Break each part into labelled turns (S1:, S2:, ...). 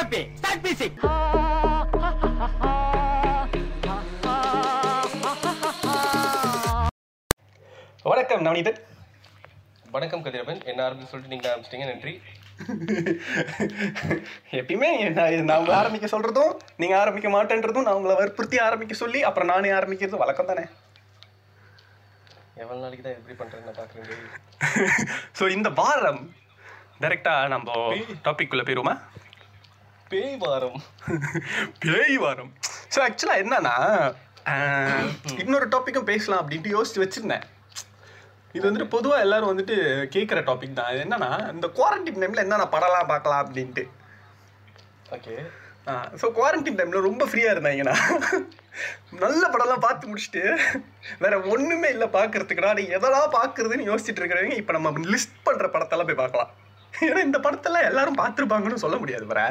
S1: Copy start music
S2: வணக்கம் நவநீதன்
S3: வணக்கம் கதிரவன். என்ன ஆரம்பிச்சு சொல்லிட்டு நீங்க ஆரம்பிச்சிட்டீங்க நன்றி.
S2: எப்பயுமே நான் ஆரம்பிக்க சொல்றதும் நீங்க ஆரம்பிக்க மாட்டேன்றதும் நான் உங்களை வற்புறுத்தி ஆரம்பிக்க சொல்லி அப்புறம் நானே ஆரம்பிக்கிறது வழக்கம் தானே?
S3: எவ்வளவு நாளைக்கு தான் எப்படி பண்றேன்னு பாக்குறீங்க?
S2: ஸோ இந்த வாரம் டைரக்டா நம்ம டாபிக் குள்ள போயிருவோமா?
S3: பேய் வாரம்
S2: பேய் வாரம் ஸோ ஆக்சுவலாக என்னன்னா இன்னொரு டாப்பிக்கும் பேசலாம் அப்படின்ட்டு யோசிச்சு வச்சிருந்தேன். இது வந்துட்டு பொதுவாக எல்லாரும் வந்துட்டு கேட்குற டாபிக் தான். இது என்னன்னா இந்த குவாரண்டைன் டைமில் என்னென்ன படம்லாம் பார்க்கலாம் அப்படின்ட்டு.
S3: ஓகே
S2: ஸோ குவாரண்டைன் டைமில் ரொம்ப ஃப்ரீயாக இருந்தாங்கன்னா நல்ல படம்லாம் பார்த்து முடிச்சுட்டு வேற ஒன்றுமே இல்லை பார்க்கறதுக்குடா நீ எதெல்லாம் பார்க்குறதுன்னு யோசிச்சுட்டு இருக்கிறவங்க இப்போ நம்ம லிஸ்ட் பண்ணுற படத்தெல்லாம் போய் பார்க்கலாம். ஏன்னா இந்த படத்தெல்லாம் எல்லாரும் பார்த்துருப்பாங்கன்னு சொல்ல முடியாது வர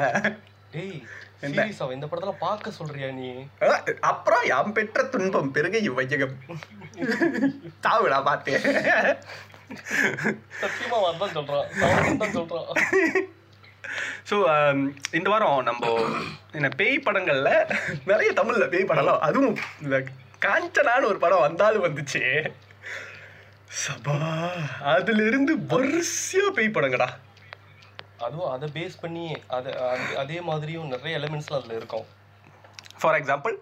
S3: இந்த படத்தெல்லாம் பார்க்க சொல்றியா நீ?
S2: அப்புறம் யாம் பெற்ற துன்பம் பெருக இவ்வையகம். தாவுடா பார்த்து
S3: சத்தியமா வரதான் சொல்றான். சொல்றான்.
S2: ஸோ இந்த வாரம் நம்ம என்ன பேய் படங்கள்ல நிறைய தமிழ்ல பேய் படம்லாம் அதுவும் இந்த காஞ்சனான்னு ஒரு படம் வந்தாலும் வந்துச்சு. சபா அதுல இருந்து வரிசையா பேய் படங்கடா.
S3: அதுவும் அதை பேஸ் பண்ணி அதை அது- மாதிரியும் நிறைய எலிமெண்ட்ஸ்லாம் அதுல இருக்கும்.
S2: ஃபார் எக்ஸாம்பிள்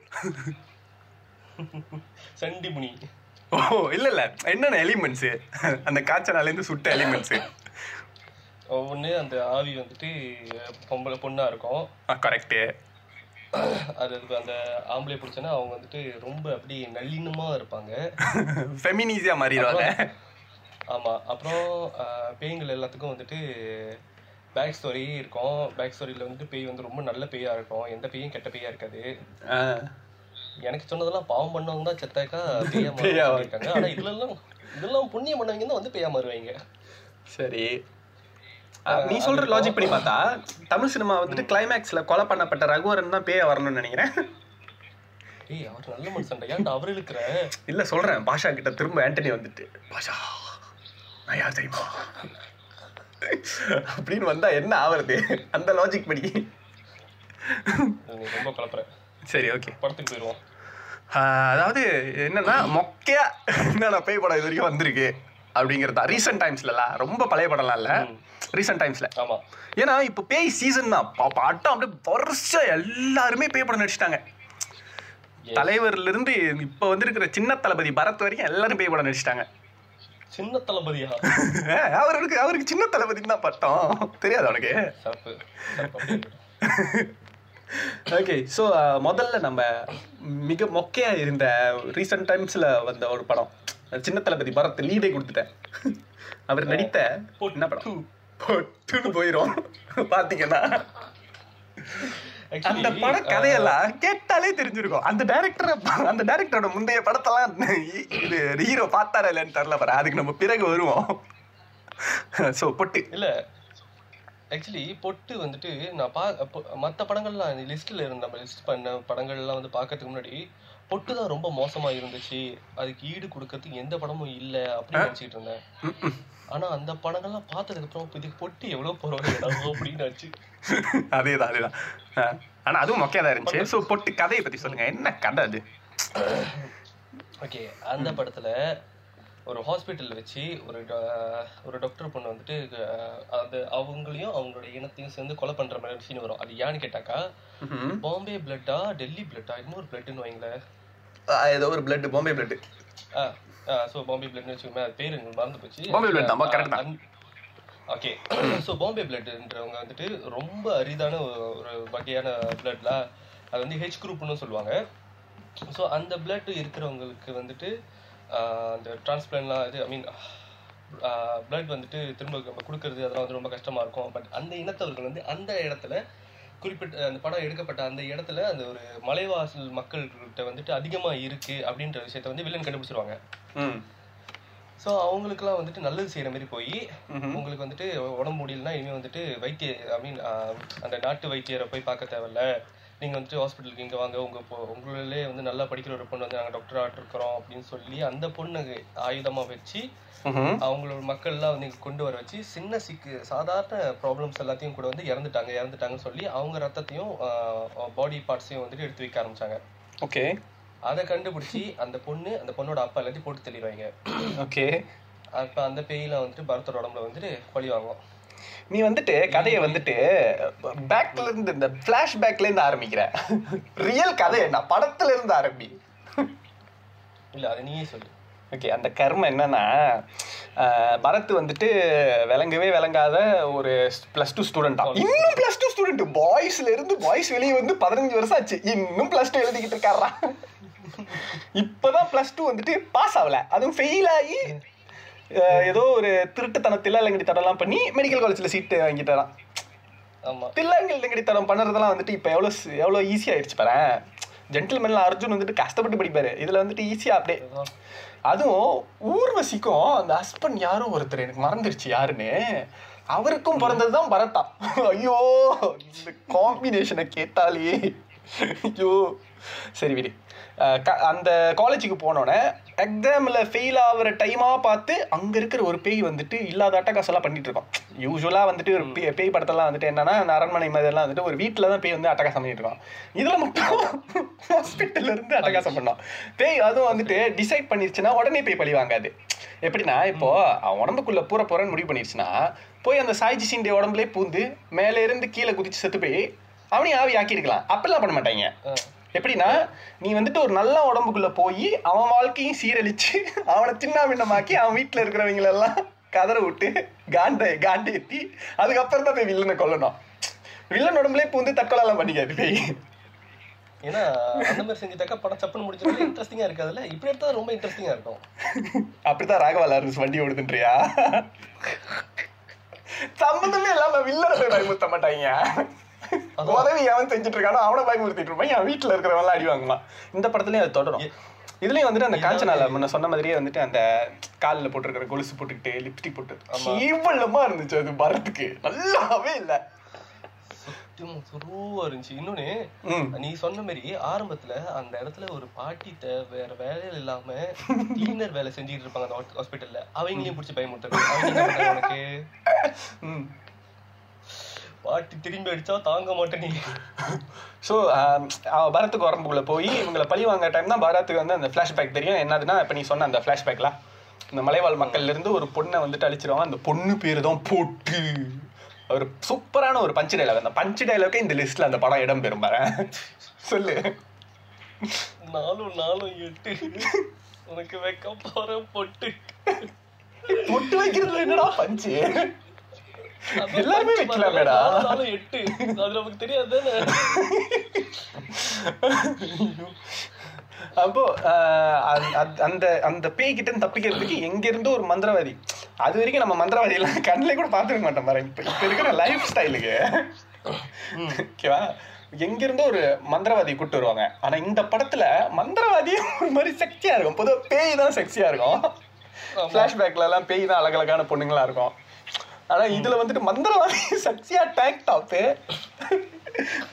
S3: சண்டி முனி
S2: ஓ இல்ல இல்ல. என்னென்ன எலிமெண்ட்ஸு அந்த காஞ்சனாலேருந்து சுட்ட எலிமெண்ட்ஸு
S3: ஒண்ணு அந்த ஆவி வந்துட்டு பொம்பளை பொண்ணா இருக்கும்.
S2: கரெக்டு
S3: அது அதுக்கு அந்த ஆம்பளை பிடிச்சனா அவங்க வந்துட்டு ரொம்ப அப்படி நல்லினமா இருப்பாங்க.
S2: ஃபெமினிசியா மாறிடுவாங்க.
S3: ஆமா அப்புறம் பேய்கள் எல்லாத்துக்கும் வந்துட்டு பேக் ஸ்டோரி இருக்கும். பேக் ஸ்டோரியில வந்துட்டு பேய் வந்து ரொம்ப நல்ல பேயா இருக்கும். எந்த பேயும் கெட்ட பேயா இருக்காது. எனக்கு சொன்னதெல்லாம் பாவம் பண்ணவங்க தான் செத்தாக்கா பேயா
S2: பேயா
S3: மாறிருக்காங்க ஆனா இதுல எல்லாம் இதெல்லாம் புண்ணியம் பண்ணவங்க தான் வந்து பேயா மாறுவாங்க.
S2: சரி. நீ சொல்ற லாஜிக் பண்ணி பார்த்தா தமிழ் சினிமா வந்துட்டு கிளைமேக்ஸ்ல கொலை பண்ணப்பட்ட ரகுவரன் தான் பேய வரணும்னு நினைக்கிறேன்.
S3: ஏய் அவர் நல்ல மனுஷன்டா. ஏன்டா அவர் இருக்கிற
S2: இல்ல சொல்றேன். பாஷா கிட்ட திரும்ப ஆண்டனி வந்துட்டு பாஷா நான் யார் தெரியுமா? அப்படின்னு வந்தா என்ன ஆவறது? அந்த லாஜிக் படி.
S3: ரொம்ப குழப்புற
S2: சரி ஓகே
S3: படத்துக்கு போயிடுவோம்
S2: அதாவது என்னன்னா மொக்கையா என்னென்ன பேய் படம் இது வரைக்கும் வந்திருக்கு அப்படிங்கிறது. தான் ரீசெண்ட் டைம்ஸ்லலாம் ரொம்ப பழைய படம்லாம் இல்ல. ரீசெண்ட் டைம்ஸ்ல
S3: ஆமா.
S2: ஏன்னா இப்போ பேய் சீசன் தான் பா- படம் அப்படியே வருஷம் எல்லாருமே பேய் படம் நடிச்சிட்டாங்க.
S3: Yes.
S2: தலைவர்ல இருந்து இப்போ வந்திருக்கிற சின்ன தளபதி பரத் வரைக்கும் எல்லாரும் பேய் படம் நடிச்சிட்டாங்க.
S3: சின்ன தளபதியா?
S2: அவருக்கு அவருக்கு சின்ன தளபதின்னு தான் பட்டம். தெரியாது அவனுக்கு. ஓகே ஸோ முதல்ல நம்ம மிக மொக்கையா இருந்த ரீசெண்ட் டைம்ஸ்ல வந்த ஒரு படம். சின்ன தளபதி பரத் லீடே கொடுத்துட்டேன். அவர் நடித்த என்ன படம்? பொட்டுன்னு போயிரும். பாத்தீங்கன்னா. அந்த பட கதையெல்லாம் கேட்டாலே தெரிஞ்சிருக்கும். அந்த டைரக்டர் அந்த டைரக்டரோட முந்தைய படத்தெல்லாம் இது ஹீரோ பார்த்தாரா இல்லைன்னு தெரியல பாரு. அதுக்கு நம்ம பிறகு வருவோம். ஸோ பொட்டு.
S3: இல்ல ஆக்சுவலி பொட்டு வந்துட்டு நான் பா மத்த படங்கள்லாம் லிஸ்ட்ல இருந்த நம்ம லிஸ்ட் பண்ண படங்கள்லாம் வந்து பார்க்கறதுக்கு முன்னாடி பொட்டு தான் ரொம்ப மோசமா இருந்துச்சு. அதுக்கு ஈடு கொடுக்கறதுக்கு எந்த படமும் இல்ல அப்படின்னு நினைச்சிட்டு இருந்தேன். ஆனா அந்த படங்கள்லாம் பார்த்ததுக்கு அப்புறம் இதுக்கு பொட்டு எவ்வளவு பரவாயில்ல அப்படின்னு ஆச்சு
S2: அதேதான் அதேதான். ஆனா அதுவும் மொக்கையா தான் இருந்துச்சு. ஸோ பொட்டு கதையை பத்தி சொல்லுங்க. என்ன கதை அது?
S3: ஓகே அந்த படத்துல ஒரு ஹாஸ்பிட்டல் வச்சு ஒரு டா- ஒரு டாக்டர் பொண்ணு வந்துட்டு அது அவங்களையும் அவங்களோட இனத்தையும் சேர்ந்து கொலை பண்ற மாதிரி சீன் வரும். அது ஏன்னு கேட்டாக்கா. பாம்பே பிளட்டா டெல்லி பிளட்டா இன்னொரு பிளட்னு வைங்களேன்.
S2: ஏதோ ஒரு blood Bombay blood
S3: so Bombay பிளட்னு வச்சுக்கோமே அது பேர் மறந்து போச்சு.
S2: பாம்பே blood தான், தான்.
S3: ஓகே ஸோ பாம்பே பிளட்ன்றவங்க வந்துட்டு ரொம்ப அரிதான ஒரு- ஒரு வகையான பிளட்ல அது வந்து ஹெச் குரூப்னு சொல்லுவாங்க. ஸோ அந்த பிளட் இருக்கிறவங்களுக்கு வந்துட்டு அந்த டிரான்ஸ்பிளான்லாம் இது ஐ மீன் பிளட் வந்துட்டு திரும்ப கொடுக்கறது அதெல்லாம் வந்து ரொம்ப கஷ்டமாக இருக்கும். பட் அந்த இனத்தவர்கள் வந்து அந்த இடத்துல குறிப்பிட்ட அந்த படம் எடுக்கப்பட்ட அந்த இடத்துல அந்த ஒரு மலைவாசல் மக்கள்கிட்ட வந்துட்டு அதிகமாக இருக்குது அப்படின்ற விஷயத்த வந்து வில்லன் கண்டுபிடிச்சிருவாங்க. ஸோ அவங்களுக்குலாம் வந்துட்டு நல்லது செய்யற மாதிரி போய் உங்களுக்கு வந்துட்டு உடம்பு முடியலன்னா இனிமே வந்துட்டு வைத்திய ஐ மீன் அந்த நாட்டு வைத்தியரை போய் பார்க்க தேவையில்ல. நீங்க வந்துட்டு ஹாஸ்பிட்டலுக்கு இங்க வாங்க உங்க பொ- உங்களிலே வந்து நல்லா படிக்கிற ஒரு பொண்ணு வந்து நாங்க டாக்டர் ஆட் இருக்கிறோம் அப்படின்னு சொல்லி அந்த பொண்ணு ஆயுதமா வச்சு. அவங்களோட மக்கள்லாம் வந்து கொண்டு வர வச்சு சின்ன சிக்கு சாதாரண ப்ராப்ளம்ஸ் எல்லாத்தையும் கூட வந்து இறந்துட்டாங்க இறந்துட்டாங்கன்னு சொல்லி அவங்க ரத்தத்தையும் பாடி பார்ட்ஸையும் வந்துட்டு எடுத்து வைக்க ஆரம்பிச்சாங்க.
S2: ஓகே
S3: அதை கண்டுபிடிச்சி அந்த பொண்ணு அந்த பொண்ணோட அப்பா எல்லாத்தையும் போட்டு தெளிவாங்க
S2: ஓகே.
S3: அப்ப அந்த பேயில வந்துட்டு பரத்தோட உடம்புல வந்துட்டு பழி வாங்குவோம்
S2: நீ வந்துட்டு கதையை வந்துட்டு பேக்ல இருந்து இந்த பேக்ல இருந்து ஆரம்பிக்கிற. ரியல் கதை என்ன? படத்துல இருந்து ஆரம்பி.
S3: இல்ல அதை நீயே சொல்லு.
S2: ஓகே அந்த கர்மம் என்னன்னா பரத் வந்துட்டு விளங்கவே விளங்காத ஒரு ப்ளஸ் டூ ஸ்டூடெண்டா இன்னும் ப்ளஸ் டூ ஸ்டூடெண்ட் பாய்ஸ்ல இருந்து பாய்ஸ் வெளியே வந்து பதினஞ்சு வருஷம் ஆச்சு. இன்னும் ப்ளஸ் டூ எழுதிக்கிட்டு இருக்காரா? இப்பதான் ப்ளஸ் டூ வந்துட்டு பாஸ் ஆகல. அதுவும் ஃபெயில் ஆகி ஏதோ ஒரு திருட்டுத்தனத்தில் இல்லங்கடி தடம்லாம் பண்ணி மெடிக்கல் காலேஜில் சீட்டு வாங்கிட்டாராம்.
S3: ஆமா.
S2: தில்லாங்கல் லங்கடி தரம் பண்ணுறதெல்லாம் வந்துட்டு இப்போ எவ்வளோ எவ்வளோ ஈஸி ஆயிடுச்சு பாரு. ஜென்டில்மேன்ல அர்ஜுன் வந்துட்டு கஷ்டப்பட்டு படிப்பாரு. இதுல வந்துட்டு ஈஸியா அப்படியே. அதுவும் ஊர்வசிக்கும் அந்த ஹஸ்பண்ட் யாரோ ஒருத்தர் எனக்கு மறந்துருச்சு யாருன்னு. அவருக்கும் பிறந்தது தான் பரத்தா ஐயோ இந்த காம்பினேஷனை கேட்டாலே. ஐயோ. சரி விடு. அந்த காலேஜுக்கு போனோடனே எக்ஸாமில் ஃபெயில் ஆகுற டைமாக பார்த்து அங்கே இருக்கிற ஒரு பேய் வந்துட்டு இல்லாத அட்டகாசெல்லாம் பண்ணிட்டு இருக்கோம் யூஸ்வலாக வந்துட்டு ஒரு பேய் பேய் படத்தெல்லாம் வந்துட்டு என்னன்னா அந்த அரண்மனை மாதிரிலாம் வந்துட்டு ஒரு வீட்டில் தான் பேய் வந்து அட்டகாசம் பண்ணிட்டு இருக்கோம் இதில் மட்டும் ஹாஸ்பிட்டல்ல இருந்து அட்டகாசம் பண்ணோம் பேய் அதுவும் வந்துட்டு டிசைட் பண்ணிருச்சுன்னா உடனே பேய் பழி வாங்காது. எப்படின்னா இப்போ அவன் உடம்புக்குள்ள பூர போறன்னு முடிவு பண்ணிருச்சுன்னா போய் அந்த சாய்ஜி சிண்டே உடம்புலே பூந்து மேலே இருந்து கீழே குதிச்சு செத்து போய் அவனையும் ஆவி ஆக்கியிருக்கலாம். அப்படிலாம் பண்ண மாட்டாங்க. எப்படின்னா நீ வந்துட்டு ஒரு நல்ல உடம்புக்குள்ள போய் அவன் வாழ்க்கையும் சீரழிச்சு அவனை சின்ன பின்னமாக்கி அவன் வீட்டில் இருக்கிறவங்களெல்லாம் கதற விட்டு காண்டை காண்டை ஏற்றி அதுக்கப்புறம் தான் போய் வில்லனை கொல்லணும். வில்லன் உடம்புலே பூந்து தற்கொலைலாம் பண்ணிக்காது பேய்.
S3: ஏன்னா அந்த மாதிரி செஞ்சுட்டாக்கா படம் சப்புன்னு முடிச்சது இன்ட்ரெஸ்டிங்கா இருக்காதுல்ல? இப்படி எடுத்தா ரொம்ப இன்ட்ரெஸ்டிங்கா இருக்கும்.
S2: அப்படித்தான் ராகவா லாரன்ஸ் வண்டி ஓடுதுன்றியா? சம்மந்தமே இல்லாம வில்லனை போய் பயமுறுத்த மாட்டாங்க உதவி அவன் செஞ்சுட்டு இருக்கானோ அவனை பயமுறுத்திட்டு இருப்பான் என் வீட்டுல இருக்கிறவன் அடி வாங்குவான். இந்த படத்துலயும் அது தொடரும். இதுலயும் வந்துட்டு அந்த காஞ்சனால முன்ன சொன்ன மாதிரியே வந்துட்டு அந்த காலில் போட்டிருக்கிற கொலுசு போட்டுக்கிட்டு லிப்ஸ்டிக் போட்டு. கேவலமா இருந்துச்சு அது வரதுக்கு நல்லாவே இல்ல.
S3: சுருவா இருந்துச்சு. இன்னொன்னு நீ சொன்ன மாதிரி ஆரம்பத்துல அந்த இடத்துல ஒரு பாட்டிட்ட வேற வேலையில இல்லாம கிளீனர் வேலை செஞ்சுட்டு இருப்பாங்க அந்த ஹாஸ்பிட்டல்ல அவங்களையும் பிடிச்சி பயமுறுத்துறது அவங்க என்ன பண்றாங்க உனக்கு
S2: ம்
S3: பாட்டி திரும்பி அடிச்சா தாங்க மாட்டேன் நீ.
S2: ஸோ பரத்துக்கு உடம்புக்குள்ள போய் இவங்களை பழி வாங்க டைம் தான் பரத்துக்கு வந்து அந்த ஃப்ளாஷ்பேக் தெரியும். என்னதுன்னா இப்போ நீ சொன்ன அந்த ஃப்ளாஷ்பேக்ல இந்த மலைவாழ் மக்கள்ல இருந்து ஒரு பொண்ணை வந்துட்டு அழிச்சிருவாங்க. அந்த பொண்ணு பேரு தான் போட்டு. ஒரு சூப்பரான ஒரு பஞ்சு டைலாக் அந்த பஞ்சு டைலாக்கே இந்த லிஸ்ட்ல அந்த படம் இடம் பெறும் பாரு. சொல்லு.
S3: நாலும் நாலும் எட்டு. உனக்கு வைக்க போற பொட்டு.
S2: பொட்டு வைக்கிறதுல என்னடா பஞ்சு எல்லாமே வைக்கலாமேடா.
S3: எட்டு. அது நமக்கு தெரியாது
S2: அப்போ அந்த- அந்த- பேய் கிட்ட தப்பிக்கிறதுக்கு எங்க இருந்தோ ஒரு மந்திரவாதி. அது வரைக்கும் நம்ம மந்திரவாதி எல்லாம் கண்ணிலே கூட பார்த்துக்க மாட்டோம் பாரு இப்ப இப்ப இருக்கிற லைஃப் ஸ்டைலுக்கு ஓகேவா எங்க இருந்தோ ஒரு மந்திரவாதி கூட்டு வருவாங்க. ஆனா இந்த படத்துல மந்திரவாதியே ஒரு மாதிரி செக்ஸியா இருக்கும். பொதுவா பேய் தான் செக்ஸியா இருக்கும். ஃபிளாஷ்பேக்ல எல்லாம் பேய் தான் அழகழகான பொண்ணுங்களா இருக்கும். ஆனா இதுல வந்துட்டு மந்திரவாதி செக்ஸியா டேங்க் டாப்பு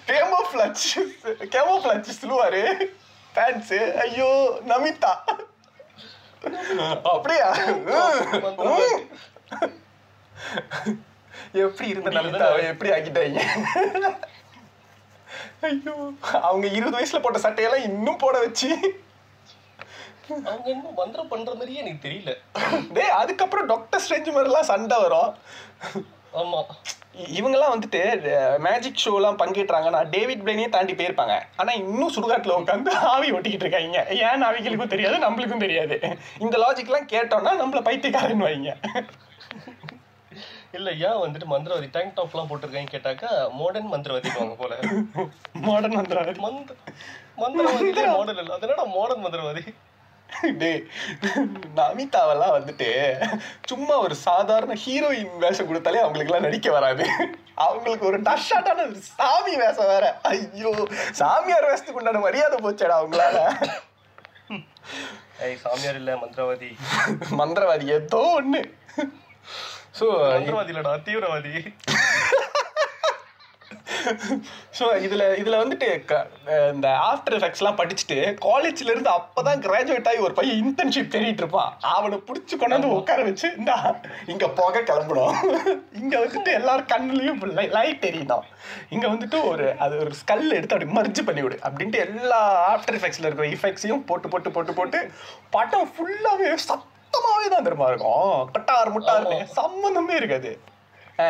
S2: கேமோ ஃபிளச் கேமோ ஃபிளச் சொல்லுவாரு பேண்ட்ஸ் ஐயோ நமிதா. அப்படியா. எப்படி இருந்த நமிதாவை? எப்படி ஆக்கிட்டாங்க? ஐயோ அவங்க இருபது வயசுல போட்ட சட்டையெல்லாம் இன்னும் போட வச்சு.
S3: அவங்க இன்னும் மந்திரம் பண்ற மாதிரியே எனக்கு தெரியல.
S2: டேய் அதுக்கப்புறம் டாக்டர் ஸ்ட்ரெஞ்ச் மாதிரிலாம் சண்டை வரும்.
S3: ஆமா.
S2: இ- இவங்கெல்லாம் வந்துட்டு மேஜிக் ஷோலாம் பங்கேற்றாங்கன்னா டேவிட் பிளேனே தாண்டி போயிருப்பாங்க. ஆனா இன்னும் சுடுகாட்டுல உட்காந்து ஆவி ஓட்டிக்கிட்டு இருக்காங்க. ஏன் அவங்களுக்கும் தெரியாது நம்மளுக்கும் தெரியாது. இந்த லாஜிக்லாம் கேட்டோம்னா நம்மள பைத்தியக்காரன் வைங்க.
S3: இல்ல ஏன் வந்துட்டு மந்திரவாதி டேங்க் டாப் எல்லாம் போட்டிருக்காங்க கேட்டாக்கா மாடர்ன் மந்திரவாதி வாங்க போல.
S2: மாடர்ன் வந்துடாது
S3: மந்திர மந்திரவாதியிலே மாடல் இல்ல. அதனடா மாடர்ன் மந்திரவாதி?
S2: டேய் நமிதாவெல்லாம் வந்துட்டு சும்மா ஒரு சாதாரண ஹீரோயின் வேஷம் கொடுத்தாலே அவங்களுக்குலாம் நடிக்க வராது. அவங்களுக்கு ஒரு டஷாட்டான சாமி வேஷம் வேற. ஐயோ சாமியார் வேஷத்துக்கு உண்டான மரியாதை போச்சேடா அவங்களால.
S3: ஏய் சாமியார் இல்ல மந்திரவாதி.
S2: மந்திரவாதி ஏதோ ஒண்ணு. ஸோ
S3: மந்திரவாதி இல்லடா தீவிரவாதி.
S2: ஸோ இதுல இதுல வந்துட்டு இந்த ஆஃப்டர் எஃபெக்ட்ஸ்லாம் படிச்சுட்டு காலேஜ்ல இருந்து அப்பதான் கிராஜுவேட் ஆகி ஒரு பையன் இன்டர்ன்ஷிப் தேடிட்டு இருப்பான். அவனை பிடிச்சி கொண்டாந்து உட்கார வச்சு இந்தா இங்க புகை கிளம்பணும் இங்க வந்துட்டு எல்லாரும் கண்ணுலயும் லைட் எரியணும் இங்க வந்துட்டு ஒரு அது ஒரு ஸ்கல் எடுத்து அப்படி மர்ஜ் பண்ணி விடு அப்படின்ட்டு எல்லா ஆஃப்டர் எஃபெக்ட்ஸ்ல இருக்கிற இஃபெக்ட்ஸையும் போட்டு போட்டு போட்டு போட்டு படம் ஃபுல்லாவே சத்தமாவே தான் தெரியுமா இருக்கும். கட்டார் முட்டார்னு சம்மந்தமே இருக்காது. ஆ.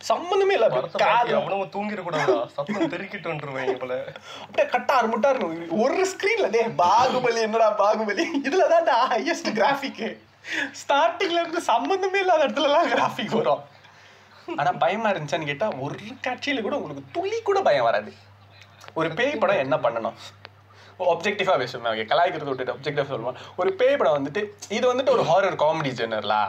S2: சம்மந்தமே இல்லை
S3: பார்த்து
S2: காது
S3: எவனும் தூங்கிடக்கூடாதா? சத்தம் பெருக்கிட்டு வந்துருவேன் போல
S2: அப்படியே கட்டார் முட்டார்னு ஒரு ஸ்கிரீன்ல டே பாகுபலி என்னடா பாகுபலி? இதுல தான் ஹையஸ்ட் கிராஃபிக் ஸ்டார்டிங்ல இருந்து சம்பந்தமே இல்லாத இடத்துல எல்லாம் கிராஃபிக் வரும். ஆனா பயமா இருந்துச்சான்னு கேட்டா ஒரு காட்சியில கூட உங்களுக்கு துளி கூட பயம் வராது. ஒரு பேய் படம் என்ன பண்ணணும்? ஒப்ஜெக்டிவா பேசுவேன் ஓகே கலாய்க்கிறது விட்டுட்டு ஒப்ஜெக்டிவா சொல்லுவேன். ஒரு பேய் படம் வந்துட்டு இது வந்துட்டு ஒரு ஹாரர் காமெடி ஜெனர்லா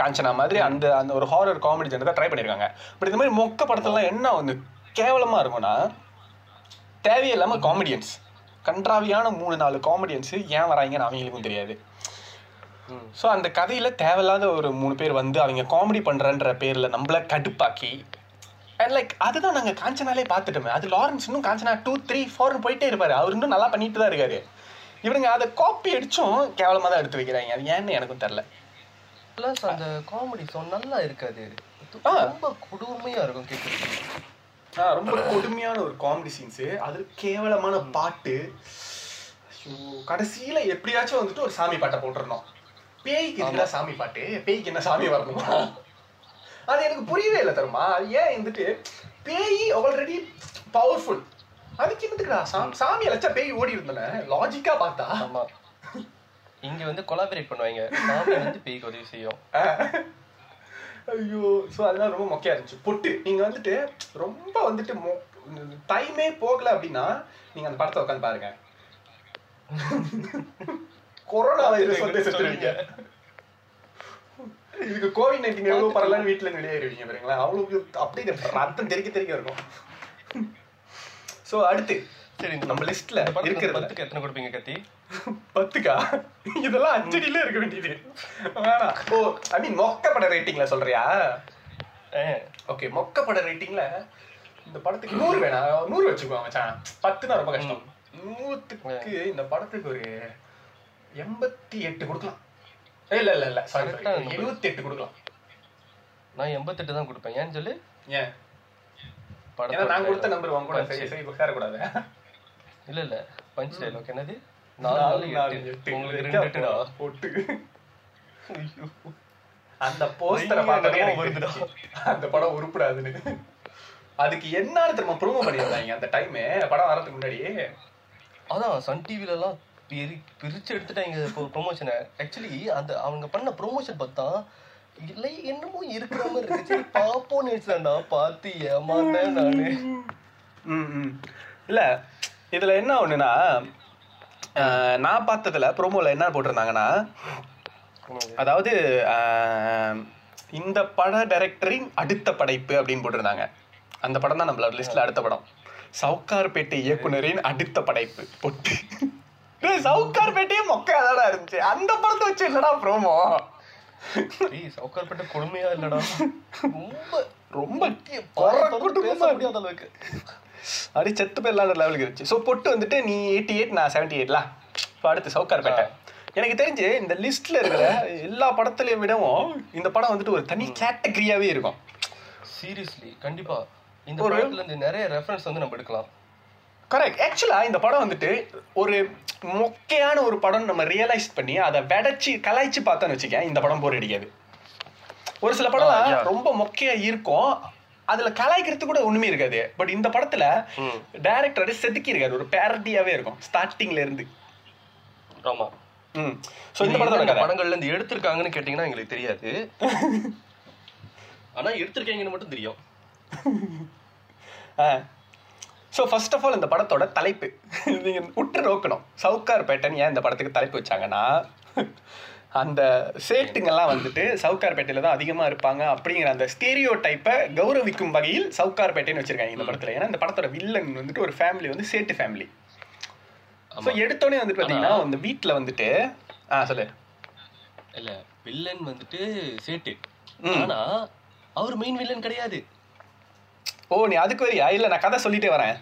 S2: காஞ்சனா மாதிரி அந்த அந்த ஒரு ஹாரர் காமெடி ஜெனர் தான் ட்ரை பண்ணியிருக்காங்க பட் இந்த மாதிரி மொக்க படத்துலலாம் என்ன வந்து கேவலமா இருக்கும்னா தேவையில்லாம காமெடியன்ஸ் கன்றாவியான மூணு நாலு காமெடியன்ஸ் ஏன் வராங்கன்னு அவங்களுக்கும் தெரியாது. ஸோ அந்த கதையில தேவையில்லாத ஒரு மூணு பேர் வந்து அவங்க காமெடி பண்றன்ற பேர்ல நம்மள கடுப்பாக்கி அண்ட் லைக் அதுதான் நாங்க காஞ்சனாலே பார்த்துட்டோமே. அது லாரன்ஸ் இன்னும் காஞ்சனா டூ த்ரீ ஃபோர்னு போயிட்டே இருப்பாரு. அவர் இன்னும் நல்லா பண்ணிட்டு தான் இருக்காரு. இவனுங்க அதை காப்பி அடிச்சும் கேவலமா தான் எடுத்து வைக்கிறாங்க. அது ஏன்னு எனக்கும் தெரியல
S3: பிளஸ் அந்த காமெடி சாங் நல்லா இருக்காது. ரொம்ப கொடுமையா இருக்கும் கேட்கறதுக்கு
S2: ஆ, ரொம்ப கொடுமையான ஒரு காமெடி சீன்ஸு அது கேவலமான பாட்டு. ஐயோ, கடைசியில எப்படியாச்சும் வந்துட்டு ஒரு சாமி பாட்டை போட்டுறணும். பேய்க்கு இதுல சாமி பாட்டு? பேய்க்கு என்ன சாமி வரணுமா? அது எனக்கு புரியவே இல்லை தருமா? அது ஏன் வந்துட்டு பேய் ஆல்ரெடி பவர்ஃபுல் அதுக்கு என்னத்துக்குடா? சா- சாமி அழைச்சா பேய் ஓடி இருந்தன லாஜிக்கா பார்த்தா.
S3: ஆமா. இங்க வந்து கொலாபரேட் பண்ணுவாங்க. சாமி வந்து பேய்க்கு உதவி செய்யும்.
S2: ஐயோ ஸோ அதெல்லாம் ரொம்ப மொக்கையா இருந்துச்சு. பொட்டு. நீங்க வந்துட்டு ரொம்ப வந்துட்டு டைமே போகல அப்படின்னா நீங்க அந்த படத்தை உட்காந்து பாருங்க. கொரோனா வைரஸ் வந்து செத்துருவீங்க. இதுக்கு கோவிட் நைன்டீன் எவ்வளவு பரவாயில்ல வீட்டுல வெளியேறுவீங்க பாருங்களா அவங்களுக்கு அப்படியே ரத்தம் தெறிக்க தெறிக்க இருக்கும் ஸோ அடுத்து.
S3: சரி
S2: நம்ம லிஸ்ட்ல இருக்கிறதுல.
S3: பத்துக்கு எத்தனை கொடுப்பீங்க கத்தி?
S2: பத்துக்கா? இதெல்லாம் அஞ்சடியில இருக்க வேண்டியது. வேணாம் ஓ ஐ மீன் மொக்க பட ரேட்டிங்ல சொல்றியா? ஓகே மொக்க பட ரேட்டிங்ல இந்த படத்துக்கு நூறு வேணாம் நூறு வச்சுக்கோ மச்சான். பத்துனா ரொம்ப கஷ்டம். நூத்துக்கு இந்த படத்துக்கு ஒரு எண்பத்தி எட்டு கொடுக்கலாம். இல்ல இல்ல இல்ல சாரி. எழுபத்தி எட்டு கொடுக்கலாம்.
S3: நான் எண்பத்தெட்டு தான் கொடுப்பேன். ஏன்னு சொல்லு?
S2: ஏன்? ஏன்னா நான் கொடுத்த. நம்பர் வாங்க கூட. சரி சரி சேரக்கூடாது
S3: இல்ல இல்ல. பஞ்ச் டைலாக் என்னது? நாலு
S2: நாலு
S3: எட்டு. உங்களுக்கு ரெண்டு எட்டுடா?
S2: போட்டு.
S3: ஐயோ.
S2: அந்த போஸ்டரை பார்த்தோன்னே
S3: வருதுடா.
S2: அந்த படம் உருப்படாதுன்னு. அதுக்கு என்னன்னு திரும்ப ப்ரூவ் பண்ணியிருந்தாங்க அந்த டைம் படம் வரதுக்கு முன்னாடி
S3: அதான் சன் டிவில எல்லாம் பெரி பிரிச்சு எடுத்துட்டாங்க ப்ரொமோஷனை ஆக்சுவலி அந்த அவங்க பண்ண ப்ரொமோஷன் பார்த்தா இல்லை என்னமோ இருக்கிற மாதிரி இருக்கு. சரி பாப்போன்னு நினைச்சேன்டா பார்த்து ஏமாந்தேன் நானு.
S2: ம் இல்லை இதில் என்ன ஒன்றுனா நான் பார்த்ததுல ப்ரோமோவில் என்ன போட்டிருந்தாங்கன்னா அதாவது இந்த பட டைரக்டரின் அடுத்த படைப்பு அப்படின்னு போட்டிருந்தாங்க. அந்த படம் தான் நம்மளோட லிஸ்ட்ல அடுத்த படம். சவுக்கார்பேட்டை இயக்குனரின் அடுத்த படைப்பு. பொட்டு. டேய், சவுக்கார்பேட்டையே மொக்கையாதாடா இருந்துச்சு. அந்த படத்தை வச்சு என்னடா ப்ரோமோ
S3: ஏய் சவுக்கார்பேட்டை கொடுமையா இல்லடா. ரொம்ப
S2: ரொம்ப குட்டுமா
S3: பேச முடியாத அளவுக்கு.
S2: அப்படி செத்து போயிடலான்ற லெவலுக்கு இருந்துச்சு ஸோ பொட்டு வந்துட்டு நீ எயிட்டி எயிட் நான் செவன்டி எயிட்ல இப்போ அடுத்து சவுக்கார்பேட்டை எனக்கு தெரிஞ்சு இந்த லிஸ்ட்ல இருக்கிற எல்லா படத்துலையும் விடவும் இந்த படம் வந்துட்டு ஒரு தனி கேட்டகரியாவே இருக்கும்.
S3: சீரியஸ்லி கண்டிப்பா. இந்த படத்துல இருந்து நிறைய ரெஃபரன்ஸ் வந்து நம்ம எடுக்கலாம்.
S2: கரெக்ட் ஆக்சுவலா இந்த படம் வந்துட்டு ஒரு மொக்கையான ஒரு படம் நம்ம ரியலைஸ் பண்ணி அதை வெடச்சி கலாய்ச்சி பார்த்தோன்னு வச்சுக்கேன் இந்த படம் போர் அடிக்காது. ஒரு சில படம்
S3: ஆ.
S2: ரொம்ப மொக்கையா இருக்கும். அதுல கலாய்க்கிறது கூட ஒண்ணுமே இருக்காது. பட் இந்த படத்துல. டைரக்டர் செதுக்கி இருக்காரு. ஒரு பேரடியாவே இருக்கும். ஸ்டார்டிங்ல இருந்து.
S3: ஆமா.
S2: ம். ஸோ இந்த படத்தோட
S3: எந்தெந்த
S2: கதை.
S3: படங்கள்ல இருந்து எடுத்திருக்காங்கன்னு கேட்டீங்கன்னா எங்களுக்கு தெரியாது. ஆனா எடுத்திருக்கீங்கன்னு மட்டும் தெரியும்.
S2: ஸோ ஃபர்ஸ்ட் ஆஃப் ஆல் இந்த படத்தோட தலைப்பு. நீங்கள் உற்று நோக்கணும். சவுக்கார் பேட்டன் ஏன் இந்த படத்துக்கு தலைப்பு வச்சாங்கன்னா அந்த சேட்டுங்கெல்லாம் வந்துட்டு சவுக்கார்பேட்டையில தான் அதிகமாக இருப்பாங்க அப்படிங்கிற அந்த ஸ்டீரியோ டைப்பை கௌரவிக்கும் வகையில் சவுக்கார்பேட்டைன்னு வச்சிருக்காங்க இந்த படத்தில். ஏன்னா இந்த படத்தோட வில்லன் வந்துட்டு ஒரு ஃபேமிலி வந்து சேட்டு ஃபேமிலி ஸோ. எடுத்தோடனே வந்துட்டு பார்த்தீங்கன்னா அந்த வீட்டில் வந்துட்டு ஆ சொல்லு.
S3: இல்ல வில்லன் வந்துட்டு சேட்டு.
S2: ம்.
S3: ஆனா அவர் மெயின் வில்லன் கிடையாது.
S2: ஓ நீ அதுக்கு வரியா? இல்ல நான் கதை சொல்லிட்டே வரேன்.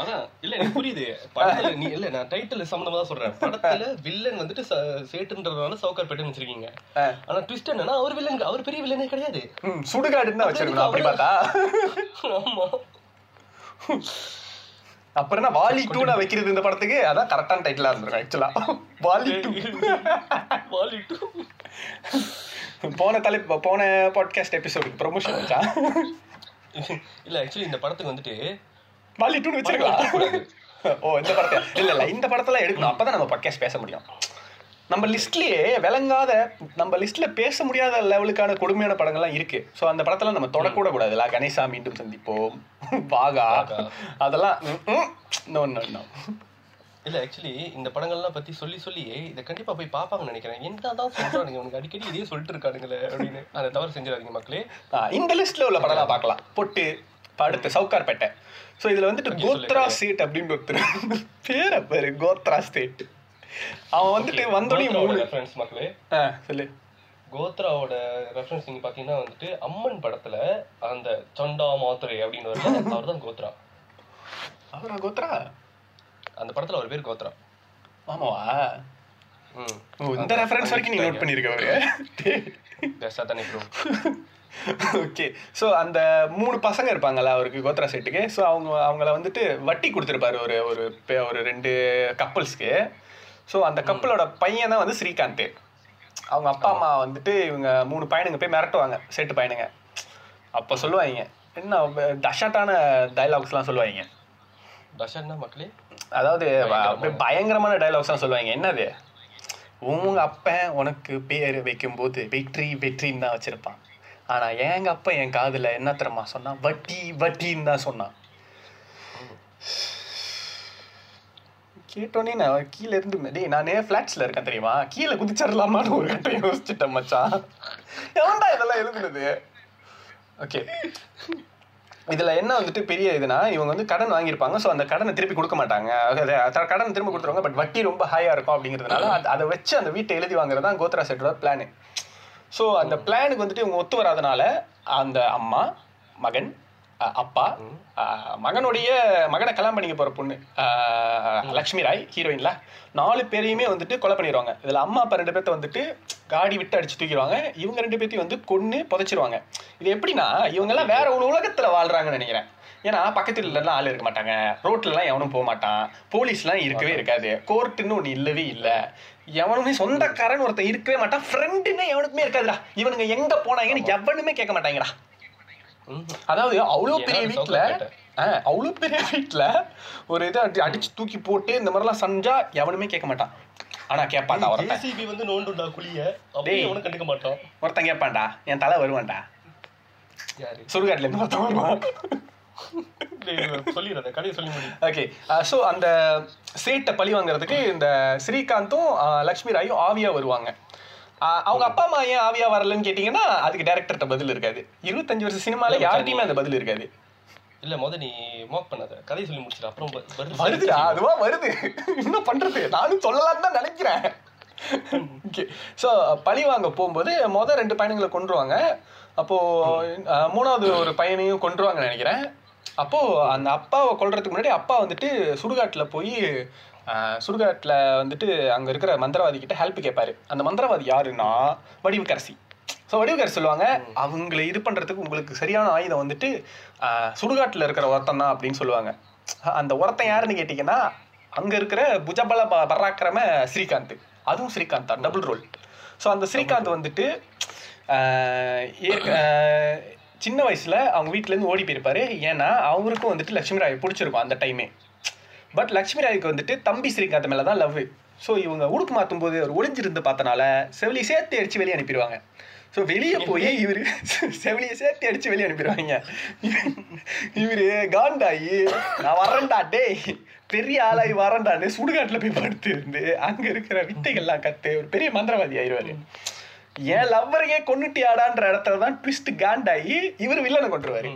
S3: அதான் இல்ல எனக்கு புரியுது. படத்துல நீ இல்ல நான் டைட்டில் சம்பந்தமா தான் சொல்றேன். படத்துல வில்லன் வந்துட்டு சேட்டுன்றதுனால சவுக்கார் பேட்டுன்னு வச்சிருக்கீங்க. ஆனா ட்விஸ்ட் என்னன்னா அவர் வில்லன் அவர் பெரிய வில்லனே கிடையாது.
S2: ம், சுடுகாடுன்னு தான் வச்சிருக்கணும் அப்படி பார்த்தா.
S3: ஆமா.
S2: அப்புறம் என்ன வாலி டூ நான் வைக்கிறது இந்த படத்துக்கு? அதான் கரெக்டான டைட்டிலா இருந்திருக்கும் ஆக்சுவலா வாலி டூ
S3: வாலிட்டு
S2: போன தலை போன பாட்காஸ்ட் எபிசோடு ப்ரொமோஷன் வச்சா.
S3: இல்ல ஆக்சுவலி இந்த படத்துக்கு வந்துட்டு
S2: வாலி டூ வச்சிருக்கலாம் ஓ இந்த படத்தை. இல்ல இல்ல இந்த படத்தெல்லாம் எடுக்கணும். அப்பதான் நம்ம பாட்காஸ்ட் பேச முடியும். நம்ம லிஸ்ட்லயே விளங்காத நம்ம லிஸ்ட்ல பேச முடியாத லெவலுக்கான கொடுமையான படங்கள்லாம் இருக்கு. ஸோ அந்த படத்தெல்லாம் நம்ம தொடக்கூட கூடாதுல கணேசா மீண்டும் சந்திப்போம். வாகா. அதெல்லாம் நோ நோ நோ
S3: இல்ல ஆக்சுவலி இந்த படங்கள்லாம் பத்தி சொல்லி சொல்லி இதை கண்டிப்பா போய் பாப்பாங்கன்னு நினைக்கிறேன். என்னதான் சொல்றானுங்க உனக்கு அடிக்கடி இதே சொல்லிட்டு இருக்கானுங்களே அப்படின்னு. அதை தவறு செஞ்சிடாதீங்க மக்களே.
S2: இந்த லிஸ்ட்ல உள்ள படம்லாம் பார்க்கலாம். பொட்டு அடுத்து சவுக்கார்பேட்டை ஸோ இதுல வந்துட்டு கோத்ரா. சேட் அப்படின்னு ஒருத்தர் பேரை பேரு கோத்ரா ஸ்டேட் அவன் வந்துட்டு வந்தோடனே மூணு
S3: ரெஃபரன்ஸ் மக்களே.
S2: சொல்லு.
S3: கோத்ராவோட ரெஃபரன்ஸ் நீங்க பாத்தீங்கன்னா வந்துட்டு அம்மன் படத்துல அந்த சண்டா மாத்துரை அப்படின்னு வருது அவர் தான் கோத்ரா.
S2: அவரா கோத்ரா?
S3: அந்த படத்துல அவர் பேர் கோத்ரா.
S2: ஆமாவா? இந்த ரெஃபரன்ஸ் வரைக்கும் நீ நோட் பண்ணிருக்க அவரு
S3: ப்ரோ
S2: ஓகே ஸோ அந்த மூணு பசங்க இருப்பாங்கல்ல அவருக்கு கோத்ரா செட்டுக்கு ஸோ அவங்க அவங்கள வந்துட்டு வட்டி கொடுத்துருப்பாரு ஒரு ஒரு ஒரு ரெண்டு கப்பல்ஸ்க்கு ஸோ அந்த கப்பலோட பையன் தான் வந்து ஸ்ரீகாந்த். அவங்க அப்பா அம்மா வந்துட்டு இவங்க மூணு பையனுங்க போய் மிரட்டுவாங்க செட்டு பையனுங்க. அப்போ சொல்லுவாங்க என்ன டஷாட்டான டைலாக்ஸ்லாம் சொல்லுவாங்க.
S3: தஷன்னா மக்களே?
S2: அதாவது அப்படியே பயங்கரமான டைலாக்ஸ்லாம் சொல்லுவாங்க. என்னது? உங்க அப்பன் உனக்கு பேர் வைக்கும்போது வெற்றி வெற்றின்னு தான் வச்சிருப்பான். ஆனா எங்க அப்பா என் காதுல என்ன தெரியுமா சொன்னான் வட்டி வட்டின்னு தான் சொன்னான். கேட்டோன்னே நான் கீழே இருந்து டேய் நானே ஃபிளாட்ஸ்ல இருக்கேன் தெரியுமா? கீழே குதிச்சிடலாமான்னு ஒரு கட்டம் யோசிச்சுட்டேன் மச்சான். எவன்டா இதெல்லாம் எழுதுனது? ஓகே இதில் என்ன வந்துட்டு பெரிய இதுனா இவங்க வந்து கடன் வாங்கியிருப்பாங்க. ஸோ அந்த கடனை திருப்பி கொடுக்க மாட்டாங்க. அதாவது கடன் திரும்ப கொடுத்துருவாங்க. பட் வட்டி ரொம்ப ஹையாக இருக்கும் அப்படிங்கிறதுனால அது- அதை வச்சு அந்த வீட்டை எழுதி வாங்குறது தான் கோத்ரா செட்டோட பிளானு ஸோ அந்த பிளானுக்கு வந்துட்டு இவங்க ஒத்து வராதனால அந்த அம்மா மகன் அப்பா மகனுடைய மகனை கல்யாணம் பண்ணிக்க போற பொண்ணு. லக்ஷ்மி ராய் ஹீரோயின்ல நாலு பேரையுமே வந்துட்டு கொலை பண்ணிடுவாங்க இதுல அம்மா அப்பா ரெண்டு பேர்த்த வந்துட்டு காடி விட்டு அடிச்சு தூக்கிடுவாங்க. இவங்க ரெண்டு பேர்த்தையும் வந்து கொன்னு புதைச்சிருவாங்க. இது எப்படின்னா இவங்க எல்லாம் வேற ஒரு உலகத்துல வாழ்றாங்கன்னு நினைக்கிறேன். ஏன்னா பக்கத்துல எல்லாம் ஆள் இருக்க மாட்டாங்க. ரோட்ல எல்லாம் எவனும் போக மாட்டான். போலீஸ்லாம் இருக்கவே இருக்காது. கோர்ட்டுன்னு ஒண்ணு இல்லவே இல்ல. எவனுமே சொந்தக்காரன் ஒருத்தன் இருக்கவே மாட்டான். ஃப்ரெண்டுன்னு எவனுக்குமே இருக்காதுடா. இவனுங்க எங்க போனாங்கன்னு எவனுமே கேட்க மாட்டாங்கடா. அதாவது அவ்வளோ பெரிய. ஆ, அவ்வளோ பெரிய வீட்ல ஒரு இதை அடி- அடிச்சு தூக்கி போட்டு இந்த மாதிரிலாம் செஞ்சா எவனுமே கேட்க மாட்டான். ஆனா கேட்பான்டா ஒருத்தன்.
S3: ஜேசிபி வந்து நோண்டுண்டா குழிய? அப்படியே
S2: டேய்.
S3: அவனும் கண்டுக்க மாட்டான்.
S2: ஒருத்தன் கேட்பான்டா என் தலை வருவான்டா. சுடுகாட்டுல இருந்து ஒருத்தன் வருவான். ஓகே. ஸோ அந்த சேட்டை பழி வாங்குறதுக்கு இந்த ஸ்ரீகாந்தும் லக்ஷ்மி ராயும் ஆவியா வருவாங்க. அவங்க அப்பா அம்மா ஏன் ஆவியா வரலன்னு கேட்டிங்கன்னா அதுக்கு டேரக்டர்கிட்ட பதில் இருக்காது. இருபத்தஞ்சு வருஷம் சினிமால யார்கிட்டயுமே அந்த பதில் இருக்காது.
S3: இல்ல முத நீ மோக் பண்ணாத. கதையை சொல்லி முடிச்சிடு அப்புறம்
S2: வருதுடா அதுவா வருது. என்ன பண்றது. நானும் சொல்லலாம்னு தான் நினைக்கிறேன். ஓகே ஸோ பழி வாங்க போகும்போது மொதல் ரெண்டு பையனுங்களை கொன்றுவாங்க. அப்போ அஹ், மூணாவது ஒரு பையனையும் கொன்றுவாங்கன்னு நினைக்கிறேன். அப்போ அந்த அப்பாவை கொல்றதுக்கு முன்னாடி அப்பா வந்துட்டு சுடுகாட்டுல போய் சுடுகாட்டுல வந்துட்டு அங்க இருக்கிற மந்திரவாதி கிட்ட ஹெல்ப் கேட்பாரு அந்த மந்திரவாதி யாருன்னா வடிவுக்கரசி ஸோ வடிவுக்கரசி சொல்லுவாங்க அவங்களை இது பண்றதுக்கு உங்களுக்கு சரியான ஆயுதம் வந்துட்டு சுடுகாட்டுல இருக்கிற ஒருத்தன் தான் அப்படின்னு சொல்லுவாங்க. அந்த ஒருத்தன் யாருன்னு கேட்டிங்கன்னா அங்க இருக்கிற புஜபல ப- பராக்கிரம ஸ்ரீகாந்த். அதுவும் ஸ்ரீகாந்த் தான் டபுள் ரோல் ஸோ அந்த ஸ்ரீகாந்த் வந்துட்டு சின்ன வயசுல அவங்க வீட்ல இருந்து ஓடி போயிருப்பாரு. ஏன்னா அவருக்கும் வந்துட்டு லட்சுமி ராய் பிடிச்சிருக்கும் அந்த டைமே பட் லட்சுமி ராய்க்கு வந்துட்டு தம்பி ஸ்ரீகாந்த் மேல தான் லவ் ஸோ இவங்க உடுப்பு மாற்றும் போது அவர் ஒளிஞ்சிருந்து பார்த்தனால செவிலி சேர்த்து அடிச்சு வெளியே அனுப்பிடுவாங்க. ஸோ வெளியே போய் இவர் செவிலியை சேர்த்து அடிச்சு வெளியே அனுப்பிடுவாங்க. இவரு காண்டாயி நான் வரேன்டா டேய். பெரிய ஆளாகி வரேன்டான்னு சுடுகாட்டுல போய் படுத்து இருந்து அங்க இருக்கிற வித்தைகள்லாம் கத்து ஒரு பெரிய மந்திரவாதி ஆயிடுவாரு. ஏன் லவ்வரையே கொன்னுட்டியாடான்ற இடத்துல தான் ட்விஸ்ட் காண்டாயி இவர் வில்லனை கொண்டுருவாரு.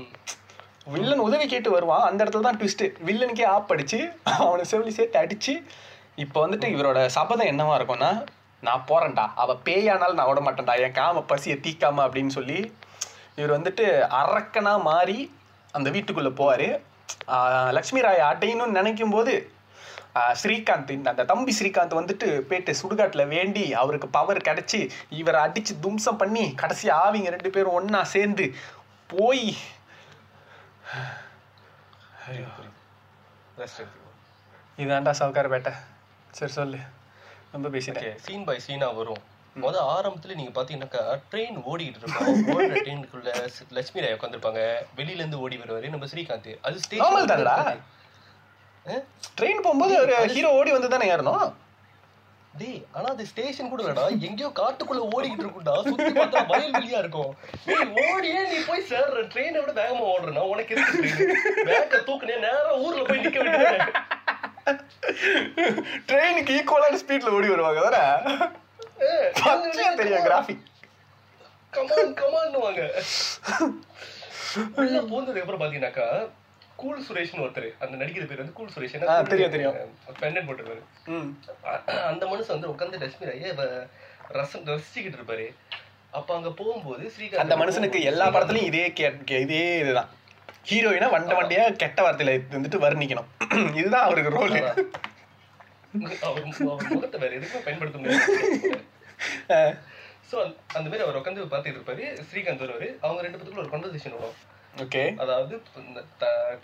S2: வில்லன் உதவி கேட்டு வருவான். அந்த இடத்துல தான் ட்விஸ்ட்டு வில்லனுக்கே ஆப் அடிச்சு அவனை செவிலி சேர்த்து அடிச்சு இப்போ வந்துட்டு இவரோட சபதம் என்னவா இருக்கும்னா நான் போறேன்டா. அவள் பேயானாலும் நான் விட மாட்டேன்டா என் காம பசியை தீக்காம அப்படின்னு சொல்லி இவர் வந்துட்டு அரக்கனா மாறி அந்த வீட்டுக்குள்ளே போவார். லக்ஷ்மி ராய் அடையணும்னு நினைக்கும் போது ஸ்ரீகாந்த் இந்த அந்த தம்பி ஸ்ரீகாந்த் வந்துட்டு போயிட்டு சுடுகாட்டில் வேண்டி அவருக்கு பவர் கிடச்சி இவரை அடித்து தும்சம் பண்ணி கடைசி ஆவிங்க ரெண்டு பேரும் ஒன்றா சேர்ந்து போய் இதாண்டா சவுக்கார பேட்டை. சரி சொல்லு. ரொம்ப பேசிட்டேன்
S3: சீன் பை சீனா வரும். முத ஆரம்பத்துல நீங்க பாத்தீங்கன்னாக்கா ட்ரெயின் ஓடிட்டு ஓடுற ட்ரெயினுக்குள்ள லட்சுமி ராய் உட்காந்துருப்பாங்க வெளியில இருந்து ஓடி வருவாரு. நம்ம ஸ்ரீகாந்த். அது? ஸ்டேஷன்
S2: ட்ரெயின் போகும்போது ஒரு ஹீரோ ஓடி வந்து தானே ஏறணும்?
S3: டேய் ஆனா அது ஸ்டேஷன் கூட இல்லடா. எங்கேயோ காட்டுக்குள்ள ஓடிக்கிட்டு இருக்கும்டா. சுத்தி பார்த்தா வயல்வெளியா இருக்கும். டேய் ஓடியே நீ போய் சேர்ற ட்ரெயினை விட வேகமா ஓடுறனா. உனக்கு இருக்கு வேக தூக்குனே நேரா ஊர்ல போய் நிக்க வேண்டியது
S2: ட்ரெயினுக்கு ஈக்குவலான ஸ்பீட்ல ஓடி வருவாங்க தானே? தெரியும் கிராஃபிக்
S3: கமான் கமான்னுவாங்க உள்ள போனதுக்கு அப்புறம் பாத்தீங்கன்னாக்கா கூல் சுரேஷ்னு ஒருத்தர். அந்த நடிகர் பேர் வந்து கூல் சுரேஷ்.
S2: தெரியும், தெரியும்.
S3: பெண்டன் போட்டுருவாரு அந்த மனுஷன் வந்து உட்காந்து லட்சுமி ராய ரசம் ரசிச்சுக்கிட்டு இருப்பாரு. அப்ப அங்க போகும்போது ஸ்ரீகாந்த்
S2: அந்த மனுஷனுக்கு எல்லா படத்துலயும் இதே கே இதே இதுதான். ஹீரோயினா வண்ட வண்டியா கெட்ட வார்த்தையில வந்துட்டு வர்ணிக்கணும். இதுதான் அவருக்கு ரோல்
S3: அவர் முகத்தை வேற எதுக்குமே பயன்படுத்த முடியாது. சோ அந்த மாதிரி அவர் உட்காந்து பாத்துட்டு இருப்பாரு. ஸ்ரீகாந்த் வருவாரு. அவங்க ரெண்டு பேத்துக்குள்ள ஒரு கான்வர்சேஷன் வரும்.
S2: ஓகே.
S3: அதாவது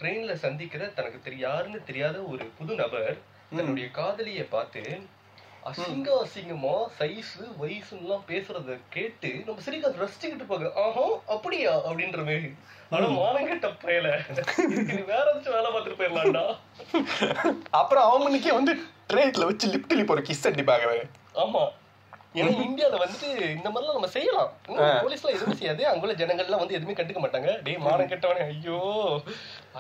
S3: ட்ரெயின்ல சந்திக்கிற தனக்கு தெரி யாருன்னு தெரியாத ஒரு புது நபர் தன்னுடைய காதலிய பார்த்து அசிங்க அசிங்கமா சைஸ் வயசுலாம் பேசுறத கேட்டு நம்ம ஸ்ரீகாந்த் ரசிச்சுக்கிட்டு இருப்பாங்க ஆஹா அப்படியா? அப்படின்ற மாதிரி. ஆனா மானங்கட்ட பயல. வேற ஏதாச்சும் வேலை பார்த்துட்டு போயிடலாம்டா.
S2: அப்புறம் அவனுக்கே வந்து ட்ரெயின்ல வச்சு லிப்ட் லிப் ஒரு கிஸ் அடிப்பாங்க.
S3: ஆமா. ஏன்னா இந்தியால வந்துட்டு இந்த மாதிரிலாம் நம்ம செய்யலாம். போலீஸ்லாம் எதுவுமே செய்யாது. அங்குள்ள ஜனங்கள்லாம் வந்து எதுவுமே கண்டுக்க மாட்டாங்க. டேய் மானம் கெட்டவனே ஐயோ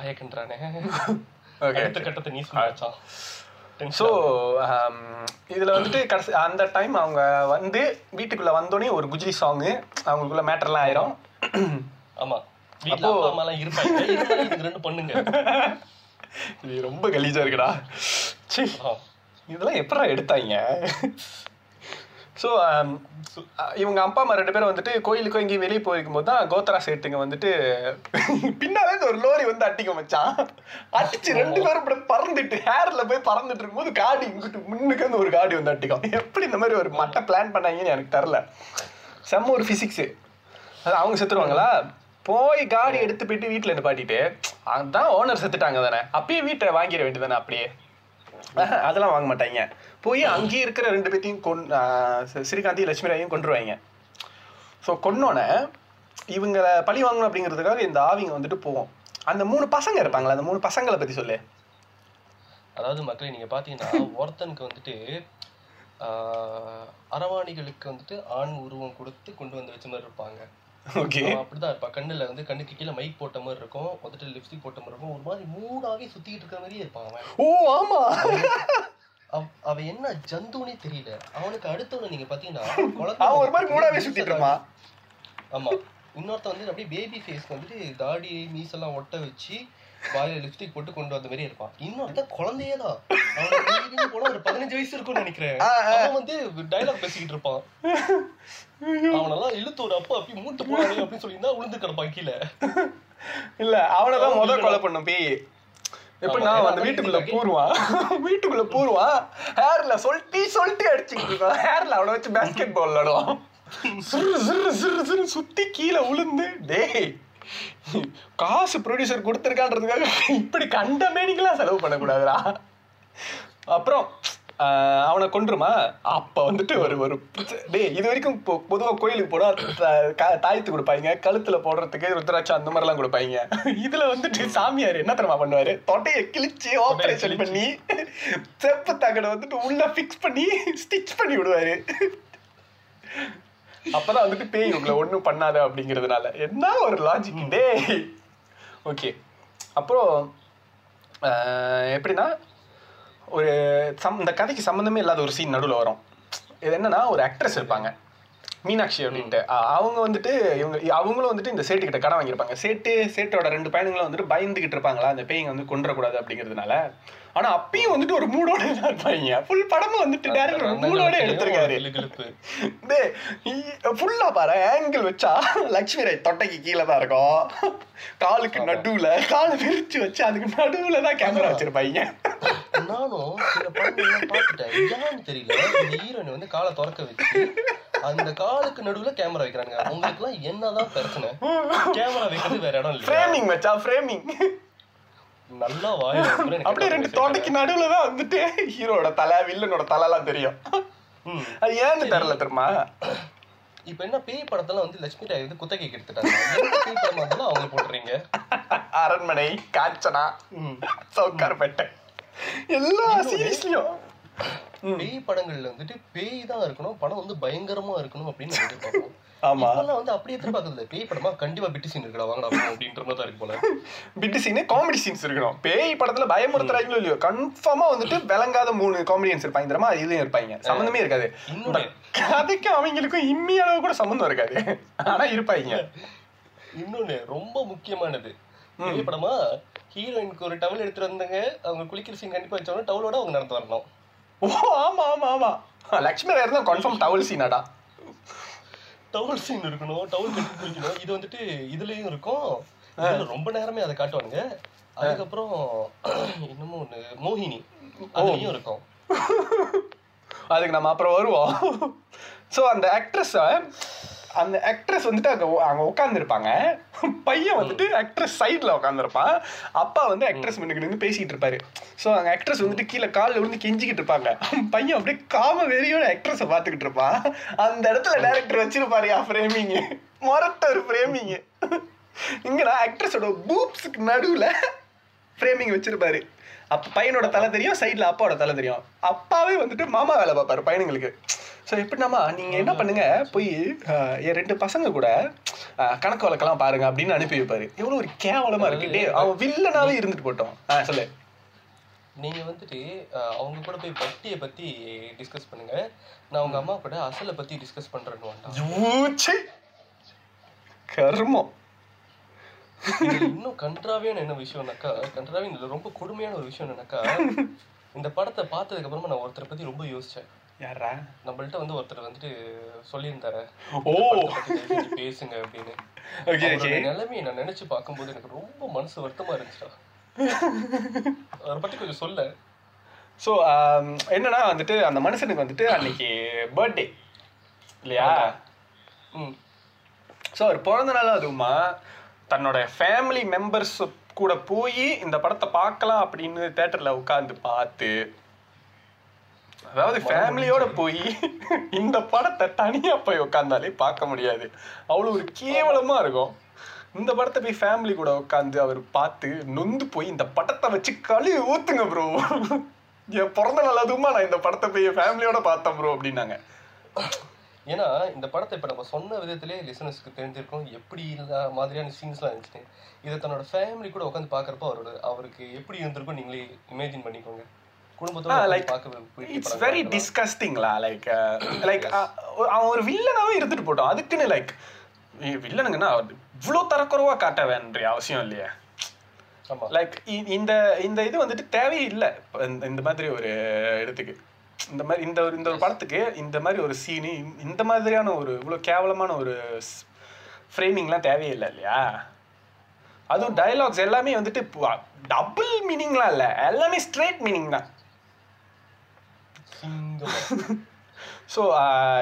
S3: ஆயக்கன்றானே அடுத்த கட்டத்தை நீ சொன்னாச்சான்
S2: ஸோ இதுல வந்துட்டு கடைசி அந்த டைம் அவங்க வந்து வீட்டுக்குள்ள வந்தோடனே ஒரு குஜ்ரி சாங்கு அவங்களுக்குள்ள மேட்டர்லாம் ஆயிரும்.
S3: ஆமா. வீட்ல அப்பா அம்மா எல்லாம் இருப்பாங்க. ரெண்டு பண்ணுங்க.
S2: இது ரொம்ப கலீஜா இருக்குடா.
S3: ஆ.
S2: இதெல்லாம் எப்படா எடுத்தாங்க? ஸோ இவங்க அப்பா அம்மா ரெண்டு பேரும் வந்துட்டு கோயிலுக்கு எங்கேயும் வெளியே போயிருக்கும் போது தான் கோத்ரா சேட்டுங்க வந்துட்டு பின்னாலே ஒரு லோரி வந்து அட்டிக்க மச்சான். அடிச்சு ரெண்டு பேரும் இப்படி பறந்துட்டு ஹேர்ல போய் பறந்துட்டு இருக்கும்போது காடி இங்கிட்டு முன்னுக்கு வந்து ஒரு காடி வந்து அட்டிக்கும் எப்படி இந்த மாதிரி ஒரு மட்டை பிளான் பண்ணாங்கன்னு எனக்கு தெரில செம்ம ஒரு ஃபிசிக்ஸு அது அவங்க செத்துருவாங்களா? போய் காடி எடுத்து போயிட்டு வீட்டில் நிப்பாட்டிட்டு அதான் ஓனர் செத்துட்டாங்க தானே. அப்பயே வீட்டை வாங்கிட வேண்டியதானே அப்படியே. அதெல்லாம் வாங்க மாட்டாங்க. போய் அங்கேயே இருக்கிற ரெண்டு பேத்தையும் கொன் ஸ்ரீகாந்தி லட்சுமி ராயும் கொண்டுருவாங்க ஸோ கொன்னோடனே இவங்க பழி வாங்கணும் அப்படிங்கிறதுக்காக இந்த ஆவிங்க வந்துட்டு போவோம். அந்த மூணு பசங்க இருப்பாங்களா அந்த மூணு பசங்களை பத்தி சொல்லு.
S3: அதாவது மக்களே நீங்க பாத்தீங்கன்னா ஒருத்தனுக்கு வந்துட்டு அரவாணிகளுக்கு வந்துட்டு ஆண் உருவம் கொடுத்து கொண்டு வந்து வச்ச மாதிரி இருப்பாங்க.
S2: ஓகே.
S3: அப்படிதான் இருப்பான் கண்ணுல வந்து கண்ணுக்கு கீழே மைக் போட்ட மாதிரி இருக்கும். வந்துட்டு லிப்ஸ்டிக் போட்ட மாதிரி இருக்கும். ஒரு மாதிரி மூடாவே சுத்திக்கிட்டு இருக்கிற மாதிரியே இருப்பான் அவன்.
S2: ஓ ஆமா.
S3: அவ- அவன் என்ன ஜந்துனே தெரியல. அவனுக்கு அடுத்தவன நீங்க பாத்தீங்கன்னா
S2: அவன் ஒரு மாதிரி மூடாவே சுத்திட்டு இருப்பான்.
S3: ஆமா. இன்னொருத்த வந்து அப்படியே பேபி ஃபேஸ் வந்துட்டு தாடி மீசெல்லாம் ஒட்ட வச்சு வாயில லிப்ஸ்டிக் போட்டு கொண்டு வந்த மாதிரி இருப்பான். இன்னொருத்த குழந்தையே தான் அவனுக்கு போனா ஒரு பதினஞ்சு வயசு இருக்கும்னு நினைக்கிறேன். அவன் வந்து டைலாக் பேசிக்கிட்டு இருப்பான். அவனெல்லாம் இழுத்து ஒரு அப்பா அப்படி மூட்டு போறானே அப்படின்னு சொல்லியிருந்தா உளுந்து கிடப்பான் கீழே.
S2: இல்ல அவனதான் முத கொலை பண்ணும் பேய். எப்படின்னா அந்த வீட்டுக்குள்ள
S3: வீட்டுக்கு
S2: பூருவான் வீட்டுக்குள்ள பூருவான் ஹேர்ல சொல்லிட்டு சொல்லிட்டு அடிச்சுக்கிட்டு இருக்கான் ஹேர்ல அவனை வச்சு பேஸ்கெட் பால் விளாடுவான். சிறு சிறு சிறு சிறு சுத்தி கீழே விழுந்து டேய் காசு ப்ரொடியூசர் கொடுத்துருக்கான்றதுக்காக இப்படி கண்ட மேனிக்கெல்லாம் செலவு பண்ணக்கூடாதுடா. அப்புறம் அவனை கொன்றுமா? அப்ப வந்துட்டு ஒரு ஒரு டேய் இது வரைக்கும் பொ- பொதுவா கோயிலுக்கு போனா தாயத்து கொடுப்பாங்க கழுத்துல போடுறதுக்கு ருத்ராட்சம் அந்த மாதிரிலாம் கொடுப்பாங்க. இதுல வந்துட்டு சாமியார் என்ன தெரியுமா பண்ணுவாரு? தொட்டையை கிழிச்சு ஆபரேஷன் பண்ணி செப்பு தகடை வந்துட்டு உள்ள ஃபிக்ஸ் பண்ணி ஸ்டிச் பண்ணி விடுவாரு. அப்பதான் வந்துட்டு பேய் உங்களை ஒண்ணும் பண்ணாத அப்படிங்கிறதுனால. என்ன ஒரு லாஜிக் டேய். ஓகே அப்புறம் எப்படின்னா ஒரு சம் இந்த கதைக்கு சம்மந்தமே இல்லாத ஒரு சீன் நடுவில் வரும். இது என்னன்னா ஒரு ஆக்ட்ரஸ் இருப்பாங்க. மீனாட்சி அப்படின்ட்டு. அவங்க வந்துட்டு இவங்க அவங்களும் வந்துட்டு இந்த சேட்டு கிட்ட கடன் வாங்கியிருப்பாங்க. சேட்டு சேட்டோட ரெண்டு பையனுங்களும் வந்துட்டு பயந்துகிட்டு இருப்பாங்களா? அந்த பேய்ங்க வந்து கொண்டுறக்கூடாது அப்படிங்கிறதுனால. ஆனா அப்பயும் வந்துட்டு ஒரு மூடோட இருப்பாங்க. ஃபுல் படமும் வந்துட்டு டேரக்டர் ஒரு மூடோட எடுத்திருக்காரு. ஃபுல்லா பாரு ஆங்கிள் வச்சா லட்சுமி ராய் தொட்டைக்கு கீழே தான் இருக்கும். காலுக்கு நடுவுல காலை விரிச்சு வச்சு அதுக்கு நடுவுல தான் கேமரா வச்சிருப்பாங்க.
S3: நானும் பார்த்துட்டேன். ஏன்னு தெரியல இந்த ஹீரோயின் வந்து காலை திறக்க வச்சு அந்த காலுக்கு நடுவுல கேமரா வைக்கிறாங்க உங்களுக்கு எல்லாம் என்னதான் பிரச்சனை? கேமரா வைக்கிறது வேற இடம் இல்லையா?
S2: ஃப்ரேமிங் வச்சா ஃப்ரேமிங்
S3: நல்லா எனக்கு
S2: அப்படியே ரெண்டு தோட்டைக்கு நடுவுல தான் வந்துட்டு ஹீரோட தலை வில்லனோட தலைலாம் தெரியும். அது ஏன்னு தெரியல தெரியுமா?
S3: இப்ப என்ன பேய் படத்தெல்லாம் வந்து லட்சுமி ராய் வந்து குத்தகைக்கு எடுத்துட்டாங்க. பேய் படமா இருந்தாலும் அவங்க போட்டுறீங்க?
S2: அரண்மனை காஞ்சனா. சவுக்கார்பேட்டை எல்லா சீரீஸ்லயும்
S3: பேய் படங்கள்ல வந்துட்டு பேய் தான் இருக்கணும் படம் வந்து பயங்கரமா இருக்கணும் அப்படின்னு எதிர்பார்ப்போம்.
S2: ஆமா.
S3: இப்பெல்லாம் வந்து அப்படி எதிர்பார்க்கறது இல்ல. பேய் படமா கண்டிப்பா பிட்டு சீன் இருக்கடா வாங்கடா போவோம் அப்படின்ற மாதிரி தான் இருக்கு போல.
S2: பிட்டு சீனு காமெடி சீன்ஸ் இருக்கணும். பேய் படத்துல பயமுறுத்துறாங்களோ இல்லையோ கன்ஃபார்மா வந்துட்டு விளங்காத மூணு காமெடியன்ஸ் இருப்பாங்க. தெரியுமா இதுலயும் இருப்பாங்க. சம்மந்தமே இருக்காது. கதைக்கு அவங்களுக்கும் இம்மி அளவு கூட சம்மந்தம் இருக்காது. ஆனா இருப்பாங்க.
S3: இன்னொன்னு ரொம்ப முக்கியமானது. பேய் படமா ஹீரோயினுக்கு ஒரு டவல் எடுத்துட்டு வந்தாங்க அவங்க குளிக்கிற சீன் கண்டிப்பா வச்சோம்னா டவலோட அவங்க நடந்து வரணும்.
S2: ஓ ஆமா ஆமா ஆமா. லக்ஷ்மி ராய் இருந்தா கன்ஃபார்ம் டவல் சீனாடா
S3: டவல் சீன் இருக்கணும் டவல் கட்டி குளிக்கணும். இது வந்துட்டு இதுலயும் இருக்கும். ரொம்ப நேரமே அதை காட்டுவாங்க அதுக்கப்புறம் இன்னமும் ஒண்ணு மோகினி. அதுலயும் இருக்கும்.
S2: அதுக்கு நம்ம அப்புறம் வருவோம். ஸோ அந்த ஆக்ட்ரஸ் அந்த ஆக்ட்ரஸ் வந்துட்டு அங்கே அங்கே உட்காந்துருப்பாங்க பையன் வந்துட்டு ஆக்ட்ரஸ் சைடில் உட்காந்துருப்பான் அப்பா வந்து ஆக்ட்ரஸ் முன்னுக்கு நின்று பேசிட்டு இருப்பாரு. ஸோ அங்கே ஆக்ட்ரஸ் வந்துட்டு கீழே காலில் விழுந்து கெஞ்சிக்கிட்டு இருப்பாங்க. பையன் அப்படியே காம வெறியோட ஆக்ட்ரஸை பார்த்துக்கிட்டு இருப்பான். அந்த இடத்துல டேரக்டர் வச்சிருப்பாரு யா ஃப்ரேமிங் மொரட்ட ஒரு ஃப்ரேமிங் இங்கடா ஆக்ட்ரஸோட பூப்ஸுக்கு நடுவில் ஃப்ரேமிங் வச்சிருப்பாரு. அப்ப பையனோட தலை தெரியும் சைடுல அப்பாவோட தலை தெரியும். அப்பாவே வந்துட்டு மாமா வேலை பார்ப்பாரு பையனுங்களுக்கு. ஸோ எப்படின்னாமா நீங்க என்ன பண்ணுங்க? போய் என் ரெண்டு பசங்க கூட கணக்கு வழக்கெல்லாம் பாருங்க அப்படின்னு அனுப்பி வைப்பாரு. எவ்வளவு ஒரு கேவலமா இருக்கு. டேய், அவன் வில்லனாவே இருந்துட்டு போட்டோம். ஆ சொல்லு.
S3: நீங்க வந்துட்டு அவங்க கூட போய் வட்டியை பத்தி டிஸ்கஸ் பண்ணுங்க. நான் உங்க அம்மா கூட அசலை பத்தி டிஸ்கஸ் பண்றேன்னு.
S2: கர்மம்.
S3: இன்னும் கன்றாவியான என்ன விஷயம்னாக்கா கன்றாவின் ரொம்ப கொடுமையான ஒரு விஷயம் என்னன்னாக்கா இந்த படத்தை பார்த்ததுக்கு அப்புறமா நான் ஒருத்தரை பத்தி ரொம்ப யோசிச்சேன்.
S2: யாரா
S3: நம்மள்ட்ட வந்து ஒருத்தர் வந்துட்டு சொல்லியிருந்தாரு.
S2: ஓ!
S3: பேசுங்க அப்படின்னு.
S2: Okay okay.
S3: நிலைமையை நான் நினைச்சு பார்க்கும்போது எனக்கு ரொம்ப மனசு வருத்தமா இருந்துச்சுடா. அதை பத்தி கொஞ்சம் சொல்ல.
S2: ஸோ என்னன்னா வந்துட்டு அந்த மனுஷனுக்கு வந்துட்டு அன்னைக்கு பர்த்டே இல்லையா?
S3: ம்.
S2: ஸோ அவர் பிறந்த நாள் அதுவுமா தன்னோட ஃபேமிலி மெம்பர்ஸ் கூட போய் இந்த படத்தை பார்க்கலாம் அப்படின்னு தேட்டரில் உட்காந்து பார்த்து அதாவது ஃபேமிலியோட போய் இந்த படத்தை தனியா போய் உட்காந்தாலே பார்க்க முடியாது. அவ்வளோ ஒரு கேவலமா இருக்கும். இந்த படத்தை போய் ஃபேமிலி கூட உட்காந்து அவர் பார்த்து நொந்து போய் இந்த படத்தை வச்சு கழுவி ஊத்துங்க ப்ரோ என் பிறந்த நாள் அதுவுமா நான் இந்த படத்தை போய் ஃபேமிலியோட பார்த்தேன் ப்ரோ அப்படின்னாங்க.
S3: ஏன்னா இந்த படத்தை இப்ப நம்ம சொன்ன விதத்திலே லிசனர்ஸ்க்கு தெரிஞ்சிருக்கும் எப்படி மாதிரியான சீன்ஸ்லாம் இருந்துச்சு. இதை தன்னோட ஃபேமிலி கூட உட்காந்து பாக்குறப்போ அவரோட அவருக்கு எப்படி இருந்திருக்கும் நீங்களே இமேஜின் பண்ணிக்கோங்க.
S2: It's very. டிஸ்கஸ்டிங்லா லைக் லைக் அவன் ஒரு வில்லனாவே இருந்துட்டு போட்டோம் அதுக்குன்னு லைக் வில்லனுங்கன்னா இவ்வளோ தரக்குறவா காட்ட வேண்டிய அவசியம் இல்லையா. லைக் இந்த இந்த இது வந்துட்டு தேவையே இல்லை. இந்த மாதிரி ஒரு இடத்துக்கு. இந்த மாதிரி இந்த ஒரு இந்த ஒரு படத்துக்கு இந்த மாதிரி ஒரு சீனு இந்த மாதிரியான ஒரு இவ்வளோ கேவலமான ஒரு ஃப்ரேமிங்லாம் தேவையே இல்லை இல்லையா? அதுவும் டயலாக்ஸ் எல்லாமே வந்துட்டு டபுள் மீனிங்லாம் இல்லை. எல்லாமே ஸ்ட்ரெயிட் மீனிங் தான். ஸோ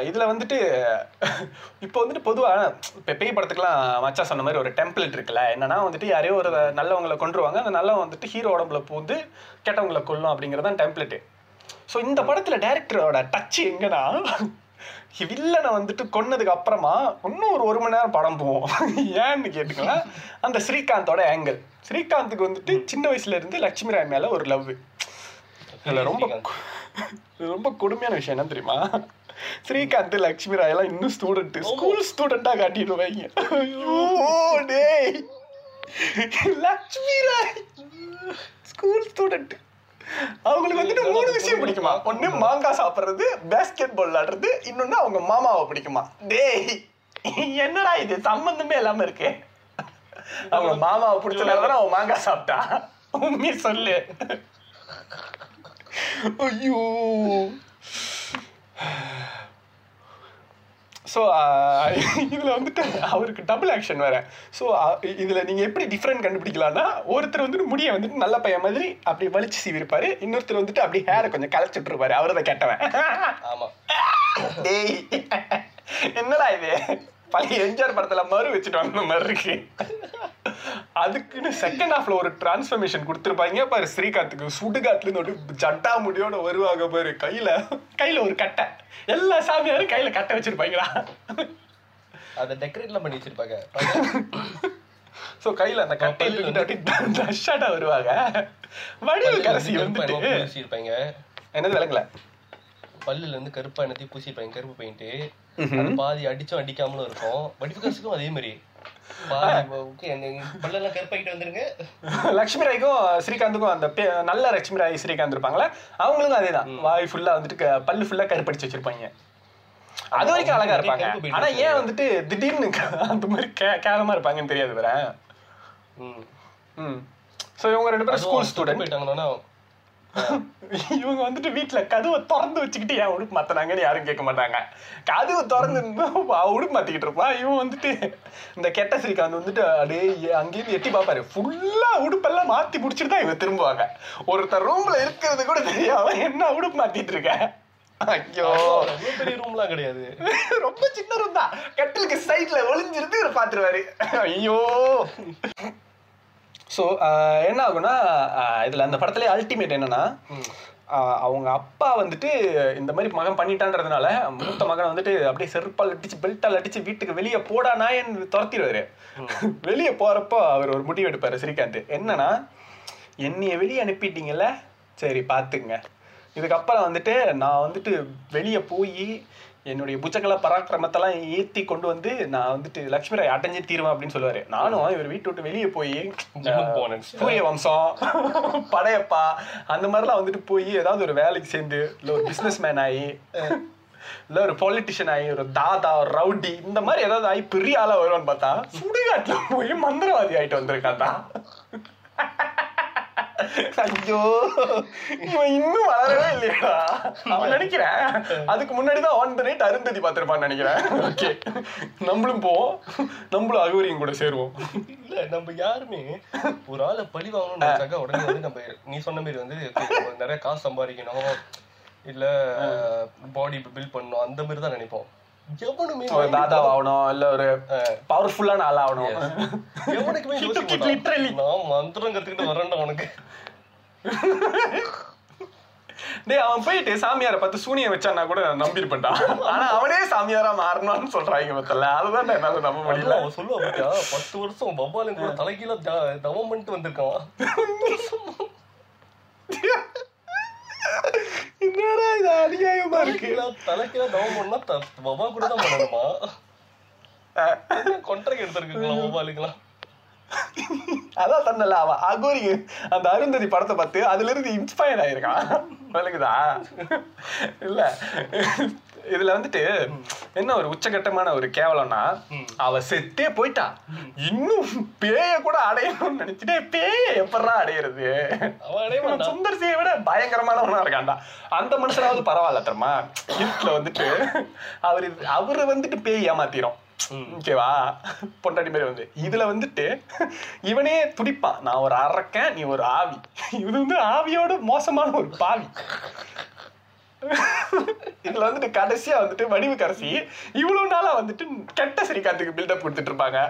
S2: இதில் வந்துட்டு இப்போ வந்துட்டு பொதுவாக இப்போ பேய் படத்துக்குலாம் மச்சா சொன்ன மாதிரி ஒரு டெம்ப்ளேட் இருக்குல்ல என்னன்னா வந்துட்டு யாரையோ ஒரு நல்லவங்களை கொண்டுருவாங்க அந்த நல்லவங்க வந்துட்டு ஹீரோ உடம்புல பூந்து கெட்டவங்களை கொல்லும் அப்படிங்கிறதான் டெம்ப்ளேட்டு ஸோ இந்த படத்தில் டேரக்டரோட டச் எங்கன்னா வில்லனை வந்துட்டு கொன்னதுக்கு அப்புறமா இன்னும் ஒரு ஒரு மணி நேரம் படம் போவோம். ஏன்னு கேட்டுக்கலாம் அந்த ஸ்ரீகாந்தோட ஆங்கிள் ஸ்ரீகாந்துக்கு வந்துட்டு சின்ன வயசுல இருந்து லட்சுமி ராய் மேல ஒரு லவ் இதில் ரொம்ப ரொம்ப கொடுமையான விஷயம் என்ன தெரியுமா? ஸ்ரீகாந்த் லட்சுமி ராய் எல்லாம் இன்னும் ஸ்டூடெண்ட் ஸ்கூல் ஸ்டூடெண்டா காட்டிடுவாங்க ஐயோ. டேய். லட்சுமி ராய். ஸ்கூல் ஸ்டூடெண்ட் அவங்களுக்கு வந்துட்டு மூணு விஷயம் பிடிக்குமா? ஒண்ணு மாங்காய் சாப்பிடுறது பேஸ்கெட் பால் விளையாடுறது இன்னொன்னு அவங்க மாமாவை பிடிக்குமா? டேய் என்னடா இது? சம்பந்தமே இல்லாம இருக்கு. அவங்க மாமாவை பிடிச்சனால தானே அவன் மாங்காய் சாப்பிட்டா உண்மையை சொல்லு. ஐயோ. ஸோ இதில் வந்துட்டு அவருக்கு டபுள் ஆக்ஷன் வேற. ஸோ இதில் நீங்கள் எப்படி டிஃப்ரெண்ட் கண்டுபிடிக்கலாம்னா ஒருத்தர் வந்துட்டு முடியை வந்துட்டு நல்ல பையன் மாதிரி அப்படி வலிச்சு சீவிருப்பாரு இன்னொருத்தர் வந்துட்டு அப்படி ஹேரை கொஞ்சம் கலைச்சிட்டு இருப்பாரு அவரை தான் கேட்டவன்.
S3: ஆமா.
S2: டேய். என்னடா இது? பழைய எம்ஜிஆர் படத்துல மறு வச்சுட்டு வந்த மாதிரி இருக்கு. அதுக்குன்னு செகண்ட் ஹாஃப்ல ஒரு டிரான்ஸ்ஃபர்மேஷன் கொடுத்துருப்பாங்க. பாரு ஸ்ரீகாந்துக்கு சுடுகாட்டுல இருந்து ஒரு ஜட்டா முடியோட வருவாங்க பாரு கையில கையில ஒரு கட்டை. எல்லா சாமியாரும் கையில கட்டை வச்சிருப்பாங்களா?
S3: அதை டெக்கரேட்லாம் பண்ணி வச்சிருப்பாங்க.
S2: சோ கையில அந்த கட்டையை தூக்கிட்டு அப்படியே ஷாட்டா வருவாங்க. வடிவு கரசி வந்துட்டு.
S3: பூசிருப்பாங்க
S2: என்னது விளங்கல?
S3: பல்லுல இருந்து கருப்பா என்னத்தையும் பூசிருப்பாங்க கருப்பு பெயிண்ட் அது பாதி அடிச்சும் அடிக்காமலும் இருக்கும். வடிவு கரசுக்கும் அதே மாதிரி.
S2: லட்சுமி ராய்க்கும் ஸ்ரீகாந்துக்கும் அந்த நல்ல லட்சுமி ராய் ஸ்ரீகாந்த் இருப்பாங்களே அவங்களுக்கும் அதேதான் வாய் ஃபுல்லா வந்துட்டு பல்லு ஃபுல்லா கருப்படிச்சு வச்சிருப்பாங்க. அது வரைக்கும் அழகா இருப்பாங்க. ஆனா ஏன் வந்துட்டு திடீர்னு அந்த மாதிரி கேவலமா இருப்பாங்கன்னு தெரியாது வேற.
S3: ம்.
S2: ம். ஸோ இவங்க ரெண்டு பேரும் ஸ்கூல் ஸ்டூடெண்ட்
S3: போயிட்டாங்கன்னா
S2: இவங்க வந்துட்டு வீட்ல கதவை திறந்து வச்சுக்கிட்டு ஏன் உடுப்பு மாத்தினாங்கன்னு யாரும் கேட்க மாட்டாங்க. கதவை திறந்து உடுப்பு மாத்திக்கிட்டு இருப்பான். இவன் வந்துட்டு இந்த கெட்ட ஸ்ரீகாந்த் வந்துட்டு அப்படியே அங்கேயிருந்து எட்டி பார்ப்பாரு. ஃபுல்லா உடுப்பெல்லாம் மாத்தி முடிச்சிட்டு தான் இவங்க திரும்புவாங்க. ஒருத்தர் ரூம்ல இருக்கிறது கூட தெரியாம என்ன உடுப்பு மாத்திட்டு இருக்க? ஐயோ.
S3: பெரிய ரூம்லாம் கிடையாது.
S2: ரொம்ப சின்ன ரூம் தான். கட்டிலுக்கு சைட்ல ஒளிஞ்சிருந்து இவர் பாத்துருவாரு. ஐயோ. ஸோ என்ன ஆகும்னா ஆஹ் இதுல அந்த படத்துல அல்டிமேட் என்னன்னா ஆஹ் அவங்க அப்பா வந்துட்டு இந்த மாதிரி மகன் பண்ணிட்டான்றதுனால மூத்த மகன் வந்துட்டு அப்படியே செருப்பால் அடிச்சு பெல்ட்டால் அடிச்சு வீட்டுக்கு வெளியே போடா நாயன்னு துரத்திடுவாரு? வெளியே போறப்போ அவர் ஒரு முடிவு எடுப்பாரு ஸ்ரீகாந்த். என்னன்னா என்னைய வெளியே அனுப்பிட்டீங்கல்ல? சரி பார்த்துங்க இதுக்கப்புறம் வந்துட்டு நான் வந்துட்டு வெளியே போய் என்னுடைய புச்சக்கல பராக்கிரமத்தெல்லாம் ஏத்தி கொண்டு வந்து நான் வந்துட்டு லட்சுமி ராய் அடைஞ்சு தீருவேன் அப்படின்னு சொல்லுவாரு நானும் இவர் வீட்டு விட்டு வெளியே போய். சூரிய வம்சம் படையப்பா அந்த மாதிரிலாம் வந்துட்டு போய் ஏதாவது ஒரு வேலைக்கு சேர்ந்து இல்லை ஒரு பிஸ்னஸ் மேன் ஆகி இல்லை ஒரு பொலிட்டிஷியன் ஆகி ஒரு தாதா ஒரு ரவுடி இந்த மாதிரி ஏதாவது ஆகி பெரிய ஆளா வருவான்னு பார்த்தா சுடுகாட்டுல போய் மந்திரவாதி ஆயிட்டு வந்திருக்கான் ஐயோ இவன் இன்னும் வளரவே இல்லையா அவன் நினைக்கிறேன் அதுக்கு முன்னாடி தான் ஆன் த நைட் அருந்ததி பார்த்திருப்பான்னு நினைக்கிறேன். ஓகே நம்மளும் போவோம். நம்மளும் அகோரியும் கூட சேருவோம்.
S3: இல்ல நம்ம யாருமே ஒரு ஆளை பழி வாங்கணும்னு நினைச்சாக்கா உடனே வந்து நம்ம நீ சொன்ன மாதிரி வந்து நிறைய காசு சம்பாதிக்கணும். இல்ல பாடி பில்ட் பண்ணணும். அந்த மாதிரி தான் நினைப்போம். எவனுமே
S2: ஒரு தாதா ஆகணும் இல்ல ஒரு பவர்ஃபுல்லான ஆள் ஆகணும்.
S3: எவனுக்குமே. நான் மந்திரம் கத்துக்கிட்டு வரேன்டா உனக்கு.
S2: டேய் அவன் போயிட்டு சாமியாரை பார்த்து சூனியம் வச்சானா கூட நான் நம்பியிருப்பேன்டா. ஆனா அவனே சாமியாரா மாறணும்னு சொல்றாங்க மத்தல அதுதான் என்னால நம்ப முடியல.
S3: அவன் சொல்லுவா பாத்தியா? பத்து வருஷம் பப்பாலும் கூட தலைகீழ த- தவம் பண்ணிட்டு வந்திருக்கான்
S2: என்னடா இது
S3: தலைகீழ தலைகீழ தவம் பண்ணா பபா கூட தான் பண்ணணுமா? கொண்டரைக்கு எடுத்திருக்கலாம் பபாலுக்குலாம்
S2: அதான் சொன்னல அவன் அகோரி அந்த அருந்ததி படத்தை பார்த்து அதுல இருந்து இன்ஸ்பயர் ஆயிருக்கான் விளக்குதா? இல்ல இதுல வந்துட்டு என்ன ஒரு உச்சகட்டமான ஒரு கேவலம்னா அவ செத்தே போயிட்டா. இன்னும் பேய கூட அடையணும்னு நினைச்சிட்டே பேய எப்படா அடையிறது?
S3: அவன் அடைய
S2: இவன் சுந்தர் சியை விட பயங்கரமானவனா இருக்கான்டா. அந்த மனுஷனாவது பரவாயில்ல தெரியுமா? இருட்டுல வந்துட்டு அவரு அவரு வந்துட்டு பேய் ஏமாத்திரும். ஓகேவா பொண்டாட்டி மாதிரி வந்து. இதுல வந்துட்டு இவனே துடிப்பான். நான் ஒரு அரக்கன் நீ ஒரு ஆவி. இது வந்து ஆவியோட மோசமான ஒரு பாவி. இதுல வந்துட்டு கடைசியா வந்துட்டு வடிவு கரசி இவ்வளவு நாளா வந்துட்டு கெட்ட ஸ்ரீகாந்துக்கு பில்டப் கொடுத்துட்டு இருப்பாங்க.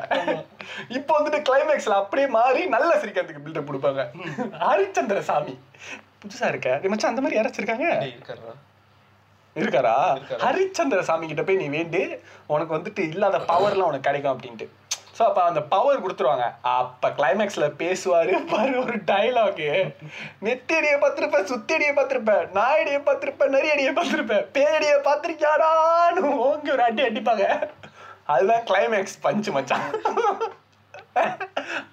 S2: இப்போ வந்துட்டு கிளைமேக்ஸ்ல அப்படியே மாறி நல்ல ஸ்ரீகாந்துக்கு பில்டப் கொடுப்பாங்க. ஹரிச்சந்திர சாமி புதுசா இருக்க? மச்சான் அந்த மாதிரி யாராச்சிருக்காங்க இருக்காரு. ஹரிச்சந்திர சாமி கிட்ட போய் நீ வேண்டு. உனக்கு வந்துட்டு இல்லாத பவர்லாம் உனக்கு கிடைக்கும் அப்படின்ட்டு. ஸோ அப்போ அந்த பவர் கொடுத்துருவாங்க. அப்போ கிளைமேக்ஸில் பேசுவார். பாரு ஒரு டைலாகு நெத்தடியை பார்த்துருப்பேன் சுத்தடியை பார்த்துருப்பேன் நாயடியை பார்த்துருப்பேன் நரியடியை பார்த்துருப்பேன். பேயடியை பார்த்துருக்கியாடான்னு ஓங்கி ஒரு அடி அடிப்பாங்க. அதுதான் கிளைமேக்ஸ் பஞ்சு மச்சான்.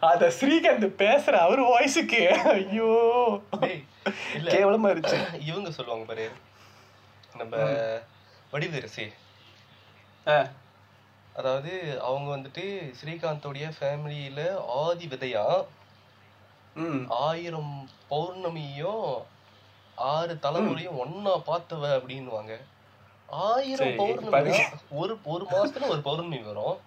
S2: அத ஸ்ரீகாந்த் பேசுற அவர் வாய்ஸுக்கு ஐயோ. கேவலமா இருந்துச்சு.
S3: இவங்க சொல்லுவாங்க பாரு. நம்ம வடிவரசி
S2: ஆ,
S3: அதாவது அவங்க வந்துட்டு ஸ்ரீகாந்தோடைய ஃபேமிலியில ஆதி விதையா?
S2: ம்.
S3: ஆயிரம் பௌர்ணமியும் ஆறு தலைமுறையும் ஒன்னா பார்த்தவ அப்படின்னுவாங்க. ஆயிரம் பௌர்ணமி. ஒரு ஒரு மாசத்துல ஒரு பௌர்ணமி வரும்.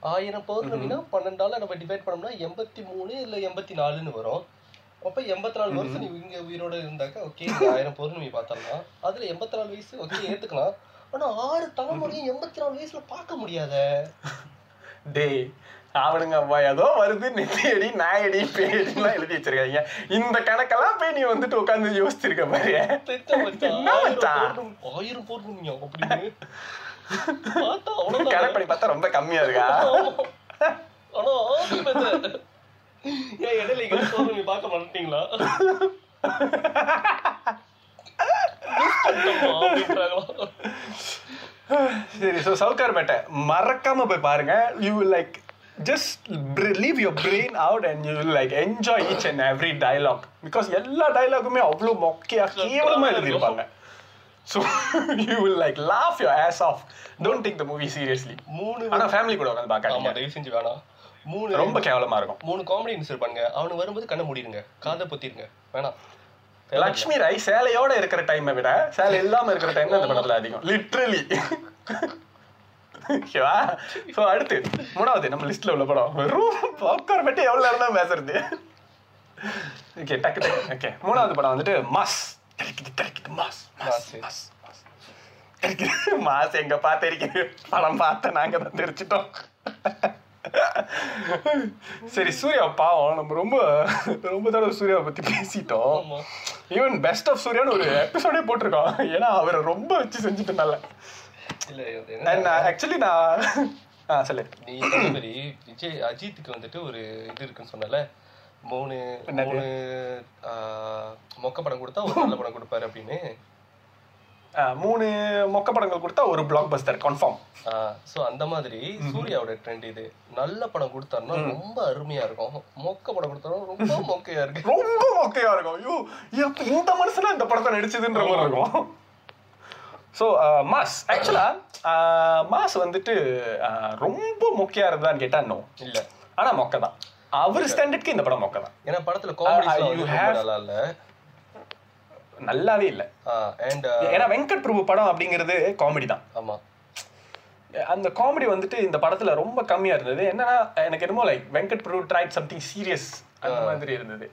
S3: ஆயிரம் பௌர்ணமினா பன்னெண்டால நம்ம டிவைட் பண்ணோம்னா எண்பத்தி மூணு இல்ல எண்பத்தி நாலுன்னு வரும். அப்ப எண்பத்தி நாலு வருஷம் நீ இங்க உயிரோட இருந்தாக்க ஓகே ஆயிரம் பௌர்ணமி பார்த்தரலாம் அதுல எண்பத்தி நாலு வயசு ஓகே ஏத்துக்கலாம். ஆனா ஆறு தலைமுறையும் எண்பத்தி நாலு வயசுல பார்க்க முடியாத.
S2: டேய் அவனுங்க அப்பா ஏதோ வருது நெத்தியடி நாயடி பேடிலாம் எழுதி வச்சிருக்காங்க இந்த கணக்கெல்லாம் போய் நீ வந்துட்டு உட்காந்து யோசிச்சிருக்க பாரு.
S3: ஆயிரம் பௌர்ணமியா அப்படின்னு.
S2: கணக்கு பண்ணி பார்த்தா ரொம்ப கம்மியா இருக்கா.
S3: ஆனா. ஏன் இடையில பௌர்ணமி பார்க்க மாட்டீங்களா? அப்படின்றாங்களா?
S2: சரி ஸோ சவுக்கார்பேட்டை மறக்காம போய் பாருங்க. You like just leave your brain out and you like enjoy each and every dialogue because எல்லா டயலாகுமே அவ்வளோ மொக்கையா கேவலமா எழுதியிருப்பாங்க. So you will like laugh your ass off don't take the movie seriously
S3: மூணு
S2: ஆனா ஃபேமிலி கூட உட்காந்து பார்க்காதீங்க.
S3: தயவு செஞ்சு வேணாம். மூணு
S2: ரொம்ப கேவலமா இருக்கும்.
S3: மூணு காமெடி இருப்பாங்க அவனுக்கு வரும்போது கண்ணை மூடிடுங்க காதை பொத்திருங்க. வேணாம்.
S2: லக்ஷ்மி ராய் சேலையோட இருக்கிற டைமை விட சேலை இல்லாம இருக்கிற டைம் அந்த படத்துல அதிகம். லிட்ரலி ஓகேவா ஸோ அடுத்து மூணாவது நம்ம லிஸ்ட்ல உள்ள படம். வெறும் பாப்கார்ன் பற்றி எவ்வளவு நேரம் தான் பேசுறது? ஓகே டக்கு டக்கு. ஓகே மூணாவது படம் வந்துட்டு மாஸ். தெரிக்குது தெரிக்குது மாஸ். Mass
S3: mass.
S2: மாஸ். எங்க பார்த்திருக்கீங்க படம் பார்த்த நாங்க தான் தெரிச்சிட்டோம் சரி சூர்யா பாவம். நம்ம ரொம்ப ரொம்ப தடவை சூர்யாவை பத்தி பேசிட்டோம். ஈவன் பெஸ்ட் ஆஃப் சூர்யான்னு ஒரு எபிசோடே போட்டிருக்கோம். ஏன்னா அவரை ரொம்ப வச்சு செஞ்சுட்டனால ஆக்சுவலி நான் ஆ சொல்லு.
S3: நீ மாதிரி விஜய் அஜித்துக்கு வந்துட்டு ஒரு இது இருக்குன்னு சொன்னல மூணு? மூணு மொக்க படம் கொடுத்தா ஒரு நல்ல படம் கொடுப்பாரு அப்படின்னு.
S2: மூணு மொக்க படங்கள் கொடுத்தா ஒரு பிளாக் பஸ்டர் கன்ஃபார்ம்
S3: சோ அந்த மாதிரி சூர்யாவோட ட்ரெண்ட் இது. நல்ல படம் கொடுத்தாருன்னா ரொம்ப அருமையா இருக்கும். மொக்க படம் கொடுத்தாலும் ரொம்ப மொக்கையா இருக்கு.
S2: ரொம்ப மொக்கையா இருக்கும். ஐயோ எப்ப இந்த மனுஷனா இந்த படத்தை நடிச்சதுன்ற மாதிரி இருக்கும். So mass. ஆக்சுவலா மாஸ் வந்துட்டு ரொம்ப மொக்கையா இருந்தான்னு கேட்டா நோ
S3: இல்ல.
S2: ஆனா மொக்க தான். அவர் ஸ்டாண்டர்ட்க்கு இந்த படம் மொக்க தான்.
S3: ஏன்னா படத்துல
S2: have-
S3: நல்லா இல்ல.
S2: நல்லாவே இல்லை.
S3: அண்ட்
S2: ஏன்னா வெங்கட் பிரபு படம் அப்படிங்கிறது காமெடி தான்.
S3: ஆமா.
S2: அந்த காமெடி வந்துட்டு இந்த படத்துல ரொம்ப கம்மியா இருந்தது. என்னன்னா எனக்கு என்னமோ like Venkat Prabhu tried something serious அந்த மாதிரி இருந்தது.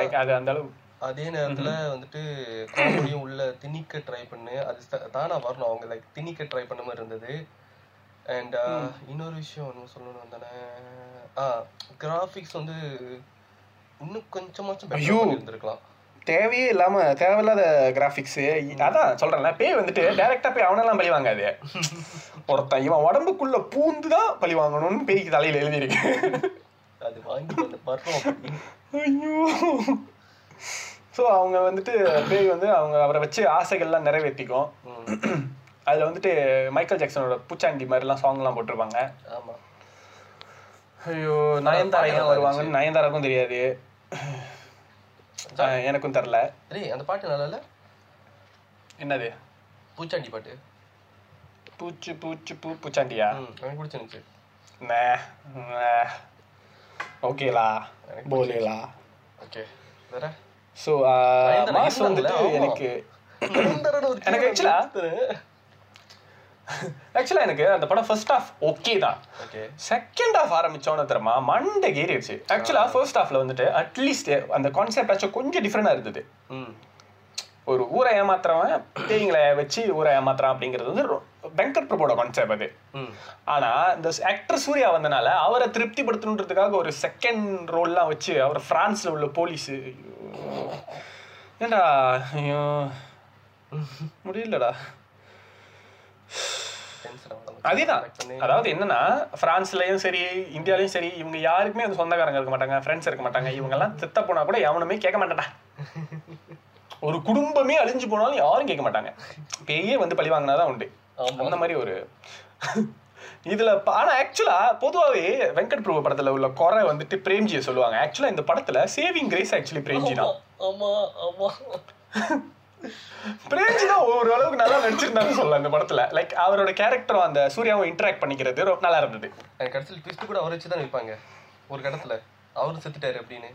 S2: லைக் அது அந்த அளவு
S3: அதே நேரத்துல வந்துட்டு காமெடியும் உள்ள திணிக்க ட்ரை பண்ணு. அது தானா வரணும். அவங்க லைக் திணிக்க ட்ரை பண்ண மாதிரி இருந்தது. அண்ட் இன்னொரு விஷயம் ஒன்று சொல்லணும் வந்தானே. ஆ கிராஃபிக்ஸ் வந்து இன்னும் கொஞ்சமாச்சும். பண்ணியிருந்திருக்கலாம்
S2: தேவையே இல்லாம தேவையில்லாத கிராபிக்ஸ் அதான் சொல்றேன்ல பேய் வந்துட்டு டைரக்டா போய் அவனெல்லாம் பழி வாங்காது. ஒருத்தன் இவன் உடம்புக்குள்ள பூந்து தான் பழி வாங்கணும்னு பேய்க்கு தலையில எழுதியிருக்கு.
S3: அது வாங்கி.
S2: ஐயோ. ஸோ அவங்க வந்துட்டு பேய் வந்து அவங்க அவரை வச்சு ஆசைகள்லாம் நிறைவேற்றிக்கும் அதுல வந்துட்டு மைக்கேல் ஜாக்சனோட பூச்சாண்டி மாதிரிலாம் சாங்லாம் போட்டிருப்பாங்க.
S3: ஆமா.
S2: ஐயோ நயன்தாரா வருவாங்கன்னு நயன்தாராக்கும் தெரியாது. எனக்கும் தெரில.
S3: டேய் அந்த பாட்டு நல்லா இல்ல?
S2: என்னது?
S3: பூச்சாண்டி பாட்டு.
S2: பூச்சு பூச்சு பூ பூச்சாண்டியா?
S3: ம் எனக்கு பிடிச்சிருந்துச்சு
S2: ஓகேலா? போலேலா?
S3: ஓகே வேற?
S2: ஸோ மாஸ் வந்துட்டு. எனக்கு எனக்கு actually- ஆக்சுவலாக எனக்கு அந்த படம் ஃபர்ஸ்ட் ஹாஃப் ஓகே தான்.
S3: ஓகே
S2: செகண்ட் ஹாஃப் ஆரம்பிச்சோன்னு தெரியுமா? மண்டை ஏறிடுச்சு ஆக்சுவலாக ஃபர்ஸ்ட் ஹாஃப்ல வந்துட்டு அட்லீஸ்ட் அந்த கான்செப்ட் ஆச்சும் கொஞ்சம் டிஃப்ரெண்டாக இருந்தது.
S3: ம்.
S2: ஒரு ஊரை ஏமாத்துறவன் பேய்களை வச்சு ஊரை ஏமாத்துறான் அப்படிங்கிறது வந்து ரொ- வெங்கட் பிரபுவோட கான்செப்ட் அது.
S3: ம்.
S2: ஆனா இந்த ஆக்டர் சூர்யா வந்தனால அவரை திருப்திப்படுத்தணுன்றதுக்காக ஒரு செகண்ட் ரோல்லாம் வச்சு அவர் பிரான்ஸ்ல உள்ள போலீஸ் ஏண்டா ஐயோ. முடியலடா. அதேதான். அதாவது என்னன்னா பிரான்ஸ்லயும் சரி இந்தியாலயும் சரி இவங்க யாருக்குமே வந்து சொந்தக்காரங்க இருக்க மாட்டாங்க ஃப்ரெண்ட்ஸ் இருக்க மாட்டாங்க. இவங்க எல்லாம் செத்த போனா கூட எவனுமே கேட்க மாட்டான்டா. ஒரு குடும்பமே அழிஞ்சு போனாலும் யாரும் கேட்க மாட்டாங்க. பேயே வந்து பழி வாங்கினாதான் உண்டு. அந்த மாதிரி ஒரு இதுல ஆனா ஆக்சுவலா பொதுவாவே வெங்கட் பிரபு படத்துல உள்ள குறை வந்துட்டு பிரேம்ஜியை சொல்லுவாங்க. ஆக்சுவலா இந்த படத்துல சேவிங் கிரேஸ் ஆக்சுவலி பிரேம்ஜி தான்.
S3: ஆமா ஆமா.
S2: பிரேம்ஜி தான் ஒரு அளவுக்கு நல்லா நடிச்சிருந்தான்னு சொல்லலாம் இந்த படத்துல. லைக் அவரோட கேரக்டரும் அந்த சூர்யாவும் இன்டராக்ட் பண்ணிக்கிறது ரொம்ப நல்லா இருந்தது.
S3: எனக்கு கடைசியில் ட்விஸ்ட் கூட அவரை வச்சு தான் வைப்பாங்க. ஒரு கடத்துல அவரும் செத்துட்டாரு அப்படின்னு.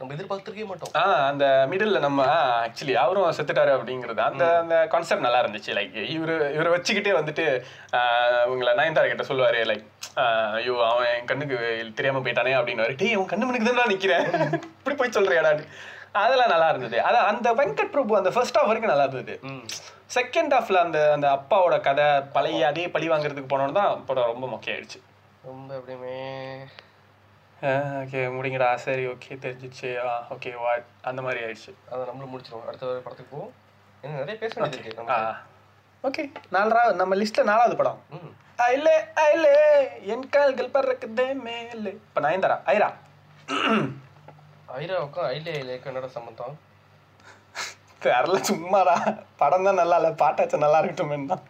S3: நம்ம எதிர்பார்த்திருக்கவே மாட்டோம்.
S2: ஆ அந்த மிடில்ல நம்ம ஆக்சுவலி அவரும் செத்துட்டாரு அப்படிங்கிறது அந்த அந்த கான்செப்ட் நல்லா இருந்துச்சு. லைக் இவரு இவரை வச்சுக்கிட்டே வந்துட்டு இவங்களை நயன்தாரா கிட்ட சொல்லுவாரு லைக் ஐயோ அவன் என் கண்ணுக்கு தெரியாம போயிட்டானே அப்படின்னு டேய் அவன் கண்ணு மணிக்கு தான் நிக்கிறேன். இப்படி போய் சொல்றியாடான்னு அதெல்லாம் நல்லா இருந்தது. அதான் அந்த வெங்கட் பிரபு அந்த ஃபர்ஸ்ட் ஹாஃப் வரைக்கும் நல்லா இருந்தது.
S3: ம்.
S2: செகண்ட் ஹாஃப்ல அந்த அந்த அப்பாவோட கதை பழைய அதே பழி வாங்குறதுக்கு போனோன்னு தான் படம் ரொம்ப முக்கியம் ஆயிடுச்சு.
S3: ரொம்ப அப்படியுமே
S2: ஓகே முடிங்கடா. சரி ஓகே தெரிஞ்சிச்சு. ஓகே வாட் அந்த மாதிரி ஆயிடுச்சு.
S3: அதை நம்மளும் முடிச்சிருவோம். அடுத்த படத்துக்கு போவோம். இன்னும் நிறைய பேச
S2: ஓகே. நாலரா நம்ம லிஸ்ட்ல நாலாவது படம். ஐலே ஐலே என் கால்கள் பறக்குதே மேலே. இப்ப நயன்தாரா? ஐரா.
S3: ஐராவுக்கும் ஐலே ஐலேக்கும் என்னோட சம்மந்தம்
S2: தெரல சும்மாடா. படம் தான் நல்லா இல்ல பாட்டாச்சும் நல்லா இருக்கட்டும் தான்.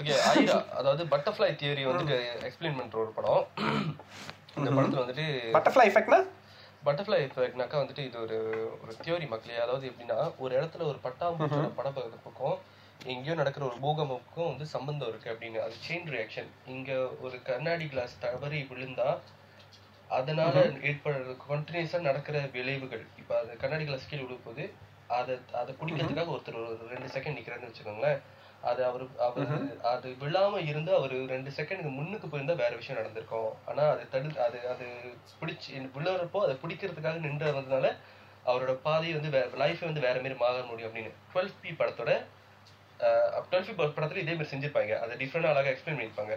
S3: ஓகே ஐரா அதாவது பட்டர்ஃப்ளை தியரி வந்துட்டு எக்ஸ்பிளைன் பண்ற ஒரு படம். இந்த படத்துல வந்துட்டு
S2: பட்டர்ஃப்ளை எஃபெக்ட்னா
S3: பட்டர்ஃப்ளை எஃபெக்ட்னாக்கா வந்துட்டு இது ஒரு ஒரு தியோரி மக்களே. அதாவது எப்படின்னா ஒரு இடத்துல ஒரு பட்டாம்பூச்சியோட படப்பக்கம் எங்கேயோ நடக்கிற ஒரு பூகம்புக்கும் வந்து சம்பந்தம் இருக்கு அப்படின்னு. அது செயின் ரியாக்ஷன் இங்க ஒரு கண்ணாடி கிளாஸ் தவறி விழுந்தா அதனால ஏற்படுற கண்டினியூஸா நடக்கிற விளைவுகள். இப்ப அது கண்ணாடி கிளாஸ் கீழே விழும் போது அதை அதை பிடிக்கிறதுக்காக ஒருத்தர் ஒரு ரெண்டு செகண்ட் நிக்கிறாருன்னு வச்சுக்கோங்களேன். அது அவரு அவர் அது விழாம இருந்து அவர் ரெண்டு செகண்டுக்கு முன்னுக்கு போயிருந்தா வேற விஷயம் நடந்திருக்கும். ஆனா அது தடு அது அது பிடிச்சி விழுறப்போ அதை பிடிக்கிறதுக்காக நின்று வந்ததுனால அவரோட பாதை வந்து வேற லைஃபே வந்து வேற மாதிரி மாற முடியும் அப்படின்னு. டுவெல் பி படத்தோட டுவெல் பி படத்துல இதே மாதிரி செஞ்சிருப்பாங்க. அதை டிஃப்ரெண்ட் அழகா எக்ஸ்பிளைன் பண்ணிருப்பாங்க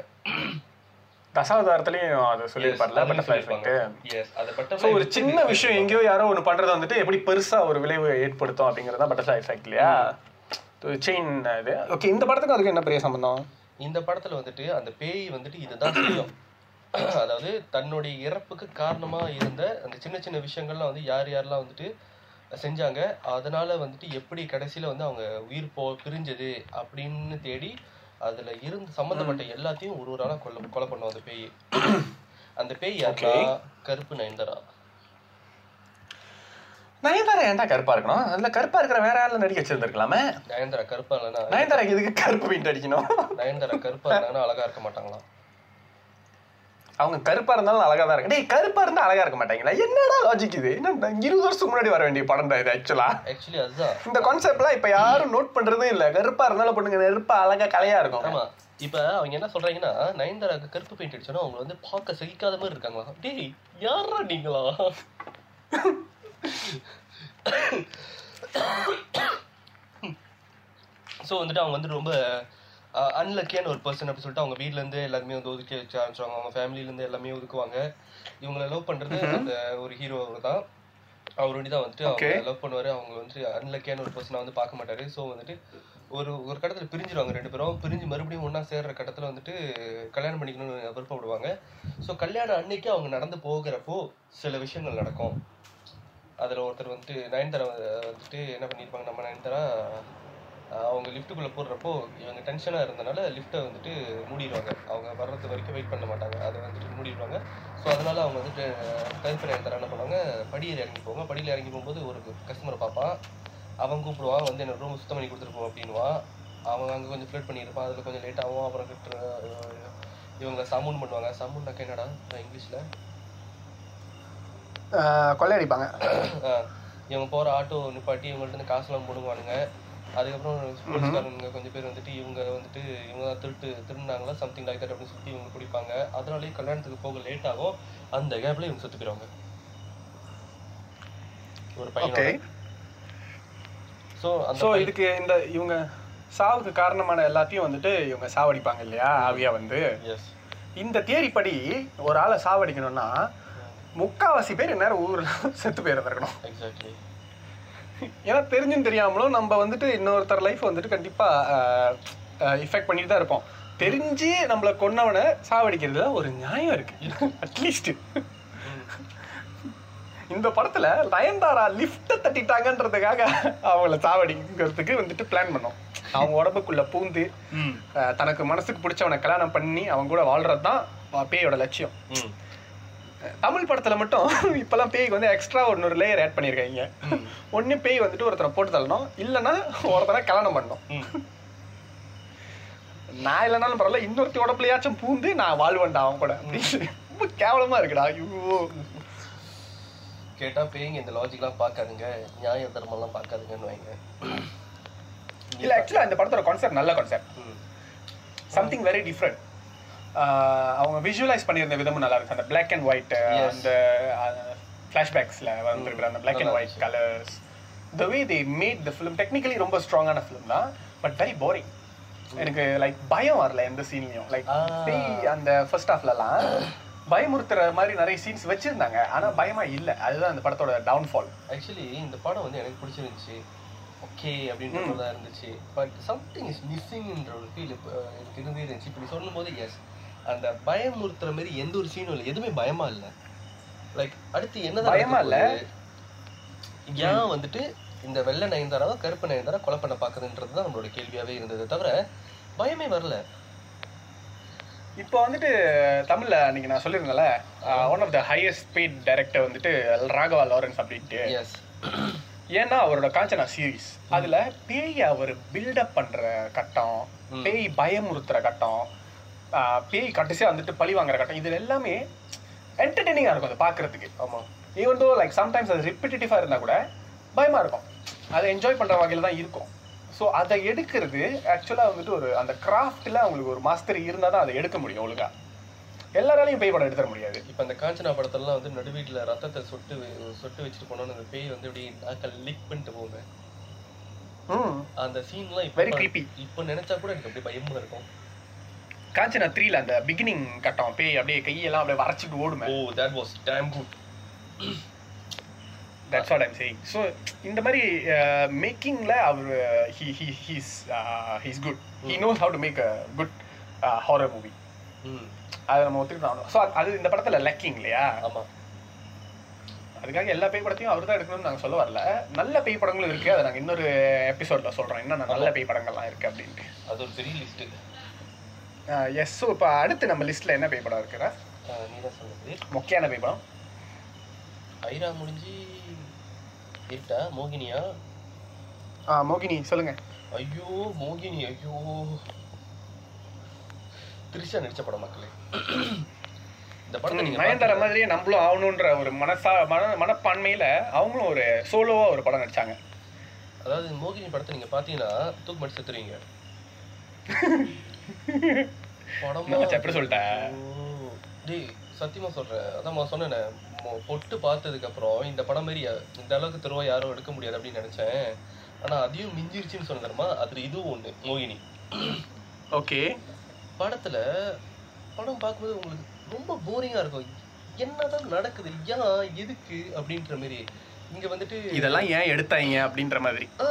S2: தசாவதாரத்துலயும் அதை சொல்லியிருப்பார்ல பட்டர்ஃப்ளை எஃபெக்ட் ஒரு சின்ன விஷயம் எங்கேயோ யாரோ ஒன்று பண்றது வந்துட்டு எப்படி பெருசா ஒரு விளைவு ஏற்படுத்தும் அப்படிங்கிறது தான் பட்டர்ஃப்ளை எஃபெக்ட் இல்லையா செயின் இது ஓகே இந்த படத்துக்கு அதுக்கு என்ன பெரிய சம்பந்தம்?
S3: இந்த படத்துல வந்துட்டு அந்த பேய் வந்துட்டு இதுதான் செய்யும் அதாவது தன்னுடைய இறப்புக்கு காரணமா இருந்த அந்த சின்ன சின்ன விஷயங்கள்லாம் வந்து யார் யாரெல்லாம் வந்துட்டு செஞ்சாங்க அதனால வந்துட்டு எப்படி கடைசியில வந்து அவங்க உயிர் போ பிரிஞ்சது அப்படின்னு தேடி அதுல இருந்து சம்மந்தப்பட்ட எல்லாத்தையும் ஒரு ஒரு ஆளா கொல்ல கொலை பண்ணும் அந்த பேய். அந்த பேய் யாருன்னா கருப்பு நயன்தாரா.
S2: நயன்தாரா ஏன்டா கருப்பா இருக்கணும்? அதுல கருப்பா இருக்கிற வேற ஆள்ல நடிக்க வச்சிருந்திருக்கலாமே?
S3: நயன்தாரா கருப்பா இல்லைன்னா
S2: நயன்தாராக்கு எதுக்கு கருப்பு பெயிண்ட் அடிக்கணும்?
S3: நயன்தாரா கருப்பா இருந்தாங்கன்னா அழகா இருக்க மாட்டாங்களாம்.
S2: அவங்க கருப்பா இருந்தாலும் அழகா தான் இருக்கு. டேய் கருப்பா இருந்தா அழகா இருக்க மாட்டாங்களா? என்னடா லாஜிக் இது? என்ன இருபது வருஷத்துக்கு முன்னாடி வர வேண்டிய படம்டா இது ஆக்சுவலா
S3: ஆக்சுவலி அதுதான்.
S2: இந்த கான்செப்ட்லாம் இப்ப யாரும் நோட் பண்றதே இல்ல. கருப்பா இருந்தாலும் பொண்ணுங்க நெருப்பா அழகா கலையா இருக்கும்.
S3: ஆமா. இப்ப அவங்க என்ன சொல்றாங்கன்னா நயன்தாராக்கு கருப்பு பெயிண்ட் அடிச்சோன்னா அவங்க வந்து பார்க்க சகிக்காத மாதிரி இருக்காங்களா டேய் யாரா நீங்களா? ஸோ வந்துட்டு அவங்க வந்து ரொம்ப அன்லக்கியான ஒரு பர்சன் அப்படி சொல்லிட்டு அவங்க வீட்ல இருந்து எல்லாருமே வந்து ஒதுக்கி வச்சு ஆரம்பிச்சாங்க அவங்க ஃபேமிலில இருந்து எல்லாமே ஒதுக்குவாங்க. இவங்களை லவ் பண்றது அந்த ஒரு ஹீரோ தான் அவர் ஒண்டி தான் வந்துட்டு அவங்க. லவ் பண்ணுவாரு. அவங்க வந்துட்டு அன்லக்கியான ஒரு பர்சனை வந்து பார்க்க மாட்டாரு. ஸோ வந்துட்டு ஒரு ஒரு கட்டத்துல பிரிஞ்சிருவாங்க ரெண்டு பேரும். பிரிஞ்சு மறுபடியும் ஒண்ணா சேர்ற கட்டத்துல வந்துட்டு கல்யாணம் பண்ணிக்கணும்னு விருப்பப்படுவாங்க. ஸோ கல்யாணம் அன்னைக்கு அவங்க நடந்து போகிறப்போ சில விஷயங்கள் நடக்கும். அதுல ஒருத்தர் வந்துட்டு நயன்தாரா வந்து- வந்துட்டு என்ன பண்ணியிருப்பாங்க நம்ம நயன்தாரா அவங்க லிஃப்ட்டுக்குள்ள போடுறப்போ இவங்க டென்ஷனா இருந்தனால லிஃப்ட்டை வந்துட்டு மூடிடுவாங்க. அவங்க வர்றது வரைக்கும் வெயிட் பண்ண மாட்டாங்க. அதை வந்துட்டு மூடிடுவாங்க. ஸோ அதனால அவங்க வந்துட்டு கருப்பு நயன்தாரா என்ன பண்ணுவாங்க? படியில் இறங்கி போவாங்க. படியில் இறங்கி போகும்போது ஒரு கஸ்டமரை பார்ப்பான். அவன் கூப்பிடுவான் வந்து என்ன ரூம் சுத்தம் பண்ணி கொடுத்துருப்போம் அப்படின்னுவான். அவன் அங்கே கொஞ்சம் ஃப்ளட் பண்ணியிருப்பான். அதில் கொஞ்சம் லேட் ஆகும். அப்புறம் கிட்ட இவங்களை சமூன் பண்ணுவாங்க. சமூன்னாக்க என்னடா? இங்கிலீஷில்
S2: கொள்ளையடிப்பாங்க
S3: இவங்க போற ஆட்டோ நிப்பாட்டி இவங்கள்ட்ட காசுலாம் போடுவானுங்க. அதுக்கப்புறம் போலீஸ்காரங்க கொஞ்சம் பேர் வந்துட்டு இவங்க வந்துட்டு இவங்க தான் திருட்டு திருடினாங்களா சம்திங் லைக் தட் அப்படின்னு சொல்லி இவங்க குடிப்பாங்க அதனாலேயே கல்யாணத்துக்கு போக லேட் ஆகும். அந்த கேப்ல இவங்க செத்து போயிடுவாங்க ஒரு பையன் ஸோ அந்த
S2: ஸோ இதுக்கு இந்த இவங்க சாவுக்கு காரணமான எல்லாத்தையும் வந்துட்டு இவங்க சாவடிப்பாங்க இல்லையா ஆவியா வந்து?
S3: எஸ்
S2: இந்த தியரி படி ஒரு ஆளை சாவடிக்கணும்னா முக்காவாசி பேர் நேரம் ஊர்ல செத்து போயிருந்திருக்கணும்
S3: எக்ஸாக்ட்லி
S2: ஏன்னா தெரிஞ்சும் தெரியாமலும் நம்ம வந்துட்டு இன்னொருத்தர் லைஃப் வந்துட்டு கண்டிப்பா இஃபெக்ட் பண்ணிட்டு தான் இருப்போம். தெரிஞ்சு நம்மளை கொன்னவனை சாவடிக்கிறதுல ஒரு நியாயம் இருக்கு. அட்லீஸ்ட் இந்த படத்துல நயன்தாரா லிஃப்ட்டை தட்டிட்டாங்கன்றதுக்காக அவங்கள சாவடிக்கிறதுக்கு வந்துட்டு பிளான் பண்ணோம். அவங்க உடம்புக்குள்ள பூந்து தனக்கு மனசுக்கு பிடிச்சவனை கல்யாணம் பண்ணி அவன் கூட வாழ்றது தான் பேயோட லட்சியம். தமிழ் படத்துல மட்டும் இப்பெல்லாம் பேய்க்கு வந்து எக்ஸ்ட்ரா ஒன்னொரு லேயர் ஆட் பண்ணியிருக்காங்க. ஒண்ணு பேய் வந்துட்டு ஒருத்தனை போட்டு தள்ளணும். இல்லைன்னா ஒருத்தனை கல்யாணம் பண்ணணும். நான் இல்லைனாலும் பரவாயில்ல இன்னொருத்தி உடம்புலையாச்சும் பூந்து நான் வாழ்வேன்டா அவன் கூட. ரொம்ப கேவலமா இருக்குடா ஐயோ.
S3: கேட்டா பேய்ங்க இந்த லாஜிக்லாம் பார்க்காதுங்க நியாய தர்மம்லாம் பார்க்காதுங்கன்னு வைங்க.
S2: இல்ல ஆக்சுவலா இந்த படத்தோட கான்செப்ட் நல்ல கான்செப்ட் சம்திங் வெரி டிஃப்ரெண்ட் அவங்க விஷுவலைஸ் பண்ணியிருந்த விதமும் நல்லா இருக்கு அந்த பிளாக் அண்ட் ஒயிட். அந்த ஃப்ளாஷ்பேக்ஸ்ல வந்திருக்கிற அந்த black and white colours the way they made the film technically ரொம்ப ஸ்ட்ராங்கான ஃபிலிம் தான் பட் வெரி போரிங் எனக்கு லைக் பயம் வரல எந்த சீன்லையும் லைக். அந்த ஃபர்ஸ்ட் ஹாஃப்லலாம் பயமுறுத்துற மாதிரி நிறைய சீன்ஸ் வச்சிருந்தாங்க. ஆனா பயமா இல்ல. அதுதான் அந்த படத்தோட டவுன்ஃபால்
S3: ஆக்சுவலி இந்த படம் வந்து எனக்கு பிடிச்சிருந்துச்சு. ஓகே அப்படின்ற மாதிரி தான் இருந்துச்சு. பட் சம்திங் இஸ் மிஸ்ஸிங்ன்ற ஒரு ஃபீல் எனக்கு இருந்தே இருந்துச்சு. இப்படி சொல்லும் போது எஸ் அந்த பயமுறுத்துற மாதிரி எந்த ஒரு சீனும் இல்லை. எதுவுமே பயமா இல்லை. லைக் அடுத்து என்ன
S2: பயமா இல்ல.
S3: ஏன் வந்துட்டு இந்த வெள்ளை நயன்தாராவை கருப்பு நயன்தாரா கொலை பண்ண பாக்குதுன்றது தான் நம்மளோட கேள்வியாவே இருந்தது தவிர பயமே வரல.
S2: இப்போ வந்துட்டு தமிழ்ல அன்னைக்கு நான் சொல்லியிருந்தேன்ல one of the highest paid director வந்துட்டு ராகவா லாரன்ஸ் அப்படின்ட்டு.
S3: எஸ்
S2: ஏன்னா அவரோட காஞ்சனா சீரிஸ் அதுல பேய் அவர் பில்டப் பண்ற கட்டம். பேய் பயமுறுத்துற கட்டம் பேய் கடைசியா வந்துட்டு பழி வாங்குற கட்டம். இது எல்லாமே என்டர்டெய்னிங்கா இருக்கும் அதை பாக்குறதுக்கு.
S3: ஆமா.
S2: ஈவன் தோ லைக் சம்டைம்ஸ் அது ரிப்பிட்டேட்டிவா இருந்தா கூட பயமா இருக்கும். அதை என்ஜாய் பண்ற வகையில தான் இருக்கும். ஸோ அதை எடுக்கிறது ஆக்சுவலா வந்துட்டு ஒரு அந்த கிராஃப்ட்ல அவங்களுக்கு ஒரு மாஸ்டர் இருந்தா தான் அதை எடுக்க முடியும் ஒழுங்கா. எல்லாராலையும் பேய் படம் எடுத்துட முடியாது.
S3: இப்ப அந்த காஞ்சனா படத்துலலாம் வந்து நடுவீட்டுல ரத்தத்தை சொட்டு சொட்டு வச்சுட்டு போனோன்னு அந்த பேய் வந்து அப்படியே நாக்கல் லிக் பண்ணிட்டு போங்க அந்த சீன்லாம் இப்ப. இப்ப நினைச்சா கூட எனக்கு அப்படியே பயமா இருக்கும்.
S2: காஞ்சனா த்ரீல அந்த பிகினிங் கட்டம் பேய் அப்படியே கையெல்லாம் அப்படியே வரைச்சிட்டு ஓடுமே.
S3: ஓ that was damn good
S2: that's what I'm saying so இந்த மாதிரி மேக்கிங்கில் அவர் he he he's he's good he knows how to make a good horror movie அதை நம்ம ஒத்துக்கிட்டு ஸோ அது இந்த படத்தில் லக்கிங் இல்லையா?
S3: ஆமா.
S2: அதுக்காக எல்லா பேய் படத்தையும் அவர் தான் எடுக்கணும்னு நாங்கள் சொல்ல வரல. நல்ல பேய் படங்களும் இருக்கு. அதை நாங்கள் இன்னொரு எபிசோடில் சொல்கிறோம் என்னென்ன நல்ல பேய் படங்கள்லாம் இருக்கு அப்படின்ட்டு.
S3: அது ஒரு பெரிய லிஸ்ட்
S2: எஸ் ஸோ இப்போ அடுத்து நம்ம லிஸ்ட்டில் என்ன பேய் படம் இருக்குற
S3: நீ தான் சொன்னது
S2: முக்கியமான பேய் படம்
S3: ஐரா முடிஞ்சு இருக்கா மோகினியா?
S2: ஆ மோகினி சொல்லுங்க.
S3: ஐயோ மோகினி ஐயோ. த்ரிஷா நடிச்ச படம் மக்களே. இந்த படத்தை
S2: நயன்தாரா மாதிரியே நம்மளும் ஆகணுன்ற ஒரு மனசா மன மனப்பான்மையில அவங்களும் ஒரு சோலோவா ஒரு படம் நடிச்சாங்க.
S3: அதாவது மோகினி படத்தை நீங்க பாத்தீங்கன்னா தூக்கு மாட்டி செத்துருவீங்க
S2: எப்படி சொல்லிட்ட?
S3: ஐயோ. டேய் சத்தியமா சொல்றேன். அதான் நான் சொன்னேனே பொட்டு பார்த்ததுக்கு அப்புறம் இந்த படம் மாதிரி அ- இந்த அளவுக்கு திருவா யாரும் எடுக்க முடியாது அப்படின்னு நினைச்சேன். ஆனா அதையும் மிஞ்சிருச்சுன்னு சொன்ன தெரியுமா? அதுல இதுவும் ஒண்ணு மோகினி.
S2: ஓகே.
S3: படத்துல படம் பார்க்கும்போது உங்களுக்கு ரொம்ப போரிங்கா இருக்கும். என்னதான் நடக்குது? ஏன் எதுக்கு? அப்படின்ற மாதிரி. இங்க வந்துட்டு
S2: இதெல்லாம் ஏன் எடுத்தாங்க அப்படின்ற மாதிரி.
S3: ஆ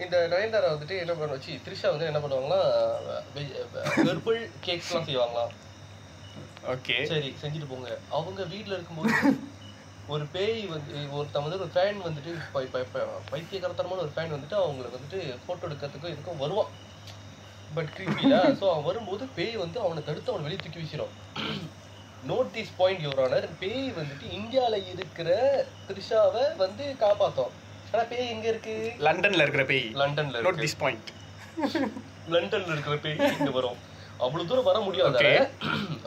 S3: இந்த நயன்தாரா வந்துட்டு என்ன பண்ண வச்சு த்ரிஷா வந்து என்ன பண்ணுவாங்களா ஹெர்பல் கேக்ஸ்லாம் செய்வாங்களாம்
S2: ஓகே.
S3: சரி செஞ்சுட்டு போங்க. அவங்க வீட்ல இருக்கும்போது ஒரு பேய் வந்து ஒருத்தன் வந்து ஒரு ஃபேன் வந்துட்டு பை- பை- பை- பைத்தியகரத்தனமான ஒரு ஃபேன் வந்துட்டு அவங்களுக்கு வந்துட்டு போட்டோ எடுக்கிறதுக்கும் இதுக்கும் வருவான். பட் கிரீப்பில ஸோ அவன் வரும்போது பேய் வந்து அவனை தடுத்து அவனை வெளியே தூக்கி வீசிடும் note this point your honour பேய் வந்துட்டு இந்தியால இருக்கிற த்ரிஷாவை வந்து காப்பாத்தோம். ஆனா பேய் எங்க இருக்கு?
S2: லண்டன்ல இருக்கிற பேய்.
S3: லண்டன்ல
S2: நோட் திஸ் பாயிண்ட்
S3: லண்டன்ல இருக்கிற பேய் இங்க வரும். அவ்வளவு தூரம் வர முடியாது.
S2: Okay.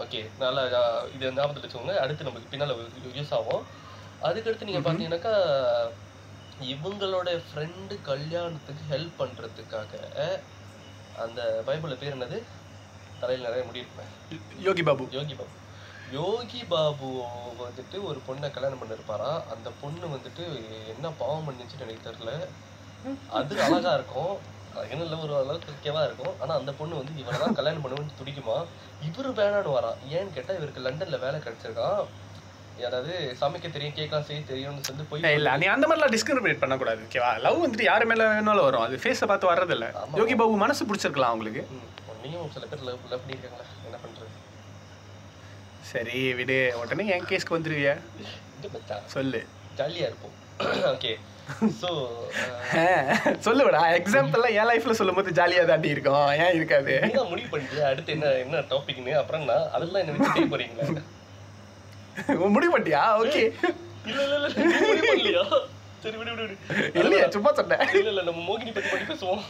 S3: ஓகே நல்லா இது ஞாபகத்துல வச்சுக்கோங்க. அடுத்து நமக்கு பின்னால யூஸ் ஆகும். அதுக்கடுத்து நீங்க பாத்தீங்கன்னாக்கா இவங்களோட ஃப்ரெண்டு கல்யாணத்துக்கு ஹெல்ப் பண்றதுக்காக அந்த பைபிள்ல பேர் என்னது? தலையில நிறைய முடி இருப்பேன்
S2: யோகி பாபு.
S3: யோகி பாபு. யோகி பாபு வந்துட்டு ஒரு பொண்ணை கல்யாணம் பண்ணிருப்பாராம் அந்த பொண்ணு வந்துட்டு என்ன பாவம் பண்ணுச்சுன்னு எனக்கு தெரியல. அது அழகா இருக்கும். அது இல்ல ஒரு அளவுக்கு ஓகேவா இருக்கும். ஆனா அந்த பொண்ணு வந்து இவரை தான் கல்யாணம் பண்ணுவேன்னு துடிக்குமா? இவரு வேணான்னு வரான் ஏன்னு கேட்டா இவருக்கு லண்டன்ல வேலை கிடைச்சிருக்கான் அதாவது சமைக்க தெரியும் கேட்கலாம் செய்ய தெரியும்னு சொல்லி போய்
S2: இல்ல நீ அந்த மாதிரிலாம் டிஸ்கிரிமினேட் பண்ணக்கூடாது ஓகேவா லவ் வந்துட்டு யாரு மேல வேணாலும் வரும். அது ஃபேஸை பார்த்து வர்றது இல்ல
S3: ஆமா.
S2: யோகி பாபு மனசு பிடிச்சிருக்கலாம் அவங்களுக்கு.
S3: ம், உன்னையும் சில பேர் லவ் லவ் பண்ணியிருக்காங்களா
S2: சரி விடு. உடனே என் கேஸ்க்கு வந்துருவிய? சொல்லு.
S3: ஜாலியா இருப்போம் ஓகே ஸோ
S2: சொல்லுவடா. எக்ஸாம்பிள்லாம் என் லைஃப்ல சொல்லும்போது ஜாலியா தாண்டி இருக்கும். ஏன் இருக்காது?
S3: நீங்க முடிவு பண்ணிட்டு அடுத்து என்ன என்ன டாபிக்னு அப்புறம் நான் அதெல்லாம் என்ன வச்சு செய்ய போறீங்களா?
S2: உன் முடிவு பண்ணிட்டியா? ஓகே
S3: இல்ல இல்ல இல்ல முடிவு பண்ணலையா? சரி விடு விடு விடு.
S2: இல்லையா சும்மா சொன்னேன்.
S3: இல்ல இல்ல நம்ம மோகினி பத்தி பத்தி பேசுவோம்.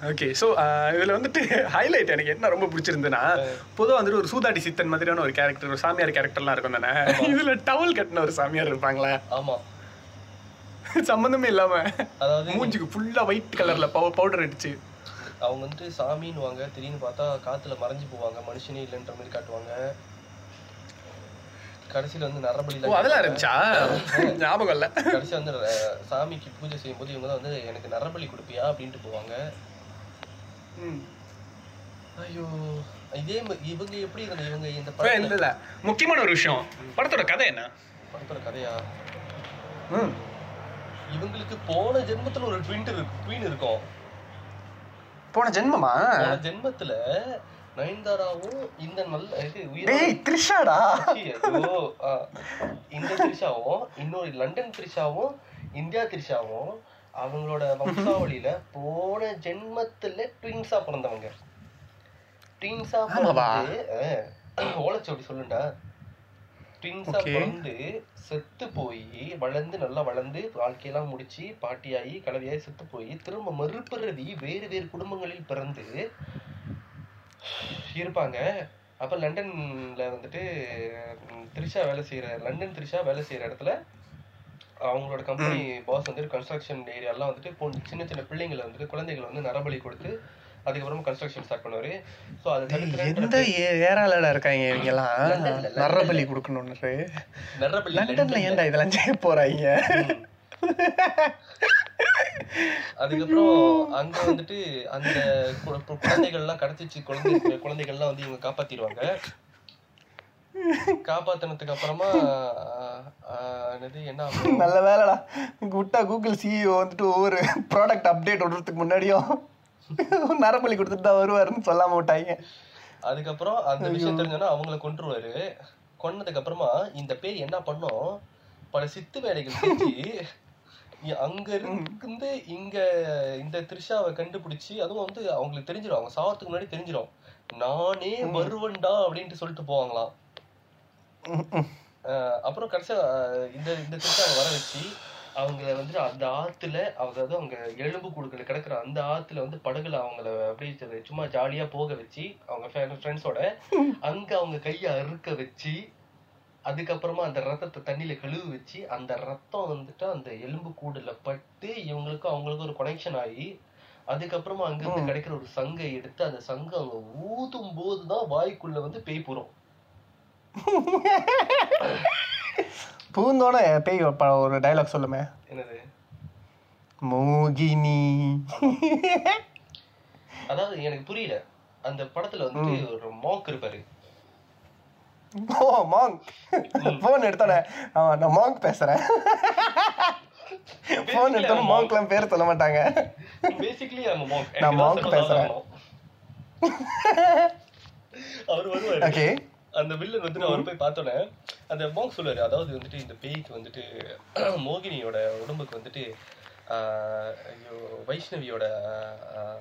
S2: ஓகே ஸோ இதுல வந்துட்டு ஹைலைட் எனக்கு என்ன ரொம்ப பிடிச்சிருந்துன்னா பொதுவா வந்துட்டு ஒரு சூதாடி சித்தன் மாதிரியான ஒரு கேரக்டர் ஒரு சாமியார் கேரக்டர்லாம் இருக்கும் தானே? இதுல டவல் கட்டின ஒரு சாமியார் இருப்பாங்களே?
S3: ஆமா.
S2: சம்மந்தமே இல்லாம
S3: அதாவது
S2: மூஞ்சுக்கு ஃபுல்லா ஒயிட் கலர்ல பவுடர் அடிச்சு.
S3: அவங்க வந்துட்டு சாமின்னு வாங்க திடீர்னு பார்த்தா காத்துல மறைஞ்சு போவாங்க மனுஷனே இல்லைன்ற மாதிரி காட்டுவாங்க. கடைசியில வந்து நரபலி
S2: ஓ அதெல்லாம் இருந்துச்சா? ஞாபகம் இல்ல.
S3: கடைசியா வந்து சாமிக்கு பூஜை செய்யும்போது இவங்க தான் வந்து எனக்கு நரபலி கொடுப்பியா? அப்படின்ட்டு போவாங்க. ஐயோ இதே ம- இவங்க எப்படி இருந்தாங்க இவங்க இந்த
S2: அப்புறம் இல்ல
S3: படத்துல
S2: இல்ல முக்கியமான ஒரு விஷயம். படத்தோட கதை என்ன?
S3: படத்தோட கதையா?
S2: ம்.
S3: இவங்களுக்கு போன ஜென்மத்துல ஒரு ட்வின் இருக்கு ட்வின் இருக்கும்.
S2: போன ஜென்மமா?
S3: போன ஜென்மத்துல நயன்தாராவும் இந்த நல்ல இது உயிர்
S2: டேய் த்ரிஷாடா?
S3: இந்த த்ரிஷாவும் இன்னொரு லண்டன் த்ரிஷாவும் இந்தியா த்ரிஷாவும் அவங்களோட வம்சாவளியில போன ஜென்மத்துல ட்வின்ஸா பிறந்தவங்க ட்வின்ஸா? பிறந்து ஓலச்சோடி சொல்லுண்டா ட்வின்ஸா. பிறந்து செத்து போய் வளர்ந்து நல்லா வளர்ந்து வாழ்க்கையெல்லாம் முடிச்சு பாட்டியாகி கலவையாகி செத்து போய் திரும்ப மறுபிறவி வேறு வேறு குடும்பங்களில் பிறந்து இருப்பாங்க அப்ப லண்டன்ல வந்துட்டு த்ரிஷா வேலை செய்யற லண்டன் த்ரிஷா வேலை செய்யற இடத்துல அவங்களோட கம்பெனி பாஸ் வந்துட்டு கன்ஸ்ட்ரக்ஷன் ஏரியாலாம் வந்துட்டு பொண்ணு- சின்ன சின்ன பிள்ளைங்களை வந்துட்டு குழந்தைகளை வந்து நரபலி கொடுத்து அதுக்கப்புறமா கன்ஸ்ட்ரக்ஷன் ஸ்டார்ட் பண்ணுவாரு. ஸோ அது
S2: எந்த ஏராளடா இருக்காங்க இவங்க எல்லாம் நரபலி கொடுக்கணும்னு
S3: நரபலி
S2: லண்டன்ல. ஏன்டா இதெல்லாம் செய்ய போறாங்க?
S3: அதுக்கப்புறம் அங்க வந்துட்டு அந்த குழந்தைகள்லாம் கடத்திச்சு குழந்தை குழந்தைகள்லாம் வந்து இவங்க காப்பாத்திடுவாங்க. காப்பாத்தினதுக்கு அப்புறமா என்னது என்ன
S2: நல்ல வேலைடா. விட்டா கூகுள் சிஇஓ வந்துட்டு ஒவ்வொரு ப்ராடக்ட் அப்டேட் விடுறதுக்கு முன்னாடியும் நரபலி கொடுத்துட்டு தான் வருவாருன்னு சொல்லாம விட்டாங்க.
S3: அதுக்கப்புறம் அந்த விஷயம் தெரிஞ்சோன்னா அவங்கள கொன்றுவாரு. கொன்னதுக்கு அப்புறமா இந்த பேய் என்ன பண்ணும்? பல சித்து வேலைகள் செஞ்சு அங்க இருந்து இங்க இந்த த்ரிஷாவை கண்டுபிடிச்சு அதுவும் வந்து அவங்களுக்கு தெரிஞ்சிடும் அவங்க சாவறதுக்கு முன்னாடி தெரிஞ்சிடும் நானே வருவன்டா அப்படின்ட்டு சொல்லிட்டு போவாங்களாம். அப்புறம் கடைசியா இந்த இந்த த்ரிஷாவை வர வச்சு அவங்க வந்துட்டு அந்த ஆத்துல அதாவது அவங்க எலும்பு கூடுகள் கிடக்குற அந்த ஆத்துல வந்து படகுல அவங்கள அப்படியே சும்மா ஜாலியா போக வச்சு அவங்க ஃப்ரெண்ட்ஸோட அங்க அவங்க கைய அறுக்க வச்சு அதுக்கப்புறமா அந்த ரத்தத்தை தண்ணியில கழுவி வச்சு அந்த ரத்தம் வந்துட்டு அந்த எலும்பு கூடுல பட்டு இவங்களுக்கும் அவங்களுக்கும் ஒரு கனெக்ஷன் ஆகி அதுக்கப்புறமா அங்க இருந்து கிடைக்கிற ஒரு சங்கை எடுத்து அந்த சங்கம் அவங்க ஊதும் போதுதான் வாய்க்குள்ள வந்து பேய் போறோம்
S2: பூந்தோட பேய் ஒரு டைலாக் சொல்லுமே.
S3: என்னது?
S2: மோகினி.
S3: அதாவது எனக்கு புரியல. அந்த படத்துல வந்துட்டு ஒரு மாக் இருப்பாரு.
S2: ஓ மாங்க் ஃபோன் எடுத்தோட ஆமா நான் மாங்க் பேசுறேன். ஃபோன் எடுத்தோட மாங்க்லாம் பேர் சொல்ல மாட்டாங்க.
S3: பேசிக்கலி
S2: நான் monk பேசுறேன்.
S3: அவர் வருவாரு.
S2: ஓகே
S3: அந்த வில்லன் வந்துட்டு அவர் போய் பார்த்தோன்னே அந்த மாங்க் சொல்லுவாரு அதாவது வந்துட்டு இந்த பேய்க்கு வந்துட்டு மோகினியோட உடம்புக்கு வந்துட்டு ஐயோ வைஷ்ணவியோட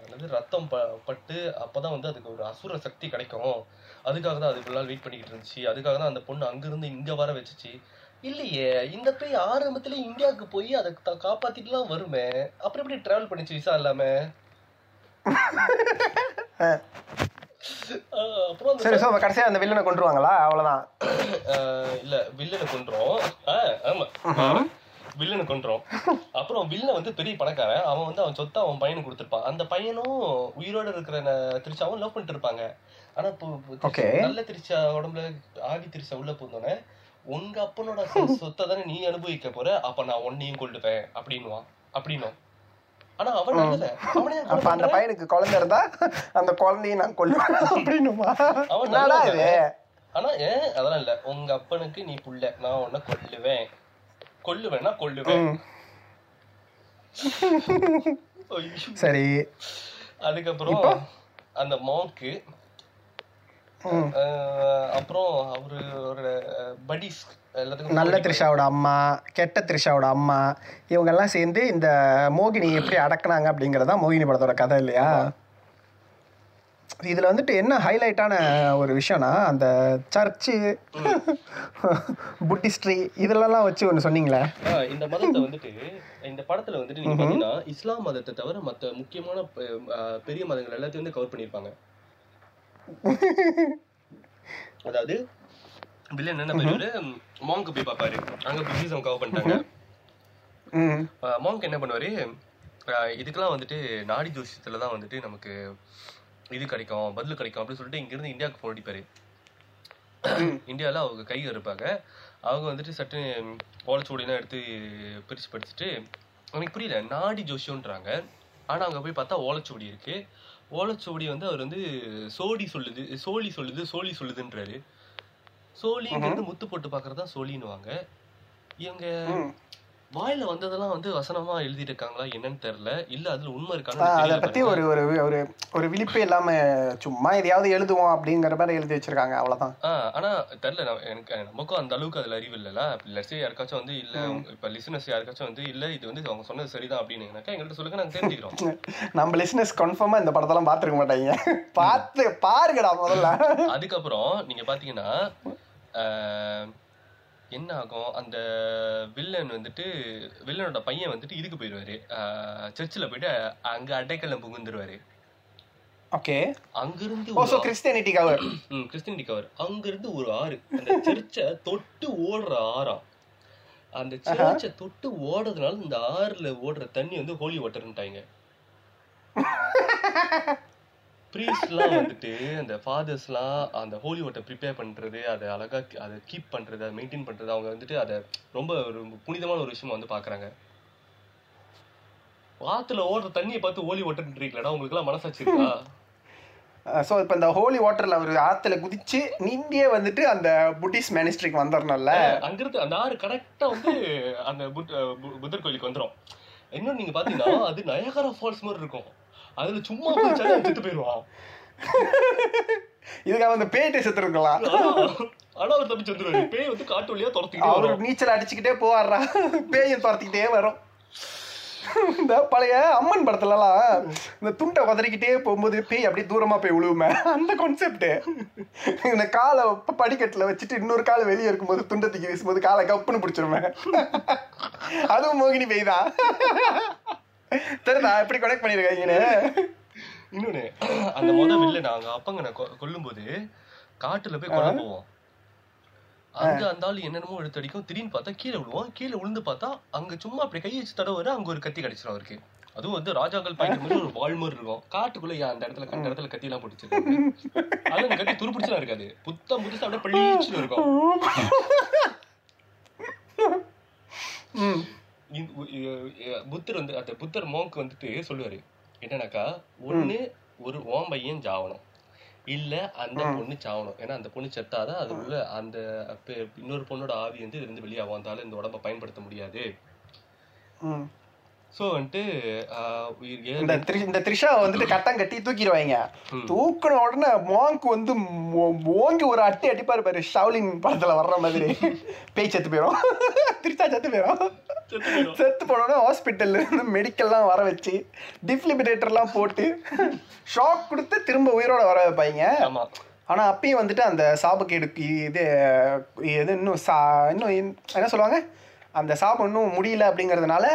S3: என்னது ரத்தம் ப பட்டு அப்பதான் வந்து அதுக்கு ஒரு அசுர சக்தி கிடைக்கும். அதுக்காக தான் அது இவ்வளவு நாள் வெயிட் பண்ணிக்கிட்டு இருந்துச்சு. அதுக்காக தான் அந்த பொண்ணு அங்கிருந்து இங்க வர வச்சுச்சு. இல்லையே இந்த பேய் ஆரம்பத்துல இந்தியாவுக்கு போய் அதை காப்பாத்திட்டுலாம் வருமே. அப்புறம் எப்படி டிராவல் பண்ணிச்சு விசா இல்லாம?
S2: சரி ஸோ கடைசியா அந்த வில்லனை கொண்டுருவாங்களா அவ்வளவுதான்.
S3: இல்ல வில்லனை கொன்றோம். ஆஹ் ஆமா. வில்லனை கொன்றோம். அப்புறம் வில்லன் வந்து பெரிய பணக்காரன். அவன் வந்து அவன் சொத்தை அவன் பையனுக்கு கொடுத்துருப்பான். அந்த பையனும் உயிரோட இருக்கிற திருச்சாவும் லவ் பண்ணிட்டு இருப்பாங்க. ஆனா இப்போ. நல்ல திருச்சா உடம்புல ஆதி திருச்சா உள்ள போனோடனே உங்க அப்பனோட சொ- சொத்தை தானே நீ அனுபவிக்க போற? அப்ப நான் உன்னையும் கொள்ளுவேன் அப்படின்னுவான். அப்படின்னும். ஆனா அவன்
S2: அப்ப அந்த? பையனுக்கு குழந்தை இருந்தா அந்த குழந்தையை நான் கொல்லுவேன் அப்படின்னுமா? என்னடா இது.
S3: ஆனா ஏன் அதெல்லாம் இல்ல. உங்க அப்பனுக்கு நீ புள்ள. நான் உன்னை கொல்லுவேன். கொல்லுவேன்னா கொல்லுவேன்.
S2: சரி.
S3: அதுக்கப்புறம் அந்த மாங்க்கு அப்புறம் அவரோட படிஸ் எல்லாத்துக்கும்
S2: நல்ல த்ரிஷாவோட அம்மா கெட்ட த்ரிஷாவோட அம்மா இவங்கெல்லாம் சேர்ந்து இந்த மோகினி எப்படி அடக்குனாங்க அப்படிங்கிறதா மோகினி படத்தோட கதை இல்லையா? இதில் வந்துட்டு என்ன ஹைலைட்டான ஒரு விஷயம்னா அந்த சர்ச்சு புட்டிஸ்ட்ரி இதெல்லாம் வச்சு ஒன்று சொன்னீங்களே?
S3: இந்த மதத்தை வந்துட்டு இந்த படத்துல வந்துட்டு நீங்க பாத்தீங்கன்னா இஸ்லாம் மதத்தை தவிர மத்த முக்கியமான பெரிய மதங்கள் எல்லாத்தையும் வந்து கவர் பண்ணிருப்பாங்க அதாவது வில்லன் என்ன பண்ணுவாரு மாங்க் போய் பார்ப்பாரு. அங்க புத்திசம் கவர் பண்ணிட்டாங்க. மாங்க் என்ன பண்ணுவாரு? இதுக்கெல்லாம் வந்துட்டு நாடி ஜோசியத்துல தான் வந்துட்டு நமக்கு இது கிடைக்கும் பதில் கிடைக்கும் அப்படின்னு சொல்லிட்டு இங்க இருந்து இந்தியாவுக்கு போன் அடிப்பாரு இந்தியாவில் அவங்க கை இருப்பாங்க அவங்க வந்துட்டு சட்டு ஓலைச்சுவடிலாம் எடுத்து பிரிச்சு படிச்சுட்டு எனக்கு புரியல நாடி ஜோசியம்ன்றாங்க. ஆனா அங்க போய் பார்த்தா ஓலைச்சுவடி இருக்கு. ஓலைச்சுவடி வந்து அவர் வந்து சோடி சொல்லுது சோழி சொல்லுது சோழி சொல்லுதுன்றாரு. சோழிங்கிறது முத்து போட்டு பாக்குறதா சோழின்னுவாங்க. இவங்க. வாயில வந்ததெல்லாம் வந்து வசனமா எழுதிட்டு இருக்காங்களா என்னன்னு தெரியல. இல்ல அதுல உண்மை
S2: ஆ,
S3: இருக்கான்னு
S2: அதை
S3: பாருங்க.
S2: ஒரு ஒரு ஒரு ஒரு விழிப்பே இல்லாமல் சும்மா எதையாவது எழுதுவோம் அப்படிங்கிற மாதிரி எழுதி வச்சிருக்காங்க அவ்வளோதான்
S3: ஆ, ஆனா தெரியல எனக்கு நமக்கும் அந்த அளவுக்கு அதுல அறிவு இல்லைல்ல. லெட்ஸே யாருக்காச்சும் வந்து இல்ல இப்ப லிசனர்ஸ் யாருக்காச்சும் வந்து இல்ல இது வந்து அவங்க சொன்னது சரிதான் அப்படின்னு எங்கள்கிட்ட சொல்லுங்க நாங்க தெரிஞ்சுக்கிறோம்.
S2: நம்ம லிஸ்னஸ் கன்ஃபார்மாக இந்த படத்தெல்லாம் பார்த்துருக்க மாட்டாங்க. பார்த்து பாருங்கடா முதல்ல.
S3: அதுக்கப்புறம் நீங்க பாத்தீங்கன்னா என்ன ஆகும் அந்த வில்லன் வந்துட்டு வில்லனோட பையன் வந்துட்டு இதுக்கு போயிடுவாரு சர்ச்சில் போயிட்டு அங்க அடைக்கலம் புகுந்துருவாரு.
S2: ஓகே.
S3: அங்கிருந்து
S2: ஓ
S3: ஒரு
S2: so Christianity cover
S3: hmm Christian cover அங்கிருந்து ஒரு ஆறு. அந்த சர்ச்சை தொட்டு ஓடுற ஆறாம். அந்த சர்ச்சை தொட்டு ஓடுறதுனால இந்த ஆறுல ஓடுற தண்ணி வந்து ஹோலி வாட்டர்ன்ட்டாங்க ப்ரீஸ்ட்லாம் வந்துட்டு அந்த ஃபாதர்ஸ்லாம் அந்த ஹோலி வாட்டர் ப்ரிப்பேர் பண்றது அதை அழகா அதை கீப் பண்றது அதை மெயின்டைன் பண்றது அவங்க வந்துட்டு அதை ரொம்ப ஒரு புனிதமான ஒரு விஷயமா வந்து பாக்குறாங்க ஆத்துல ஓடுற தண்ணியை பார்த்து ஹோலி வாட்டர்ன்றீங்களா உங்களுக்கு எல்லாம் மனசாட்சி இருக்கா?
S2: ஸோ இப்போ இந்த ஹோலி வாட்டரில் அவர் ஆற்றுல குதிச்சு நீண்டியே வந்துட்டு அந்த புட்டிஸ் மேனிஸ்ட்ரிக்கு வந்துடணும்ல
S3: அங்கிருந்து அந்த ஆறு கரெக்டா வந்து அந்த புத்தர் கோயிலுக்கு வந்துரும். இன்னும் நீங்க பாத்தீங்கன்னா அது நயகரா ஃபால்ஸ் மாதிரி இருக்கும். அதுல சும்மா அவன் செத்து போயிருவான்
S2: இதுக்காக அந்த பேய்ட்டு செத்துருக்கலாம்
S3: ஆனா- ஆனா அவர் தப்பிச்சு வந்துருவாரு பேய் வந்து காட்டு வழியா துரத்திக்கிட்டே
S2: அவர் நீச்சல் அடிச்சுக்கிட்டே போவாடுறா பேயும் துரத்திக்கிட்டே வரும். இந்த பழைய அம்மன் படத்துலலாம் இந்த துண்டை உதறிக்கிட்டே போகும்போது பேய் அப்படியே தூரமா போய் விழுவுமே அந்த கான்செப்ட் இந்த காலை படிக்கட்டுல வச்சுட்டு இன்னொரு காலை வெளியே இருக்கும்போது துண்டை தூக்கி வீசும்போது காலை கப்புன்னு பிடிச்சிருமே. அதுவும் மோகினி பேய் தான். தெரியுதா எப்படி கனெக்ட் பண்ணிருக்காங்கன்னு
S3: இன்னொன்னு அந்த முத வில்ல நாங்க அப்பங்க கொல்லும் போது காட்டுல போய் கொல்ல போவோம். அங்க அந்த ஆளு என்னென்னமோ எடுத்து அடிக்கும். திடீர்னு பார்த்தா கீழே விழுவோம் கீழே விழுந்து பார்த்தா அங்க சும்மா அப்படி கை வச்சு தடவை அங்க ஒரு கத்தி கிடைச்சிரும் அவருக்கு. அதுவும் வந்து ராஜாக்கள் பாய்க்கிற மாதிரி ஒரு வாள் மாதிரி இருக்கும். காட்டுக்குள்ள அந்த இடத்துல கண்ட இடத்துல கத்தி எல்லாம் போட்டுச்சு அது அந்த கத்தி துருப்பிடிச்சலாம் இருக்காது. புத்தம் புதுசா அப்படியே பளிச்சுன்னு இருக்கும். புத்தர் வந்து அந்த புத்தர் மோங்க் வந்துட்டு சொல்லுவாரு. என்னன்னாக்கா ஒண்ணு ஒரு ஓம் பையன் சாவணும். இல்ல அந்த பொண்ணு சாவணும். ஏன்னா அந்த பொண்ணு செத்தாதான் அது உள்ள அந்த இன்னொரு பொண்ணோட ஆவி வந்து இருந்து வெளியாகும். அந்தால இந்த உடம்ப பயன்படுத்த முடியாது. சோ வந்துட்டு
S2: இந்த த்ரி இந்த த்ரிஷா வந்துட்டு கட்டம் கட்டி தூக்கிடுவாங்க. தூக்குன உடனே மாங்க் வந்து ஓங்கி ஒரு அட்டி அடிப்பாரு பாரு. ஷவுலின் படத்துல வர்ற மாதிரி. பேய் செத்து போயிடும் த்ரிஷா செத்து போயிடும்
S3: செத்து
S2: போனோடனே ஹாஸ்பிட்டல்ல இருந்து மெடிக்கல்லாம் வர வச்சு டிஃப்ளிபிரேட்டர்லாம் போட்டு ஷாக் கொடுத்து திரும்ப உயிரோட வர வைப்பாங்க
S3: ஆமா.
S2: ஆனா அப்பயும் வந்துட்டு அந்த சாபக்கேடுக்கு இது இது இன்னும் சா இன்னும் இன்- என்ன சொல்லுவாங்க? அந்த சாபம் இன்னும் முடியல அப்படிங்கறதுனால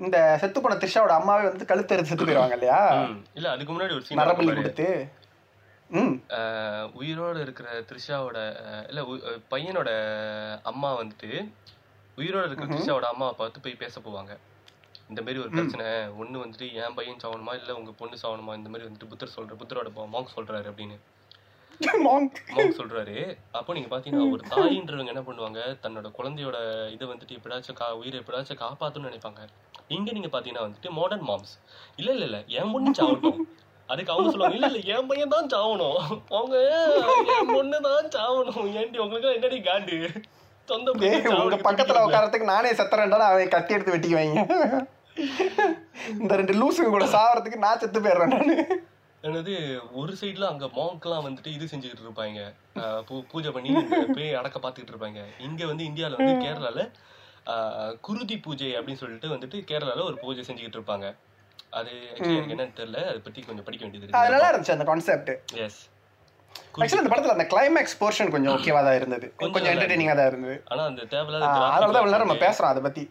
S2: இந்த செத்து போன த்ரிஷாவோட அம்மாவே வந்து கழுத்தறுத்து செத்து போயிடுவாங்க இல்லையா.
S3: இல்ல அதுக்கு முன்னாடி ஒரு சீன்
S2: நரபலி கொடுத்து.
S3: உயிரோட இருக்கிற த்ரிஷாவோட இல்ல பையனோட அம்மா வந்துட்டு உயிரோட இருக்கிற த்ரிஷாவோட அம்மாவை பார்த்து போய் பேச போவாங்க. இந்த மாதிரி ஒரு பிரச்சனை ஒண்ணு வந்துட்டு என் பையன் சாவணுமா இல்ல உங்க பொண்ணு சாவணுமா இந்த மாதிரி வந்துட்டு புத்தர் சொல்ற புத்தரோட மாங்க் சொல்றாரு அப்படின்னு.
S2: மாங்க்
S3: சொல்றாரு. அப்போ நீங்க பாத்தீங்கன்னா ஒரு தாயின்றவங்க என்ன பண்ணுவாங்க தன்னோட குழந்தையோட இதை வந்துட்டு எப்படியாச்சும் கா உயிரை எப்படியாச்சும் காப்பாத்தணும்னு நினைப்பாங்க. இங்க நீங்க பாத்தீங்கன்னா வந்துட்டு மாடர்ன் மாம்ஸ் இல்ல இல்ல இல்ல என் பொண்ணு சாவட்டும். அதுக்கு அவங்க சொல்லுவாங்க இல்ல இல்ல என் பையன் தான் சாவணும். அவங்க என் பொண்ணு தான் சாவணும். ஏன்டி உங்களுக்கு என்னடி காண்டு? சொந்த
S2: பக்கத்துல? உட்காரத்துக்கு நானே செத்துறேன்டா அவன் கத்தி எடுத்து வெட்டிக்குவாங்க இந்த ரெண்டு லூசுங்க கூட சாவறதுக்கு நான் செத்து போயிடுறேன் நானு.
S3: என்னது ஒரு சைடுல அங்க மாங்க்லாம் வந்துட்டு இது செஞ்சுக்கிட்டு இருப்பாங்க. பூஜை பண்ணி பேய் அடக்க பாத்துக்கிட்டு இருப்பாங்க. இங்க வந்து இந்தியால வந்து கேரளால குருதி பூஜை அப்படின்னு சொல்லிட்டு வந்துட்டு கேரளால ஒரு பூஜை செஞ்சுக்கிட்டு இருப்பாங்க. அது எனக்கு என்னன்னு தெரியல. அதை பத்தி கொஞ்சம் படிக்க வேண்டியது
S2: நல்லா இருந்துச்சு அந்த கான்செப்ட்
S3: எஸ்
S2: ஆக்சுவலி அந்த படத்துல அந்த கிளைமேக்ஸ் போர்ஷன் கொஞ்சம் ஓகேவா தான் இருந்தது. கொஞ்சம் என்டர்டெய்னிங்கா தான் இருந்தது.
S3: ஆனா அந்த தேவையில்லாத
S2: அதனால தான் நேரம் நம்ம பேசுறோம் அதை பத்தி.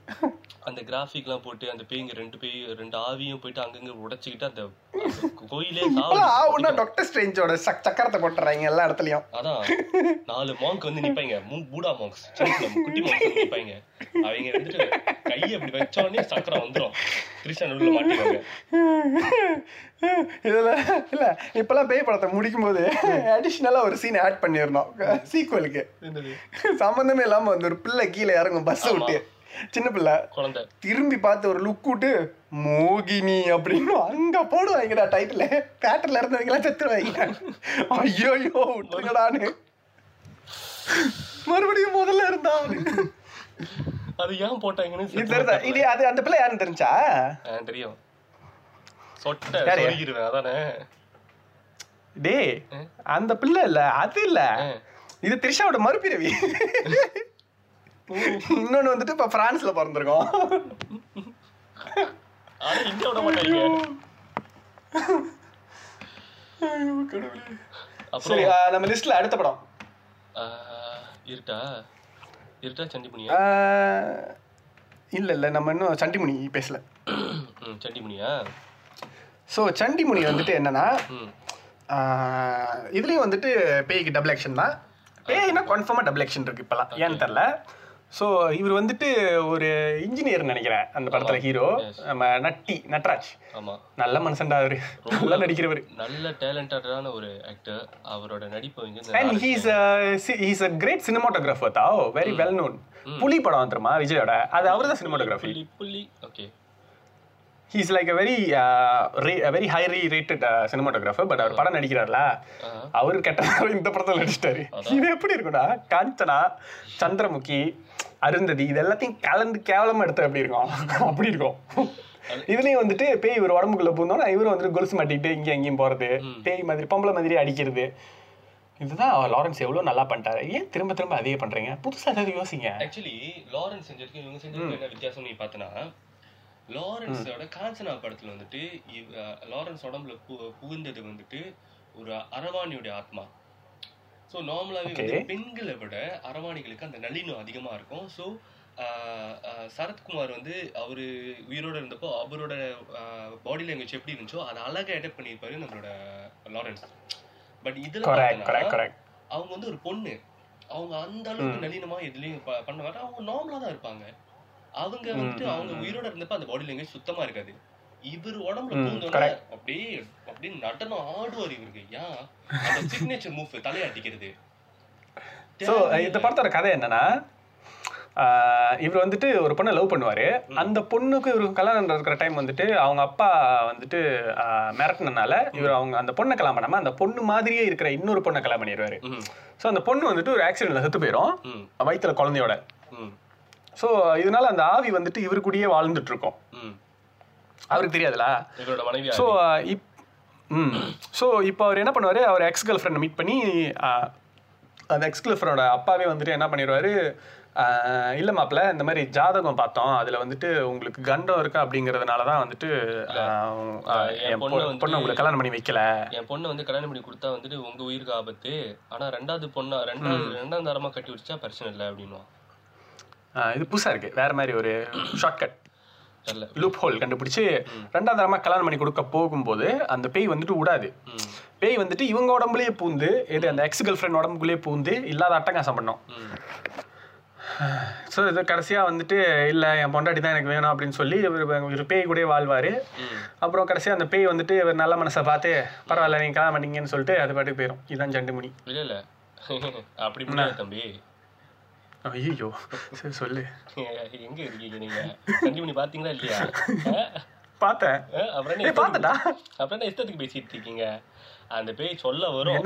S3: அந்த கிராஃபிக்லாம் போட்டு அந்த பேய்ங்க ரெண்டு பேய் ரெண்டு ஆவியும் போயிட்டு அங்கங்க உடைச்சுக்கிட்டு அந்த கோயிலே
S2: ஆவுன்னா டாக்டர் ஸ்ட்ரேஞ்சோட சக் சக்கரத்தை போட்டுறாங்க எல்லா இடத்துலயும்.
S3: அதான். நாலு மாங்க் வந்து நிப்பாங்க. பூடா மாங்க்ஸ் குட்டி மாங்க்ஸ் நிப்பாங்க. அவங்க வந்துட்டு கையை அப்படி வச்ச உடனே சக்கரம் வந்துரும். கிருஷ்ணன் உள்ள மாட்டிடுவாங்க.
S2: இதுல இல்ல இப்பெல்லாம் பேய் படத்தை முடிக்கும் போது அடிஷ்னலா ஒரு சீன் ஆட் பண்ணிருந்தோம் சீக்வலுக்கு
S3: என்னது?
S2: சம்பந்தமே இல்லாம வந்து ஒரு பிள்ளை கீழே இறங்கும் பஸ் விட்டு. சின்ன பிள்ளை. திரும்பி பார்த்து ஒரு லுக் விட்டு மோகினி அப்படின்னு அங்க போடுவாங்கடா டைட்டில் தேட்டர்ல இருந்தவங்க எல்லாம் செத்துருவாங்க ஐயோ ஐயோ விட்டுருங்கடான்னு. மறுபடியும் முதல்ல இருந்தா.
S3: அது ஏன் போட்டாங்கன்னு
S2: இது அது அந்த பிள்ளை யாருன்னு தெரிஞ்சா?
S3: தெரியும். சொட்ட அதானே?
S2: டேய் அந்த பிள்ளை இல்ல அது இல்ல. இது த்ரிஷாவோட மறுபிறவி. இன்னொன்னு வந்துட்டு இப்ப பிரான்ஸ்ல பிறந்திருக்கோம். சரி நம்ம லிஸ்ட்ல அடுத்த படம்.
S3: இருட்டா? இருட்டா சண்டிமுனியா?
S2: இல்ல இல்ல நம்ம இன்னும் சண்டிமுனி பேசல.
S3: சண்டிமுனியா?
S2: ஸோ சண்டிமுனி வந்துட்டு என்னன்னா இதுலயும் வந்துட்டு பேய்க்கு டபுள் ஆக்ஷன் தான். பேய்னா கன்ஃபார்மாக டபுள் ஆக்ஷன் இருக்கு இப்போலாம் ஏன்னு தெரில ஸோ இவர் வந்துட்டு ஒரு இன்ஜினியர் நினைக்கிறேன் அந்த படத்துல ஹீரோ. நம்ம நட்டி நட்ராஜ்.
S3: ஆமா.
S2: நல்ல மனுஷன்டா அவரு. நல்லா நடிக்கிறவர்.
S3: நல்ல டேலண்டடான ஒரு ஆக்டர் அவரோட நடிப்பு
S2: and he's he's a great cinematographer though very well known Puli படம் வந்துருமா விஜயோட? அது அவர் தான் சினிமாட்டோகிராஃபி
S3: புள்ளி okay
S2: he's like a very very highly rated cinematographer but அவர் படம் நடிக்கிறார்ல. அவரு கெட்ட இந்த படத்துல நடிச்சிட்டாரு. இது எப்படி இருக்கும்னா காஞ்சனா சந்திரமுகி அருந்ததி இது எல்லாத்தையும் கலந்து கேவலமா எடுத்தா எப்படி இருக்கும்? அப்படி இருக்கும். இதுலயும் வந்துட்டு பேய் இவர் உடம்புக்குள்ள பூந்தோன்னா இவரும் வந்துட்டு கொலுசு மாட்டிக்கிட்டு இங்கேயும் அங்கேயும் போறது. பேய் மாதிரி பொம்பளை மாதிரி அடிக்கிறது. இதுதான் லாரன்ஸ் எவ்வளவு நல்லா பண்ணிட்டாரு. ஏன் திரும்ப திரும்ப அதே பண்றீங்க? புதுசா ஏதாவது யோசிங்க.
S3: ஆக்சுவலி லாரன்ஸ் செஞ்சதுக்கு இவங்க செஞ்சதுக்கு என்ன வித்தியாசம் நீ பார்த்தனா லாரன்ஸோட காஞ்சனா படத்துல வந்துட்டு லாரன்ஸ் உடம்புல பு- புகுந்தது வந்துட்டு ஒரு அரவாணியுடைய ஆத்மா. ஸோ நார்மலாவே வந்து. பெண்களை விட அரவாணிகளுக்கு அந்த நளினம் அதிகமா இருக்கும். ஸோ சரத்குமார் வந்து அவரு உயிரோட இருந்தப்போ அவரோட பாடி லாங்குவேஜ் எப்படி இருந்துச்சோ அதை அழகா எடப் பண்ணியிருப்பாரு நம்மளோட லாரன்ஸ். பட் இதுல அவங்க வந்து ஒரு பொண்ணு. அவங்க அந்த அளவுக்கு நளினமா எதுலயும் பண்ண மாட்டாங்க. அவங்க நார்மலா தான் இருப்பாங்க. அவங்க வந்துட்டு அவங்க உயிரோட இருந்தப்ப அந்த பாடி லாங்குவேஜ் சுத்தமா இருக்காது. இவர் உடம்புல பூந்தோட
S2: correct.
S3: அப்படியே அப்படியே நடனம் ஆடுவார் இவருக்கு. ஏன் அந்த சிக்னேச்சர் மூவ் தலையாட்டிக்கிறது.
S2: ஸோ இந்த படத்தோட கதை என்னன்னா இவர் வந்துட்டு ஒரு பொண்ணை லவ் பண்ணுவாரு. அந்த பொண்ணுக்கு இவருக்கு கல்யாணம் இருக்கிற டைம் வந்துட்டு அவங்க அப்பா வந்துட்டு ஆஹ் மிரட்டினனால இவர் அவங்க அந்த பொண்ணை கல்யாணம் அந்த பொண்ணு மாதிரியே இருக்கிற இன்னொரு பொண்ணை கல்யாணம் பண்ணிடுவாரு. ஸோ அந்த பொண்ணு வந்துட்டு ஒரு ஆக்சிடென்ட்ல செத்து போயிடும் வயிற்றுல குழந்தையோட. ஸோ இதனால அந்த ஆவி வந்துட்டு இவரு கூடயே வாழ்ந்துட்டு இருக்கும்
S3: ம்.
S2: அவருக்கு தெரியாதுல? ஸோ இப் ம். ஸோ இப்போ அவர் என்ன பண்ணுவார்? அவர் எக்ஸ் கேர்ள் ஃப்ரெண்டை மீட் பண்ணி அந்த எக்ஸ் கேர்ள் ஃப்ரெண்டோட அப்பாவே வந்துட்டு என்ன பண்ணிடுவாரு இல்லை மாப்பிள்ள இந்த மாதிரி ஜாதகம் பார்த்தோம். அதில் வந்துட்டு உங்களுக்கு கண்டம் இருக்கு அப்படிங்கிறதுனால தான் வந்துட்டு
S3: என் பொண்ணை
S2: உங்களுக்கு கல்யாணம் பண்ணி வைக்கல.
S3: என் பொண்ணை வந்து கல்யாணம் பண்ணி கொடுத்தா வந்துட்டு உங்க உயிருக்கு ஆபத்து. ஆனா ரெண்டாவது பொண்ணா ரெண்டாவது ரெண்டாவது தரமா கட்டி வச்சா பிரச்சனை இல்லை அப்படின்னுவான்.
S2: இது புதுசாக இருக்குது வேற மாதிரி ஒரு ஷார்ட்கட் லூப் ஹோல் கண்டுபிடிச்சு ரெண்டாவது தரமாக கல்யாணம் பண்ணி கொடுக்க போகும்போது அந்த பேய் வந்துட்டு விடாது. பேய் வந்துட்டு இவங்க உடம்புலயே பூந்து இது அந்த எக்ஸ் கேர்ள் ஃப்ரெண்ட் உடம்புக்குள்ளேயே பூந்து இல்லாத அட்டகாசம் பண்ணோம். ஸோ இது கடைசியாக வந்துட்டு இல்லை என் பொண்டாட்டி தான் எனக்கு வேணும் அப்படின்னு சொல்லி இவர் இவர் பேய் கூட வாழ்வார். அப்புறம் கடைசியாக அந்த பேய் வந்துட்டு இவர் நல்ல மனசை பார்த்து பரவாயில்ல நீங்கள் கல்யாணம் பண்ணீங்கன்னு சொல்லிட்டு அது பாட்டுக்கு போயிடும் இதுதான் ஜண்டுமணி
S3: இல்லை இல்லை. அப்படி தம்பி.
S2: ஐயோ சரி சொல்லு.
S3: எங்க இருக்கீங்க நீங்க? சண்டிமணி பாத்தீங்களா இல்லையா?
S2: பார்த்தேன்.
S3: அப்புறம்
S2: பார்த்தடா
S3: அப்புறம் என்ன இஷ்டத்துக்கு பேசிட்டு இருக்கீங்க? அந்த பேய் சொல்ல வரும்.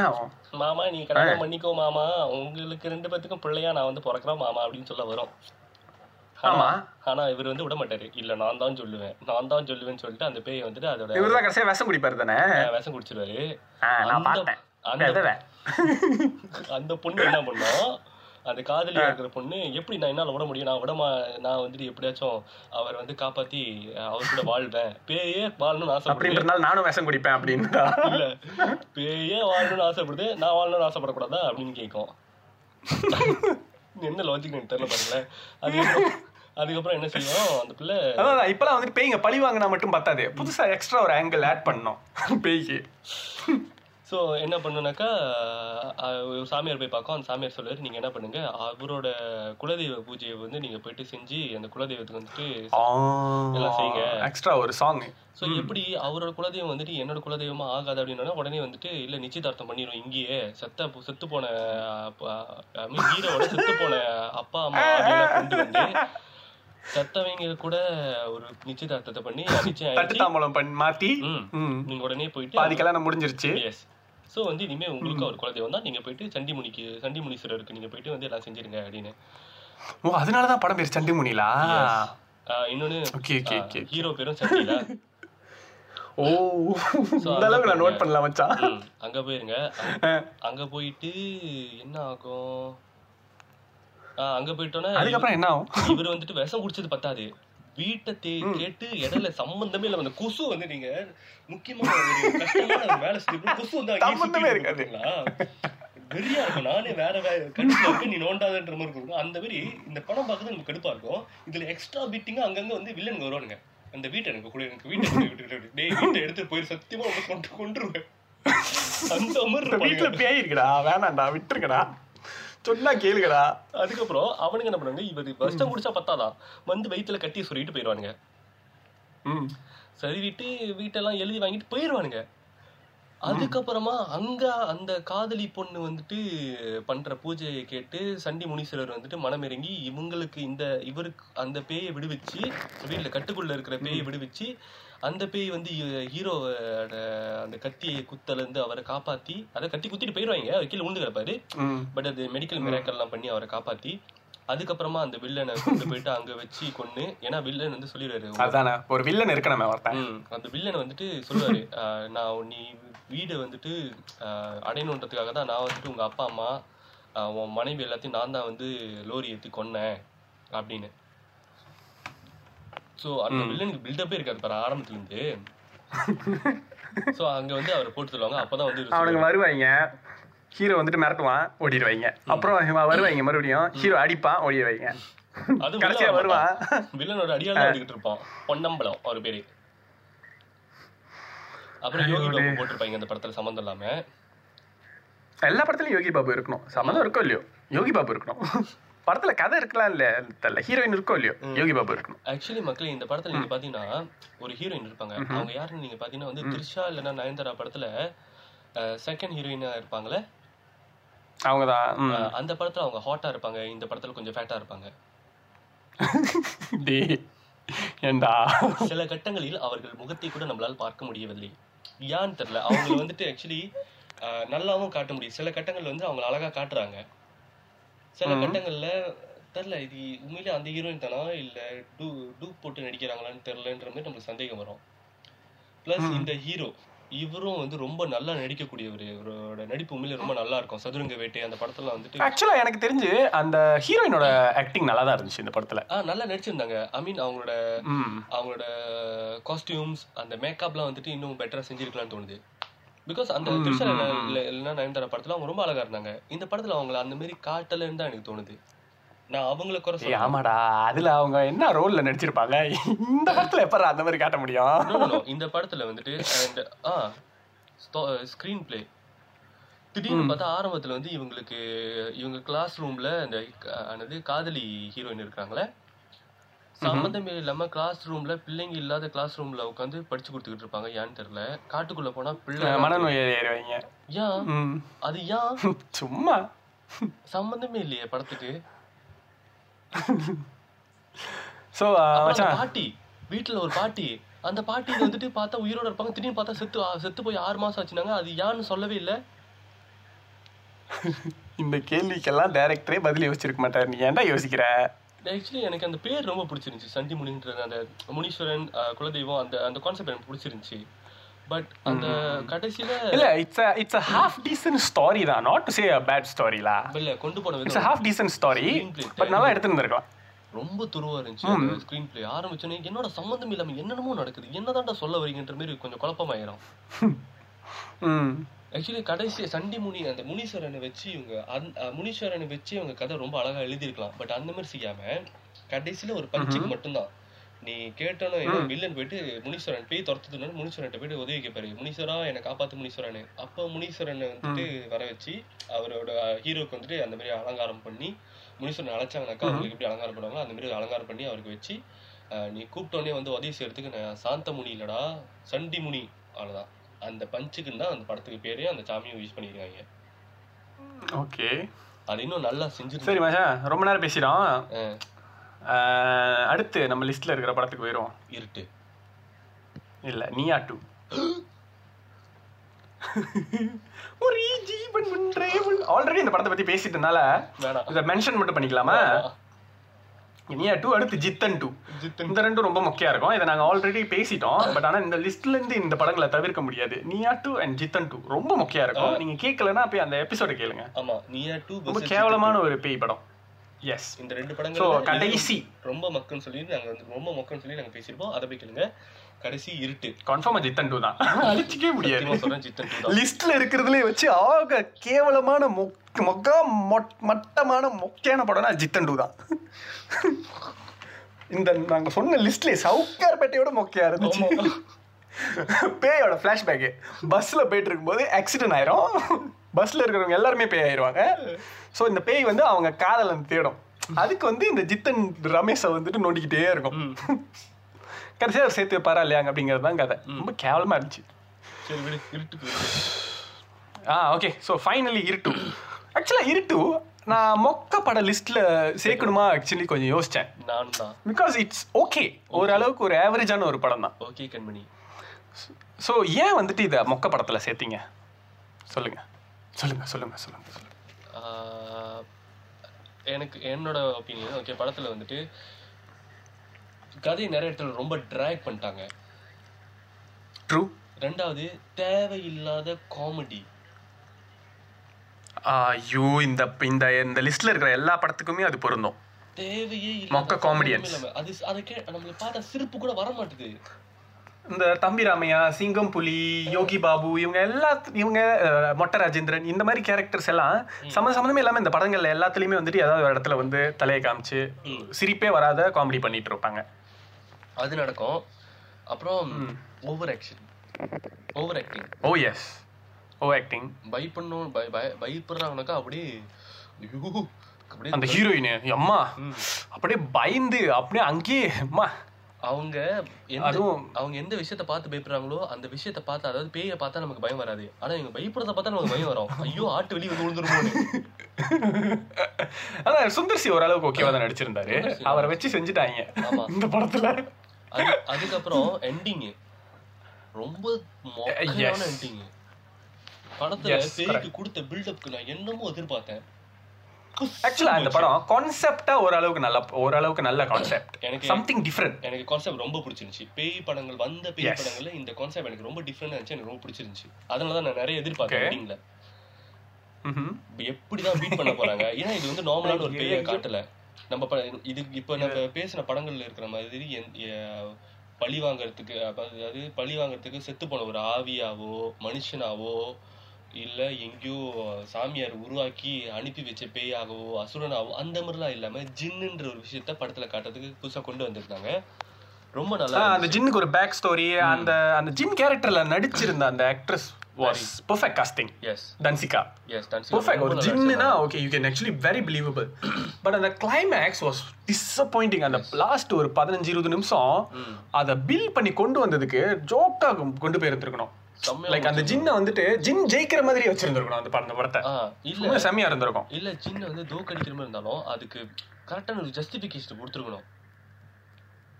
S3: மாமா நீ கல்யாணம் பண்ணிக்கோ மாமா. உங்களுக்கு ரெண்டு பேத்துக்கும் பிள்ளையா நான் வந்து பிறக்கிறோம் மாமா அப்படின்னு சொல்ல வரும்.
S2: ஆமா.
S3: ஆனா இவர் வந்து விட மாட்டாரு. இல்ல நான் தான் சொல்லுவேன். நான் தான் சொல்லுவேன்னு சொல்லிட்டு அந்த பேயை வந்துட்டு அதோட
S2: இவர் தான் கடைசியா விஷம் குடிப்பாரு தானே?
S3: விஷம் குடிச்சிருவாரு. அந்த பொண்ணு என்ன பண்ணோம்? அந்த காதலியா இருக்கிற பொண்ணு எப்படி நான் என்னால விட முடியும்? நான் விடமா நான் வந்துட்டு எப்படியாச்சும் அவர் வந்து காப்பாத்தி அவர் கூட வாழ்வேன். பேயே வாழணும்னு ஆசைப்படுது.
S2: அப்படின்றனால நானும் விஷம் குடிப்பேன் அப்படின்னுடா
S3: இல்ல. பேயே வாழணும்னு ஆசைப்படுது. நான் வாழணும்னு ஆசைப்படக்கூடாதா அப்படின்னு கேட்கும். என்ன லாஜிக் எனக்கு தெரியல பாருங்களேன். அதுக்கப்புறம் அதுக்கப்புறம் என்ன செய்வோம் அந்த பிள்ளை
S2: அதான் இப்பெல்லாம் வந்துட்டு பேய்ங்க பழி வாங்கினா மட்டும் பத்தாது. புதுசா எக்ஸ்ட்ரா ஒரு ஆங்கிள் ஆட் பண்ணோம் பேய்க்கு.
S3: ஸோ என்ன பண்ணுனாக்கா ஒரு சாமியார் போய் பார்க்கும். அந்த சாமியார் சொல்லுவாரு நீங்க என்ன பண்ணுங்க? அவரோட குலதெய்வ பூஜையை வந்து நீங்க போயிட்டு செஞ்சு அந்த குலதெய்வத்துக்கு வந்துட்டு எல்லாம் செய்யுங்க.
S2: எக்ஸ்ட்ரா ஒரு சாங்
S3: ஸோ எப்படி அவரோட குலதெய்வம் வந்துட்டு என்னோட குலதெய்வமா ஆகாது அப்படின்னா உடனே வந்துட்டு இல்ல நிச்சயதார்த்தம் பண்ணிடும் இங்கேயே. செத்த செத்து போன ஹீரோட செத்து போன அப்பா அம்மா அப்படிலாம் கொண்டு வந்து செத்தவங்க கூட ஒரு நிச்சயதார்த்தத்தை பண்ணி நிச்சயம்
S2: மாத்தி.
S3: நீங்க உடனே போயிட்டு
S2: பாதி கல்யாணம் முடிஞ்சிருச்சு.
S3: எஸ் ஸோ வந்து இனிமே உங்களுக்கு ஒரு குலதெய்வம் தான் நீங்க போயிட்டு சண்டிமுனிக்கு சண்டிமுனீஸ்வரருக்கு நீங்க போயிட்டு வந்து எல்லாம் செஞ்சிருங்க அப்படின்னு.
S2: ஓ அதனாலதான் படம் பேர் சண்டி முனிலா
S3: ஆஹ் இன்னொன்னு
S2: ஓகே ஓகே ஓகே
S3: ஹீரோ பேரும் சண்டில.
S2: ஓ இந்த அளவுக்கு நான் நோட் பண்ணலாம் மச்சான்
S3: ம், அங்க போயிருங்க. அங்க- போயிட்டு என்ன ஆகும்? அங்க போயிட்டோன்னா
S2: அதுக்கப்புறம் என்ன ஆகும்?
S3: இவர் வந்துட்டு விஷம் குடிச்சது பத்தாது. வீட்டை கேட்டு இடையில சம்பந்தமே இல்ல அந்த கொசு வந்து நீங்க முக்கியமான கஷ்டமான வேலை செஞ்சு கொசு வந்து
S2: சம்பந்தமே
S3: சுத்திட்டு
S2: இருக்காது.
S3: இருக்குங்களா? வெறியா இருக்கும். நானே வேற வேற கடுப்புல இருக்கு. நீ நோண்டாதன்ற மாதிரி இருக்கும். அந்த மாதிரி இந்த படம் பார்க்கறது நமக்கு கடுப்பா இருக்கும். இதுல எக்ஸ்ட்ரா பீட்டிங்கா அங்கங்க வந்து வில்லனுங்க வருவானுங்க. அந்த வீட்டை எனக்கு கூட எனக்கு வீட்டை விட்டு டேய் வீட்டை எடுத்து போய் சத்தியமா உங்க கொண்டு கொண்டுருவேன் அந்த மாதிரி
S2: வீட்டுல. பேய் இருக்குடா வேணாம்டா விட்டுருங்கடா. சொன்னா கேளுங்கடா.
S3: அதுக்கப்புறம் அவனுங்க என்ன பண்ணுவாங்க இவர் விஷம் குடிச்சா பத்தாதான். வந்து வயித்துல கட்டி சொல்லிட்டு போயிடுவானுங்க
S2: ம்.
S3: சரிவிட்டு வீட்டெல்லாம் எழுதி வாங்கிட்டு போயிடுவானுங்க அதுக்கப்புறமா அங்க அந்த காதலி பொண்ணு வந்துட்டு பண்ற பூஜையை கேட்டு சண்டி முனீஸ்வரர் வந்துட்டு மனமிறங்கி இவங்களுக்கு இந்த இவருக்கு அந்த பேயை விடுவிச்சு வீட்டுல கட்டுக்குள்ள இருக்கிற பேயை விடுவிச்சு அந்த பேய் வந்து ஹீரோவோட அந்த கத்தியை குத்தல இருந்து அவரை காப்பாத்தி அதை கத்தி குத்திட்டு போயிடுவாங்க அவர் கீழே உண்டு கிடப்பாரு பட் அது மெடிக்கல் மிராக்கல்லாம் பண்ணி அவரை காப்பாத்தி அதுக்கப்புறமா அந்த வில்லனை கொண்டு போயிட்டு அங்க வச்சு கொன்னு ஏன்னா வில்லன் வந்து சொல்லிடுறாரு
S2: அதானே ஒரு வில்லன் இருக்கணுமே ஒருத்தன்
S3: அந்த வில்லன் வந்துட்டு சொல்லுவாரு நான் நீ வீடை வந்துட்டு அடையணுன்றதுக்காக தான் நான் வந்துட்டு உங்க அப்பா அம்மா உன் மனைவி எல்லாத்தையும் நான் தான் வந்து லோரி ஏத்தி கொன்னேன் அப்படின்னு. சோ அந்த வில்லனுக்கு பில்டப்பே இருக்காது பாரு ஆரம்பத்துல இருந்து சோ அங்க வந்து அவரை போட்டு சொல்லுவாங்க அப்பதான் வந்து இவரு
S2: அவனுங்க வருவாங்க. ஹீரோ வந்துட்டு மிரட்டுவான் ஓடிடுவாங்க. அப்புறம் வருவாங்க மறுபடியும் ஹீரோ அடிப்பான் ஓடிடுவாங்க.
S3: அது
S2: கடைசியா வருவான்.
S3: வில்லனோட அடியால வந்துகிட்டு இருப்பான். பொன்னம்பலம் அவர் பேரு. அப்புறம் யோகி பாபு போட்டிருப்பாங்க அந்த படத்துல சம்மந்தம் இல்லாம.
S2: எல்லா படத்துலயும் யோகி பாபு இருக்கணும். சம்மந்தம் இருக்கோ இல்லையோ? யோகி பாபு இருக்கணும். படத்துல கதை இருக்கலாம் இல்ல தெரியல ஹீரோயின் இருக்கோ இல்லையோ? யோகி பாபு இருக்கணும்.
S3: ஆக்சுவலி மக்களே இந்த படத்துல நீங்க பாத்தீங்கன்னா ஒரு ஹீரோயின் இருப்பாங்க. அவங்க யாருன்னு நீங்க பாத்தீங்கன்னா வந்து த்ரிஷா இல்லைன்னா நயன்தாரா படத்துல செகண்ட் ஹீரோயினா இருப்பாங்களே
S2: அவங்கதான்
S3: அந்த படத்துல அவங்க ஹாட்டா இருப்பாங்க. இந்த படத்துல கொஞ்சம் ஃபேட்டா இருப்பாங்க.
S2: ஏண்டா
S3: சில கட்டங்களில் அவர்கள் முகத்தை கூட நம்மளால பார்க்க முடியவில்லை. ஏன்னு தெரியல. அவங்க வந்துட்டு ஆக்சுவலி நல்லாவும் காட்ட முடியும். சில கட்டங்கள்ல வந்து அவங்க அழகா காட்டுறாங்க. சில கட்டங்கள்ல தெரியல இது உண்மையிலே அந்த ஹீரோயின் தானா? இல்ல டூ டூப் போட்டு நடிக்கிறாங்களான்னு தெரியலன்ற மாதிரி நம்மளுக்கு சந்தேகம் வரும். பிளஸ் இந்த ஹீரோ இவரும் வந்து ரொம்ப நல்லா நடிக்கக்கூடியவர். இவரோட நடிப்பு உண்மையிலே ரொம்ப நல்லா இருக்கும். சதுரங்க வேட்டை அந்த படத்துல வந்துட்டு
S2: ஆக்சுவலா எனக்கு தெரிஞ்சு அந்த ஹீரோயினோட ஆக்டிங் நல்லா தான் இருந்துச்சு இந்த படத்துல.
S3: ஆ நல்லா நடிச்சிருந்தாங்க. ஐ மீன் அவங்களோட அவங்களோட காஸ்டியூம்ஸ் அந்த மேக்கப்லாம் வந்துட்டு இன்னும் பெட்டரா செஞ்சிருக்கலாம்னு தோணுது. பிகாஸ் அந்த த்ரிஷா இல்ல- இல்லைன்னா நயன்தாரா படத்துல அவங்க ரொம்ப அழகா இருந்தாங்க. இந்த படத்துல அவங்கள அந்த மாதிரி காட்டலன்னு தான் எனக்கு தோணுது. நான் அவங்கள குறை
S2: ஆமாடா. அதுல அவங்க என்ன ரோல்ல நடிச்சிருப்பாங்க? இந்த படத்துல எப்பறா அந்த மாதிரி காட்ட முடியும்?
S3: No, no, no. இந்த படத்துல வந்துட்டு and ஆ ஸ்கிரீன் பிளே திடீர்னு பார்த்தா ஆரம்பத்துல வந்து இவங்களுக்கு இவங்க கிளாஸ் ரூம்ல அந்த காதலி ஹீரோயின் இருக்காங்களே சம்மந்தமே இல்லாம கிளாஸ் ரூம்ல பிள்ளைங்க இல்லாத கிளாஸ் ரூம்ல உட்காந்து படிச்சு கொடுத்துக்கிட்டு இருப்பாங்க. ஏன்னு தெரியல. காட்டுக்குள்ள போனா பிள்ளை
S2: மனநோய் ஏறிடுவாங்க.
S3: ஏன்? அது ஏன்?
S2: சும்மா.
S3: சம்பந்தமே இல்லையே படத்துக்கு.
S2: மச்சான்.
S3: பாட்டி வீட்டுல ஒரு பாட்டி. அந்த பாட்டி வந்துட்டு பார்த்தா உயிரோட இருப்பாங்க. திடீர்னு பார்த்தா செத்து செத்து போய் ஆறு மாசம் ஆச்சுனாங்க. அது யான்னு சொல்லவே இல்ல.
S2: இந்த கேள்விக்கெல்லாம் டைரக்டரே பதில் யோசிச்சிருக்க மாட்டார். நீ ஏன்டா யோசிக்கிற?
S3: ஆக்சுவலி எனக்கு அந்த பேர் ரொம்ப பிடிச்சிருந்துச்சு. சண்டி முனின்றது அந்த முனீஸ்வரன் குலதெய்வம் அந்த அந்த கான்செப்ட் எனக்கு பிடிச்சிருந்துச்சு. பட் அந்த கடைசியில
S2: இல்ல it's it's a half decent story தான். Not to say a bad story லா
S3: இல்ல கொண்டு போன
S2: it's a half decent story but நல்லா எடுத்துருந்துருக்கலாம்.
S3: ரொம்ப துருவா இருந்துச்சு ஸ்கிரீன் பிளே ஆரம்பிச்சோன்னே என்னோட சம்மந்தம் இல்லாம என்னென்னமோ நடக்குது. என்னதான்டா சொல்ல வரீங்கன்ற மாதிரி கொஞ்சம் குழப்பமாயிரும்.
S2: ம்.
S3: ஆக்சுவலி கடைசி சண்டி முனி அந்த முனீஸ்வரனை வச்சு இவங்க அஹ், முனீஸ்வரனை வச்சு இவங்க கதை ரொம்ப அழகா எழுதியிருக்கலாம். பட் அந்த மாதிரி செய்யாம கடைசியில ஒரு பஞ்சுக்கு மட்டும்தான். நீ கேட்டோன்னு வில்லன் போயிட்டு முனீஸ்வரன் பேய் துரத்துதுன்னு முனீஸ்வரன் போயிட்டு உதவி கேட்பாரு. முனீஸ்வரா என்னை காப்பாத்து முனீஸ்வரன் அப்ப முனீஸ்வரனை வந்துட்டு வர வச்சு அவரோட ஹீரோக்கு வந்துட்டு அந்த மாதிரி அலங்காரம் பண்ணி முனீஸ்வரன் அழைச்சாங்கனாக்கா அவங்களுக்கு எப்படி அலங்காரம் பண்ணுவாங்களோ அந்த மாதிரி அலங்காரம் பண்ணி அவருக்கு வச்சு நீ கூப்பிட்டோன்னே வந்து உதவி செய்யறதுக்கு நான் சாந்த முனி இல்லடா சண்டி முனி அவ்வளவுதான். அந்த பஞ்சுக்குன்னு தான் அந்த படத்துக்கு பேரே அந்த சாமியும் யூஸ் பண்ணிருக்காங்க.
S2: ஓகே.
S3: அது இன்னும் நல்லா செஞ்சிருக்கு.
S2: சரி மச்சான் ரொம்ப நேரம்
S3: அஹ்,
S2: அடுத்து நம்ம லிஸ்ட்ல இருக்கிற படத்துக்கு போயிடும்
S3: இருட்டு.
S2: இல்ல நீயா டூ ஒரு ஜீவன் ஆல்ரெடி இந்த படத்தை பத்தி பேசிட்டனால இதை மென்ஷன் மட்டும் பண்ணிக்கலாமா? நீயா டூ அடுத்து ஜித்தன் டூ இந்த ரெண்டும் ரொம்ப முக்கியம் இருக்கும். இதை நாங்க ஆல்ரெடி பேசிட்டோம். பட் ஆனா இந்த லிஸ்ட்ல இருந்து இந்த படங்களை தவிர்க்க முடியாது. நீயா டூ அண்ட் ஜித்தன் டூ ரொம்ப முக்கியம் இருக்கும். நீங்க கேட்கலன்னா போய் அந்த எபிசோட கேளுங்க.
S3: ஆமா நியா டூ
S2: ரொம்ப கேவலமான ஒரு பேய் படம். எஸ்
S3: இந்த ரெண்டு படங்கள்
S2: கடைசி.
S3: ரொம்ப மக்கள்னு சொல்லி நாங்க வந்து ரொம்ப மக்கள்னு சொல்லி நாங்க பேசியிருப்போம். அதை போய் கேளுங்க. கடைசி இருட்டு.
S2: கன்ஃபார்மா ஜித்தன் டூ தான். அழிச்சிக்கவே முடியாது.
S3: சொல்றேன் ஜித்தன் டூ
S2: லிஸ்ட்ல இருக்கிறதுலே வச்சு ஆக கேவலமான மொக்க மொக்கா மொட்- மட்டமான மொக்கையான படம்னா ஜித்தன் டூ தான். இந்த நாங்க சொன்ன லிஸ்ட்ல சவுக்கார்பேட்டையோட மொக்கையா இருந்துச்சு. பேயோட ஃப்ளாஷ்பேக்கு பஸ்ல போயிட்டு இருக்கும்போது ஆக்சிடென்ட் ஆயிரும். பஸ்ல இருக்கிறவங்க எல்லாருமே பேய் ஆயிருவாங்க ஸோ இந்த பேய் வந்து அவங்க காதலன் தேடும். அதுக்கு வந்து இந்த ஜித்தன் ரமேஷை வந்துட்டு நோண்டிக்கிட்டே இருக்கும். கடைசியாக அவர் சேர்த்து வைப்பாரா இல்லையாங்க அப்படிங்கிறது தான் கதை. ரொம்ப கேவலமா இருந்துச்சு.
S3: சரி விடு விடு.
S2: ஆ ஓகே ஸோ ஃபைனலி இருட்டு. ஆக்சுவலாக இருட்டு நான் மொக்க பட லிஸ்ட்ல சேர்க்கணுமா ஆக்சுவலி கொஞ்சம் யோசிச்சேன்.
S3: நானும் தான்
S2: பிகாஸ் இட்ஸ் ஓகே ஓரளவுக்கு ஒரு ஆவரேஜான ஒரு படம் தான்.
S3: ஓகே கண்மணி.
S2: ஸோ ஏன் வந்துட்டு இதை மொக்க படத்தில் சேர்த்தீங்க? சொல்லுங்க. சொல்லுங்க சொல்லுங்க சொல்லுங்க சொல்லுங்க.
S3: எனக்கு என்னோட ஒப்பீனியன் ஓகே படத்துல வந்துட்டு கதையை நிறைய இடத்துல ரொம்ப ட்ராக் பண்ணிட்டாங்க.
S2: ட்ரூ
S3: ரெண்டாவது தேவையில்லாத காமெடி
S2: ஐயோ இந்த இந்த இந்த லிஸ்ட்ல இருக்கிற எல்லா படத்துக்குமே அது பொருந்தும்.
S3: தேவையே
S2: மொக்க
S3: இல்லாம. அது அதை கே நம்மளுக்கு பார்த்தா சிரிப்பு கூட வர மாட்டுது
S2: இந்த தம்பி ராமையா சிங்கம் புலி யோகி பாபு இவங்க எல்லா இவங்க மொட்டை ராஜேந்திரன் இந்த மாதிரி கேரக்டர்ஸ் எல்லாம் சம்மந்த சம்மந்தமே இல்லாமல் இந்த படங்கள்ல எல்லாத்துலேயுமே வந்துட்டு ஏதாவது ஒரு இடத்துல வந்து தலையை காமிச்சு. சிரிப்பே வராத காமெடி பண்ணிட்டு இருப்பாங்க.
S3: அது நடக்கும். அப்புறம் over action over acting
S2: oh yes oh acting
S3: பயப்படணும் பய பய- பயப்படுறாங்கனாக்கா அப்படியே அப்படியே
S2: அந்த ஹீரோயின் அம்மா. அப்படியே பயந்து அப்படியே அங்கேயே அம்மா.
S3: அவங்க
S2: அதுவும்
S3: அவங்க எந்த விஷயத்த பார்த்து பயப்படுறாங்களோ அந்த விஷயத்த பார்த்து அதாவது பேயை பார்த்தா நமக்கு பயம் வராது. ஆனா இவங்க பயப்படுறத பார்த்தா நமக்கு பயம் வரும். ஐயோ ஆட்டு வெளியே வந்து விழுந்துருமோன்னு.
S2: அதான் சுந்தர் சி ஓரளவுக்கு ஓகேவா தான் நடிச்சிருந்தாரு. அவரை வச்சு செஞ்சுட்டாங்க. இந்த படத்துல.
S3: அது அதுக்கப்புறம் எண்டிங் ரொம்ப. எண்டிங் படத்துல
S2: Yes,
S3: பேய்க்கு கொடுத்த பில்டப்க்கு நான் என்னமோ எதிர்பார்த்தேன்.
S2: ஆக்சுவலா இந்த படம் கான்செப்டா ஓரளவுக்கு நல்ல ஓரளவுக்கு நல்ல கான்செப்ட்
S3: எனக்கு
S2: சம்திங் டிஃப்ரெண்ட்
S3: எனக்கு கான்செப்ட் ரொம்ப பிடிச்சிருந்துச்சு. பேய் படங்கள் வந்த பேய். படங்கள்ல இந்த கான்செப்ட் எனக்கு ரொம்ப டிஃப்ரெண்ட் இருந்துச்சு. எனக்கு ரொம்ப பிடிச்சிருந்துச்சு. அதனால தான் நான் நிறைய எதிர்பார்த்தேன். எண்டிங்ல எப்படிதான் பீட் பண்ண போறாங்க? ஏன்னா இது வந்து நார்மலான ஒரு பேய காட்டல. நம்ம இது இப்ப நம்ம பேசின படங்கள்ல இருக்கிற மாதிரி பழி வாங்குறதுக்கு அதாவது பழி வாங்குறதுக்கு செத்து போன ஒரு ஆவியாவோ மனுஷனாவோ இல்ல எங்கேயோ சாமியார் உருவாக்கி அனுப்பி வச்ச பேயாகவோ அசுரனாவோ அந்த மாதிரிலாம் இல்லாம ஜின்னுன்ற ஒரு விஷயத்த படத்துல காட்டுறதுக்கு புதுசா கொண்டு வந்திருக்காங்க ரொம்ப நல்லா
S2: அந்த ஜின்னுக்கு ஒரு பேக் ஸ்டோரி அந்த அந்த ஜின் கேரக்டர்ல நடிச்சிருந்த அந்த actress was perfect casting
S3: yes
S2: Dhansika
S3: yes
S2: perfect ஒரு ஜின்னுனா okay you can actually very believable but அந்த கிளைமேக்ஸ் வாஸ் டிசப்பாயிண்டிங் அந்த லாஸ்ட் ஒரு பதினஞ்சு இருபது நிமிஷம் அதை பில் பண்ணி கொண்டு வந்ததுக்கு ஜோக்கா கொண்டு போயிருந்திருக்கணும் லைக் அந்த ஜின்னை வந்துட்டு ஜின் ஜெயிக்கிற மாதிரி வச்சிருந்திருக்கணும் அந்த பட- அந்த படத்தை.
S3: ஆ இல்ல.
S2: சும்மா செம்மையா இருந்திருக்கும்.
S3: இல்ல சின்ன வந்து தோக்கடிக்கிற மாதிரி இருந்தாலும் அதுக்கு கரெக்டான ஒரு ஜஸ்டிபிகேஷன் கொடுத்துருக்கணும்.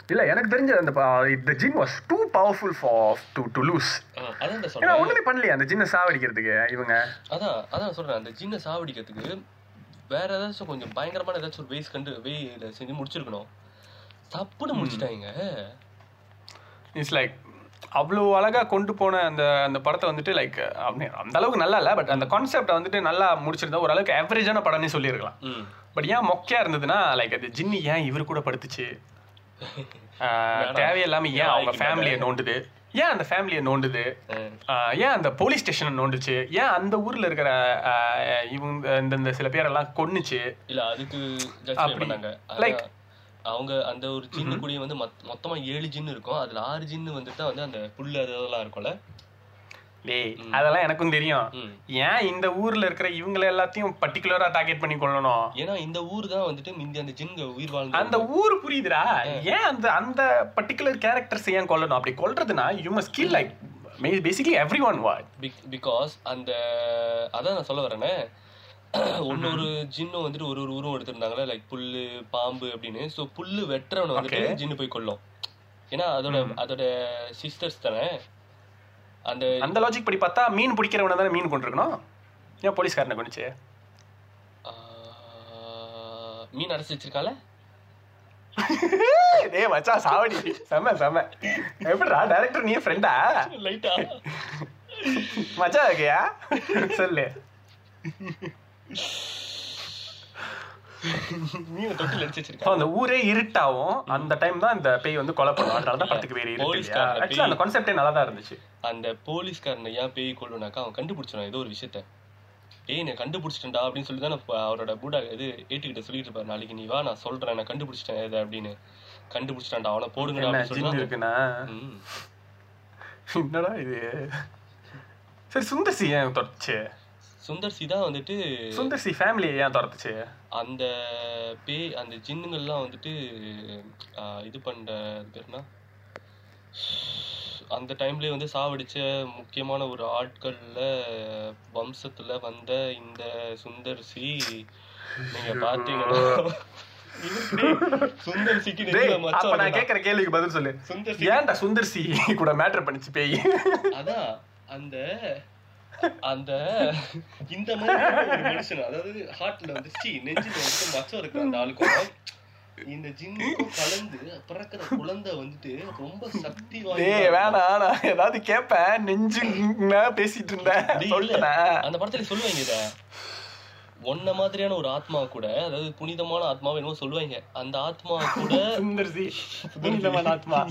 S2: இல்ல எனக்கு தெரிஞ்ச அந்த இந்த ஜின் was too powerful for to to lose
S3: அதான் சொல்றேன்
S2: ஒண்ணுமே பண்ணலையே அந்த ஜின்னை சாவடிக்கிறதுக்கு இவங்க.
S3: அதான் அதான் சொல்றேன். அந்த சின்ன சாவடிக்கிறதுக்கு வேற ஏதாச்சும் கொஞ்சம் பயங்கரமான ஏதாச்சும் ஒரு வேஸ் கண்டு வேல செஞ்சு முடிச்சிருக்கணும். தப்புன்னு முடிச்சிட்டாங்க.
S2: இட்ஸ் லைக் அவ்வளோ அழகா கொண்டு போன அந்த அந்த படத்தை வந்துட்டு லைக் அந்த அளவுக்கு நல்லா இல்லை பட் அந்த கான்செப்டை வந்துட்டு நல்லா முடிச்சிருந்தா ஓரளவுக்கு ஆவரேஜான படம்னே சொல்லியிருக்கலாம். பட் ஏன் மொக்கையா இருந்ததுன்னா லைக் அது ஜின்னி ஏன் இவர் கூட படுத்துச்சு? ஆஹ், தேவையில்லாம ஏன் அவங்க ஃபேமிலியை நோண்டுது? ஏன் அந்த ஃபேமிலியை நோண்டுது? ஏன் அந்த போலீஸ் ஸ்டேஷனை நோண்டுச்சு? ஏன் அந்த ஊர்ல இருக்கிற இவங்க இந்த சில பேரெல்லாம் கொன்னுச்சு?
S3: இல்ல அதுக்கு ஜஸ்டிஃபை அவங்க அந்த ஒரு ஜின்னு கூடிய வந்து மொத்- மொத்தமா ஏழு ஜின்னு இருக்கும். அதுல ஆறு ஜின்னு வந்துட்டு வந்து அந்த புல்லு அது அதெல்லாம் இருக்கும்ல.
S2: டேய் அதெல்லாம் எனக்கும் தெரியும். ஏன் இந்த ஊர்ல இருக்கிற இவங்கள எல்லாத்தையும் பர்டிகுலரா டார்கெட் பண்ணி கொள்ளணும்
S3: ஏன்னா இந்த ஊர் தான் வந்துட்டு மிந்தி அந்த ஜின்க உயிர் வாழ்ந்து
S2: அந்த ஊர். புரியுதுடா. ஏன் அந்த அந்த பர்டிகுலர் கேரக்டர்ஸ் ஏன் கொல்லணும்? அப்படி கொல்றதுனா you must kill like basically everyone what
S3: because அந்த அதான் நான் சொல்ல வரேனே. ஒன்னு ஒரு ஜின்னும் வந்துட்டு ஒரு ஒரு உருவம் எடுத்திருந்தாங்களே லைக் புல்லு பாம்பு அப்படின்னு. சோ புல்லு வெட்டுறவனை வந்துட்டு. ஜின்னு போய் கொல்லும். ஏன்னா அதோட அதோட சிஸ்டர்ஸ் தானே? அந்த
S2: அந்த லாஜிக் படி பார்த்தா மீன் பிடிக்கிறவன தானே மீன் கொண்டிருக்கணும் ஏன் போலீஸ்காரனை கொண்டுச்சு
S3: மீன் அடைச்சு வச்சிருக்கால
S2: டேய் மச்சான் சாவடி. செம செம. எப்படிடா டைரக்டர் நீ ஃப்ரெண்டா
S3: லைட்டா
S2: மச்சான் இருக்கியா? சொல்லு. அந்த ஊரே இருட்டாவும் அந்த டைம் தான் இந்த பேய் வந்து கொலை பண்ணும். அதனால தான் படத்துக்கு பேர் இருட்டு இல்லையா?
S3: போலீஸ்காரனை
S2: ஆக்சுவலா அந்த கான்செப்டே நல்லா தான் இருந்துச்சு.
S3: அந்த போலீஸ்காரனை ஏன் பேய் கொள்ளுனாக்கா அவன் கண்டுபிடிச்சான் ஏதோ ஒரு விஷயத்த. ஏய் நான் கண்டுபிடிச்சிட்டேன்டா அப்படின்னு சொல்லி தான் அவரோட பூடா இது ஏட்டுக்கிட்ட சொல்லிட்டு இருப்பாரு. நாளைக்கு நீ வா நான் சொல்றேன் நான் கண்டுபிடிச்சிட்டேன் இது அப்படின்னு. கண்டுபிடிச்சிட்டான்டா அவனை ம்.
S2: என்னடா இது? சரி சுந்தர்சி ஏன் துரத்துச்சு
S3: சுந்தர் சி தான் வந்துட்டு
S2: சுந்தர்சி ஃபேமிலியை ஏன் துரத்துச்சு?
S3: அந்த பேய் அந்த ஜின்னுங்கள்லாம் வந்துட்டு ஆஹ், இது பண்ற அது பேர் என்ன? அந்த டைம்லயே வந்து சாவடிச்ச முக்கியமான ஒரு ஆட்கள்ல வம்சத்துல வந்த இந்த சுந்தர் சி நீங்க சுந்தர் மச்சம்
S2: நான். கேக்குற கேள்விக்கு பதில் சொல்லு.
S3: சுந்தர் சி.
S2: ஏன்டா சுந்தர்சி கூட மேட்டர் பண்ணிச்சு பேய்?
S3: அதான் அந்த அந்த இந்த மாதிரி ஒரு மனுஷன் அதாவது ஹார்ட்ல வந்து சி நெஞ்சில வந்து மச்சம் இருக்கு அந்த ஆளுக்கும் இந்த ஜின்னுக்கும் கலந்து பிறக்கிற குழந்தை வந்துட்டு ரொம்ப சக்தி வாய்ந்த
S2: வேணாம் நான் ஏதாவது கேட்பேன் நெஞ்சு பேசிட்டு இருந்தேன்.
S3: அந்த படத்துல சொல்லுவாங்க இத. ஒன்ன மாதிரியான ஒரு ஆத்மா கூட அதாவது புனிதமான ஆத்மாவை என்னமோ சொல்லுவாங்க. அந்த ஆத்மா கூட
S2: சுந்தர்சி புனிதமான ஆத்மா.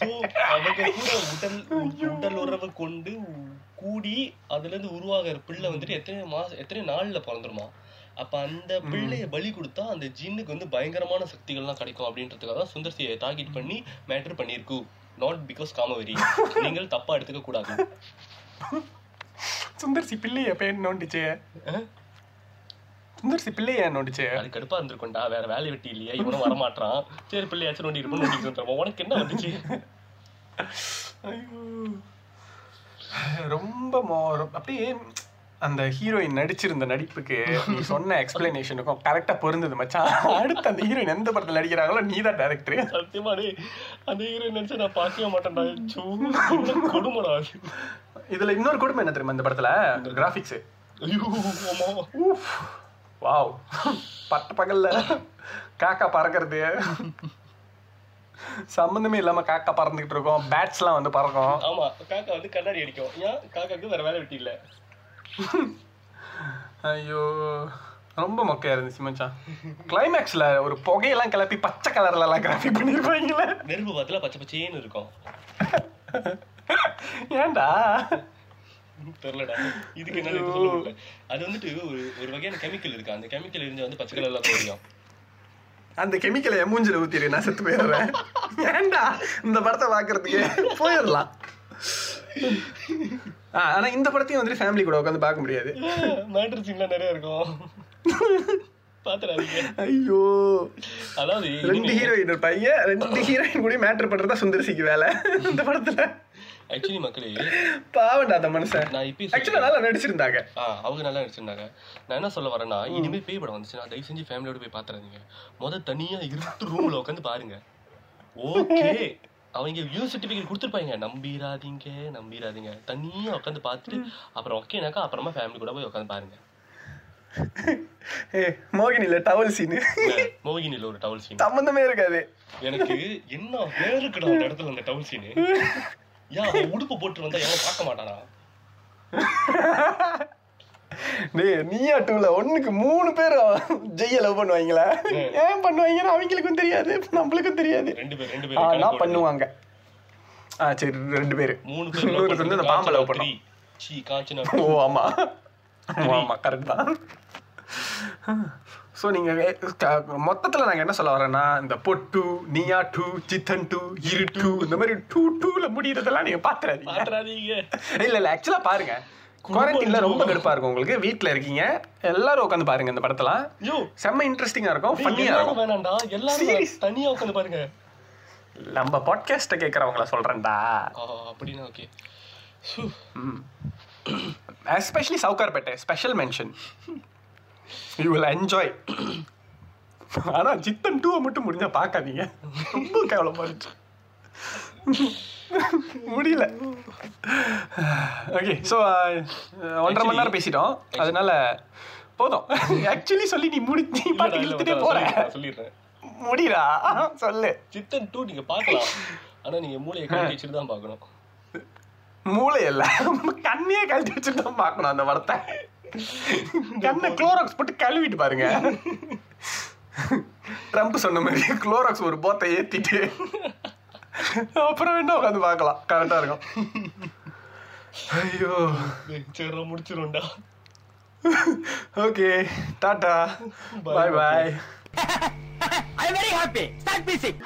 S3: So, அவங்க கூட உடல் உடல் உறவு கொண்டு கூடி அதுல இருந்து உருவாகிற பிள்ளை வந்துட்டு எத்தனை மாசம் எத்தனை நாள்ல பிறந்துருமா. அப்ப அந்த பிள்ளைய பலி கொடுத்தா அந்த ஜின்னுக்கு வந்து பயங்கரமான சக்திகள்லாம் கிடைக்கும் அப்படின்றதுக்காக தான் சுந்தர்சியை டார்கெட் பண்ணி மேட்டர் பண்ணியிருக்கு நாட் பிகாஸ் காமவெரி நீங்கள் தப்பா எடுத்துக்க கூடாது.
S2: சுந்தர்சி பிள்ளைய பேர் நோண்டிச்சு?
S3: அஹ்?
S2: சுந்தர்சி பிள்ளைய நோண்டிச்சு?
S3: அது கடுப்பா இருந்திருக்கும்டா. வேற வேலை வெட்டி இல்லையா? இவனும் வரமாட்டான் சரி பிள்ளையாச்சும் நோண்டி இருப்போம் நோண்டிட்டு உனக்கு என்ன வந்துச்சு
S2: ஐயோ. ரொம்ப அப்படியே அந்த ஹீரோயின் நடிச்சிருந்த நடிப்புக்கு நீ சொன்ன எக்ஸ்பிளனேஷனுக்கும் கரெக்டா பொருந்தது மச்சான். அடுத்து அந்த ஹீரோயின் எந்த படத்துல நடிக்கிறாங்களோ நீ தான் டேரக்டர்
S3: சத்தியமா அந்த ஹீரோ நினைச்சு நான் பார்க்கவே மாட்டேன்டா. சூ, கொடுமைடா.
S2: இதுல இன்னொரு கொடுமை என்ன தெரியுமா இந்த படத்துல?
S3: ஆமா
S2: வாவ் பட்ட பகல்ல காக்கா பறக்கிறது. சம்பந்தமே இல்லாம காக்கா பறந்துகிட்டு இருக்கோம். பேட்ஸ் எல்லாம் வந்து பறக்கும்.
S3: ஆமா காக்கா வந்து கண்ணாடி அடிக்கும். ஏன்? காக்காக்கு வேற வேலை வெட்டி இல்ல.
S2: ஐயோ. ரொம்ப மொக்கையா இருந்துச்சு மச்சான். கிளைமேக்ஸ்ல ஒரு புகையெல்லாம் கிளப்பி பச்சை கலர்ல எல்லாம் கிராஃபிக் பண்ணிருப்பாங்கல்ல.
S3: நெருப்பு பாத்துல பச்சை பச்சேன்னு இருக்கும்.
S2: ஏன்டா?
S3: தெரியலடா. இதுக்கு என்ன இது சொல்ல முடியல. அது வந்துட்டு ஒரு ஒரு வகையான கெமிக்கல் இருக்கு? அந்த கெமிக்கல் எரிஞ்சு வந்து பச்சை கலர்ல தெரியும்
S2: அந்த கெமிக்கலை என் மூஞ்சில ஊத்திடு நான் செத்து போயிடுறேன். ஏன்டா? இந்த படத்தை பாக்குறதுக்கு. போயிடலாம். ஆனா இந்த படத்தையும் வந்துட்டு ஃபேமிலி கூட உட்காந்து பார்க்க முடியாது.
S3: மேட்ரு சீன்லாம் நிறைய இருக்கும்.
S2: ஐயோ.
S3: அதாவது
S2: ரெண்டு ஹீரோயின் இருப்பாங்க ரெண்டு ஹீரோயின் கூட மேட்டர் பண்றதா சுந்தர்சிக்கு வேலை. இந்த படத்துல.
S3: ஆக்சுவலி மக்களே
S2: பாவண்டா அந்த மனுஷன்.
S3: நான் இப்பயே
S2: ஆக்சுவலா நல்லா நடிச்சிருந்தாங்க.
S3: ஆ அவங்க நல்லா நடிச்சிருந்தாங்க. நான் என்ன சொல்ல வரேன்னா இனிமே பேய் படம் வந்துச்சுன்னா தயவு செஞ்சு ஃபேமிலியோட போய் பாத்துறாதீங்க. முத தனியா இருட்டு ரூம்ல உட்காந்து பாருங்க. ஓகே அவங்க யூ சர்டிபிகேட் கொடுத்துருப்பாங்க. நம்பிராதீங்க நம்பிராதீங்க. தனியா உட்காந்து பார்த்துட்டு அப்புறம் ஓகேனாக்கா அப்புறமா ஃபேமிலி கூட போய் உட்காந்து பாருங்க.
S2: ஏ மோகினில டவல் சீனு
S3: மோகினில ஒரு டவுல் சீன்
S2: சம்பந்தமே இருக்காது.
S3: எனக்கு என்ன வேறுக்கடா அந்த இடத்துல அந்த டவுல் சீனு ஏன் அவன் உடுப்பு போட்டு வந்தா எவன் பார்க்க மாட்டானா?
S2: டேய் நீயா டூல ஒண்ணுக்கு மூணு பேர் ஜெய்ய லவ் பண்ணுவாங்களா? ஏன் பண்ணுவாங்கன்னு அவங்களுக்கும் தெரியாது நம்மளுக்கும் தெரியாது.
S3: ரெண்டு பேர் ரெண்டு பேர்
S2: நான் பண்ணுவாங்க. ஆ சரி ரெண்டு பேரு.
S3: மூணு பேர்
S2: வந்து இந்த பாம்பை லவ் பண்ணோம்.
S3: சீ காஞ்சனா
S2: ஓ ஆமா. ஆமா கரெக்ட் தான். ஸோ நீங்க க- மொத்தத்துல நாங்க என்ன சொல்ல வரேன்னா இந்த பொட்டு நீயா டூ சித்தன் டூ இரு டூ இந்த மாதிரி டூ டூல முடியறதெல்லாம் நீங்க பாத்துறாதீங்க.
S3: பாத்துறாதீங்க.
S2: இல்ல இல்ல ஆக்சுவலா பாருங்க. குவாரண்டைன்ல ரொம்ப கடுப்பா இருக்கும் உங்களுக்கு. வீட்ல இருக்கீங்க. எல்லாரும் உட்காந்து பாருங்க இந்த படத்தெல்லாம். செம்ம இன்ட்ரெஸ்டிங்கா இருக்கும். ஃபன்னியா இருக்கும்.
S3: வேணாம்டா எல்லாரும். தனியா உட்காந்து பாருங்க.
S2: நம்ம பாட்காஸ்ட கேக்குறவங்கள சொல்றேன்டா.
S3: ஆ, அப்படின்னா okay
S2: especially Sowkarpettai special mention you will enjoy ஆனா சித்தன் டூவை மட்டும் முடிஞ்சா பார்க்காதீங்க. ரொம்ப கேவலமா இருந்துச்சு. முடியல. ஓகே ஸோ ஒன்றரை மணி நேரம் பேசிட்டோம். அதனால போதும். ஆக்சுவலி சொல்லி நீ முடி நீ பாட்டு இழுத்துட்டே போற.
S3: சொல்லிடுறேன்
S2: முடியடா. சொல்லு.
S3: சித்தன் டூ நீங்க பார்க்கலாம். ஆனா நீங்க மூளையை கழட்டி வச்சுட்டு தான் பார்க்கணும்.
S2: மூளை இல்ல கண்ணையே கழட்டி வச்சுட்டு தான் பார்க்கணும் அந்த படத்தை. கண்ணை குளோராக்ஸ் போட்டு கழுவிட்டு பாருங்க. ட்ரம்ப் சொன்ன மாதிரி குளோராக்ஸ் ஒரு போத்தை ஏத்திட்டு அப்புறம் வேணா உட்காந்து பார்க்கலாம். கரெக்டா இருக்கும். ஐயோ.
S3: சரி முடிச்சிரும்டா.
S2: ஓகே டாடா.
S3: Bye,
S2: bye
S3: bye.
S2: Bye
S1: I'm very happy. Start music.